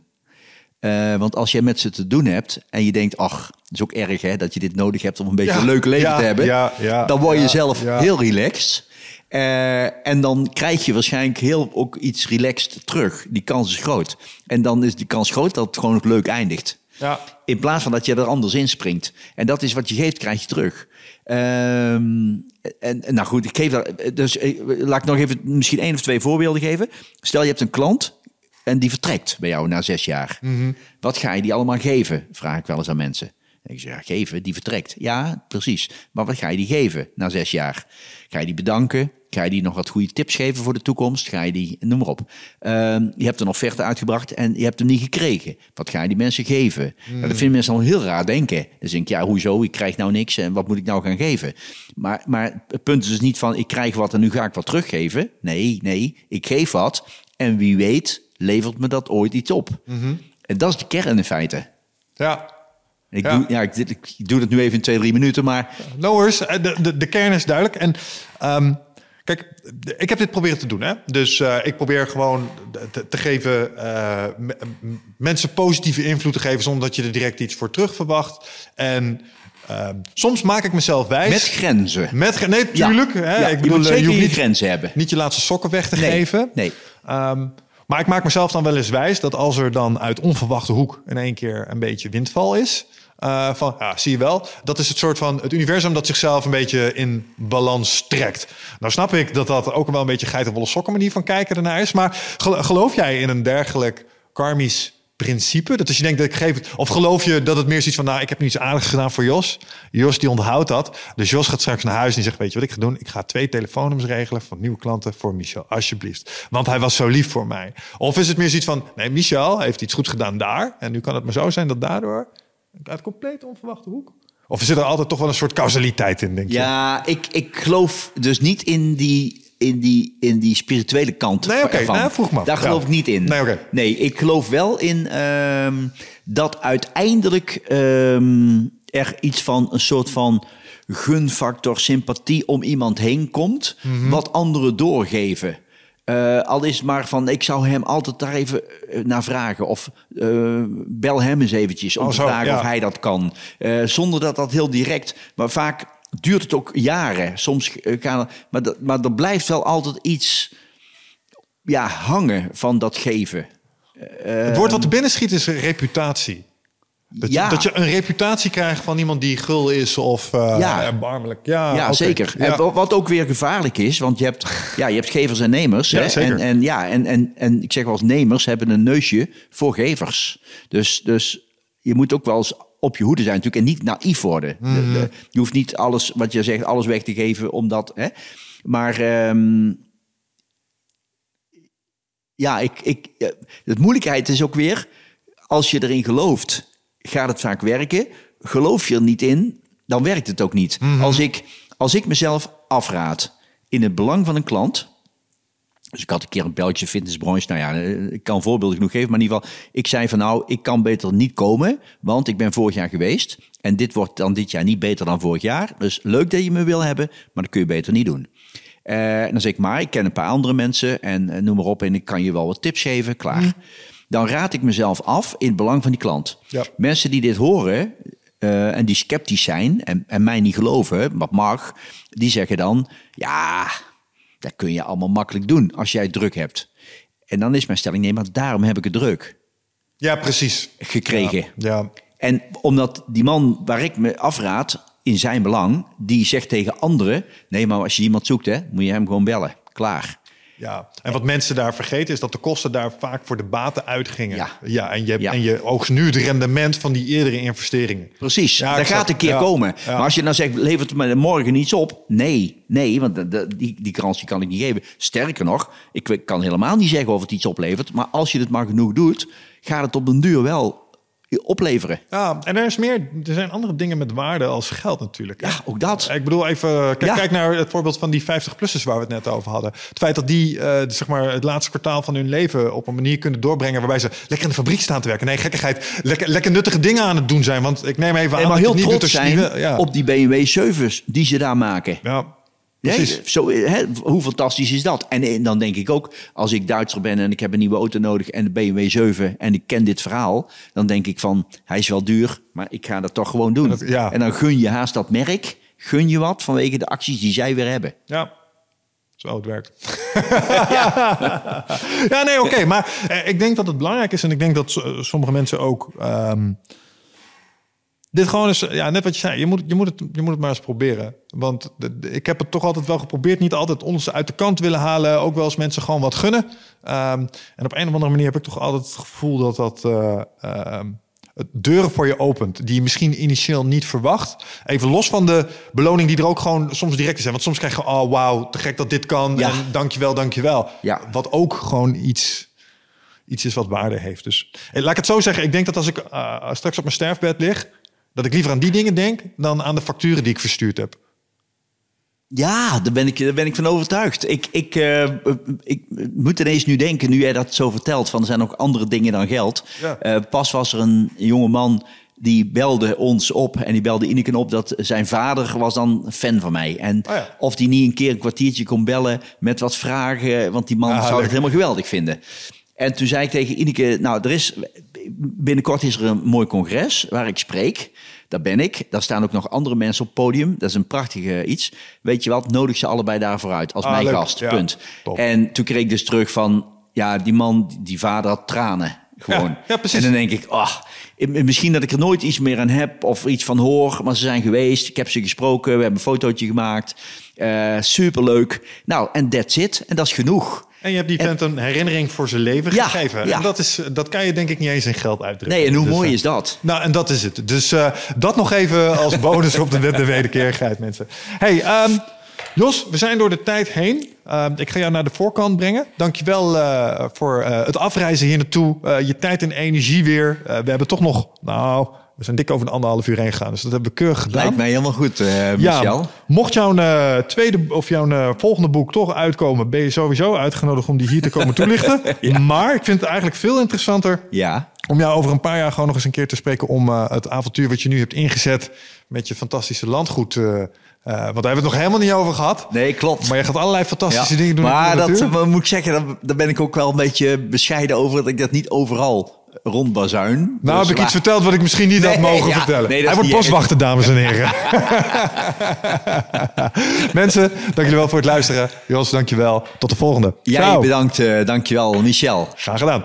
Want als je met ze te doen hebt en je denkt... ach, het is ook erg hè, dat je dit nodig hebt om een beetje ja, een leuk leven ja, te hebben... Ja, dan word je zelf heel relaxed... Uh, en dan krijg je waarschijnlijk heel ook iets relaxed terug. Die kans is groot. En dan is die kans groot dat het gewoon nog leuk eindigt. Ja. In plaats van dat je er anders in springt. En dat is wat je geeft, krijg je terug. Um, en, nou goed, ik geef dat. Dus laat ik nog even misschien één of twee voorbeelden geven. Stel je hebt een klant en die vertrekt bij jou na zes jaar. Mhm. Mm -hmm. Wat ga je die allemaal geven? Vraag ik wel eens aan mensen. En ik zeg, ja, geven, die vertrekt. Ja, precies. Maar wat ga je die geven na zes jaar? Ga je die bedanken? Ga je die nog wat goede tips geven voor de toekomst? Ga je die, noem maar op. Um, je hebt een offerte uitgebracht en je hebt hem niet gekregen. Wat ga je die mensen geven? Mm. Dat vinden mensen al heel raar denken. Dus denk ik, ja, hoezo? Ik krijg nou niks en wat moet ik nou gaan geven? Maar, maar het punt is dus niet van, ik krijg wat en nu ga ik wat teruggeven. Nee, nee, ik geef wat en wie weet levert me dat ooit iets op. Mm -hmm. En dat is de kern in feite. Ja, ik, Ja. Doe, ja, ik, ik doe het nu even in twee, drie minuten, maar No worries, Eh, de, de, de kern is duidelijk. En um, kijk, ik heb dit proberen te doen. Hè? Dus uh, ik probeer gewoon te, te geven, uh, mensen positieve invloed te geven... zonder dat je er direct iets voor terug verwacht. En uh, soms maak ik mezelf wijs... met grenzen. Met, nee, tuurlijk. Ja. Hè? Ja, ik bedoel, je hoeft niet, grenzen hebben. niet je laatste sokken weg te nee, geven. Nee. Um, maar ik maak mezelf dan wel eens wijs dat als er dan uit onverwachte hoek... in één keer een beetje windval is... Uh, van, ja, zie je wel, dat is het soort van het universum dat zichzelf een beetje in balans trekt. Nou snap ik dat dat ook wel een beetje geitenwolle sokken manier van kijken ernaar is. Maar geloof jij in een dergelijk karmisch principe? Dat als je denkt dat ik geef het, of geloof je dat het meer zoiets van, nou, ik heb nu iets aardigs gedaan voor Jos. Jos die onthoudt dat. Dus Jos gaat straks naar huis en die zegt, weet je wat ik ga doen? Ik ga twee telefoonnummers regelen van nieuwe klanten voor Michel, alsjeblieft. Want hij was zo lief voor mij. Of is het meer zoiets van, nee, Michel heeft iets goed gedaan daar. En nu kan het maar zo zijn dat daardoor uit compleet onverwachte hoek. Of zit er altijd toch wel een soort causaliteit in, denk je? Ja, ik, ik geloof dus niet in die, in die, in die spirituele kant Nee, oké. ervan. Nee, vroeg me af. Daar Ja. geloof ik niet in. Nee, oké. Nee, ik geloof wel in ehm, dat uiteindelijk ehm, er iets van een soort van gunfactor, sympathie om iemand heen komt, Mhm. wat anderen doorgeven. Eh, al is het maar van, ik zou hem altijd daar even eh, naar vragen. Of eh, bel hem eens eventjes om Oh, te vragen ja. of hij dat kan. Zonder dat dat heel direct... Maar vaak duurt het ook jaren. Soms gaan. Maar, dat- maar er blijft wel altijd iets ja, hangen van dat geven. Het woord wat er binnen schiet is reputatie. Dat, Ja. je, dat je een reputatie krijgt van iemand die gul is of eh Ja. erbarmelijk. Ja, ja, zeker. Ja. En wa- wat ook weer gevaarlijk is, want je hebt, ja, je hebt gevers en nemers. Hè? En, en, ja, en, en, en ik zeg wel eens, nemers hebben een neusje voor gevers. Dus, dus je moet ook wel eens op je hoede zijn natuurlijk en niet naïef worden. De- Mhm. de- je hoeft niet alles, wat je zegt, alles weg te geven omdat... Hè? Maar ehm, ja, ik, ik, de moeilijkheid is ook weer, als je erin gelooft, gaat het vaak werken. Geloof je er niet in, dan werkt het ook niet. Als, ik, als ik mezelf afraad in het belang van een klant. Dus ik had een keer een beltje fitnessbranche. Nou ja, eh, ik kan voorbeelden genoeg geven. Maar in ieder geval, ik zei van nou, ik kan beter niet komen. Want ik ben vorig jaar geweest. En dit wordt dan dit jaar niet beter dan vorig jaar. Dus leuk dat je me wil hebben, maar dat kun je beter niet doen. En dan zeg ik maar, ik ken een paar andere mensen en eh, noem maar op. En ik kan je wel wat tips geven, klaar. Dan raad ik mezelf af in het belang van die klant. Ja. Mensen die dit horen eh, en die sceptisch zijn en, en mij niet geloven, wat mag, die zeggen dan, ja, dat kun je allemaal makkelijk doen als jij druk hebt. En dan is mijn stelling, nee, maar daarom heb ik het druk Ja, precies. gekregen. Ja, ja. En omdat die man waar ik me afraad, in zijn belang, die zegt tegen anderen, nee, maar als je iemand zoekt, hè, moet je hem gewoon bellen. Klaar. Ja, en wat mensen daar vergeten is dat de kosten daar vaak voor de baten uitgingen. Ja. en, je, Ja. en je oogst nu het rendement van die eerdere investeringen. Precies, Ja, dat exact. gaat een keer Ja. komen. Ja. Maar als je dan zegt, levert het me morgen iets op? Nee, nee, want de- de- die, die garantie kan ik niet geven. Sterker nog, ik kan helemaal niet zeggen of het iets oplevert. Maar als je het maar genoeg doet, gaat het op den duur wel opleveren. Ja, en er is meer. Er zijn andere dingen met waarde als geld natuurlijk. Ja, ook dat. Ik bedoel even, kijk, Ja. kijk naar het voorbeeld van die 50-plussers waar we het net over hadden. Het feit dat die eh, zeg maar, het laatste kwartaal van hun leven op een manier kunnen doorbrengen waarbij ze lekker in de fabriek staan te werken. Nee, gekkigheid. Lekker, lekker nuttige dingen aan het doen zijn. Want ik neem even aan maar dat heel doet trots zijn niet wil. Ja. op die BMW 7's die ze daar maken. ja, precies. zo, hè, hoe fantastisch is dat? En, dan denk ik ook, als ik Duitser ben en ik heb een nieuwe auto nodig en de BMW 7 en ik ken dit verhaal, dan denk ik van, hij is wel duur, maar ik ga dat toch gewoon doen. En dat- ja. En dan gun je haast dat merk, gun je wat vanwege de acties die zij weer hebben. Ja. Zo het werkt. ja, nee, oké. Maar eh, ik denk dat het belangrijk is. En ik denk dat sommige mensen ook... ehm, dit gewoon is, ja, net wat je zei. Je moet, je, moet het, je moet het maar eens proberen. Want de- de- ik heb het toch altijd wel geprobeerd. Niet altijd ons uit de kant willen halen. Ook wel eens mensen gewoon wat gunnen. Ehm, en op een of andere manier heb ik toch altijd het gevoel dat dat... eh, ehm, het deuren voor je opent die je misschien initieel niet verwacht. Even los van de beloning die er ook gewoon soms direct is. hè. Want soms krijg je, oh wauw, te gek dat dit kan. Ja. En dankjewel, dankjewel. Ja. Wat ook gewoon iets, iets is wat waarde heeft. Dus eh, laat ik het zo zeggen. Ik denk dat als ik eh, straks op mijn sterfbed lig... dat ik liever aan die dingen denk dan aan de facturen die ik verstuurd heb. Ja, daar ben ik, daar ben ik van overtuigd. Ik, ik, eh, ik moet ineens nu denken, nu jij dat zo vertelt, van er zijn ook andere dingen dan geld. Ja. Eh, pas was er een jonge man die belde ons op en die belde Ineken op dat zijn vader was dan fan van mij. En Oh ja. of die niet een keer een kwartiertje kon bellen met wat vragen, want die man Ah, zou leuk. het helemaal geweldig vinden. En toen zei ik tegen Ineke, nou, er is, binnenkort is er een mooi congres waar ik spreek. Daar ben ik. Daar staan ook nog andere mensen op het podium. Dat is een prachtige iets. Weet je wat, nodig ze allebei daarvoor uit als Ah, mijn leuk. gast. Ja, Punt. top. En toen kreeg ik dus terug van, ja, die man, die vader had tranen. Gewoon. Ja, ja, precies. En dan denk ik, ach, misschien dat ik er nooit iets meer aan heb of iets van hoor, maar ze zijn geweest. Ik heb ze gesproken, we hebben een fotootje gemaakt. Eh superleuk. Nou, en that's it. En dat is genoeg. En je hebt die vent een herinnering voor zijn leven Ja, gegeven. ja. En dat, is, dat kan je denk ik niet eens in geld uitdrukken. Nee, en hoe Dus, mooi eh, is dat? Nou, en dat is het. Dus eh, dat nog even als bonus op de, de wederkerigheid, mensen. Hey, ehm, Jos, we zijn door de tijd heen. Ehm, ik ga jou naar de voorkant brengen. Dankjewel wel voor eh, het afreizen hier naartoe. Eh, je tijd en energie weer. Eh, we hebben toch nog, nou, We zijn dik over de anderhalf uur heen gegaan. Dus dat hebben we keurig gedaan. Lijkt mij helemaal goed, eh Michel. Ja, mocht jouw eh, tweede of jouw eh, volgende boek toch uitkomen, ben je sowieso uitgenodigd om die hier te komen toelichten. Maar ik vind het eigenlijk veel interessanter Ja. om jou over een paar jaar gewoon nog eens een keer te spreken om eh, het avontuur wat je nu hebt ingezet met je fantastische landgoed. eh, eh, want daar hebben we het nog helemaal niet over gehad. Nee, klopt. Maar je gaat allerlei fantastische Ja. dingen doen. Maar dat maar moet ik zeggen, daar, daar ben ik ook wel een beetje bescheiden over dat ik dat niet overal rondbazuin. Nou Dus heb ik iets verteld wat ik misschien niet had mogen ja. vertellen. Nee, Hij wordt niet boswachter, dames en heren. Mensen, dank jullie wel voor het luisteren. Jos, dank je wel. Tot de volgende. Jij Ciao. bedankt, eh, dankjewel, Michel. Graag gedaan.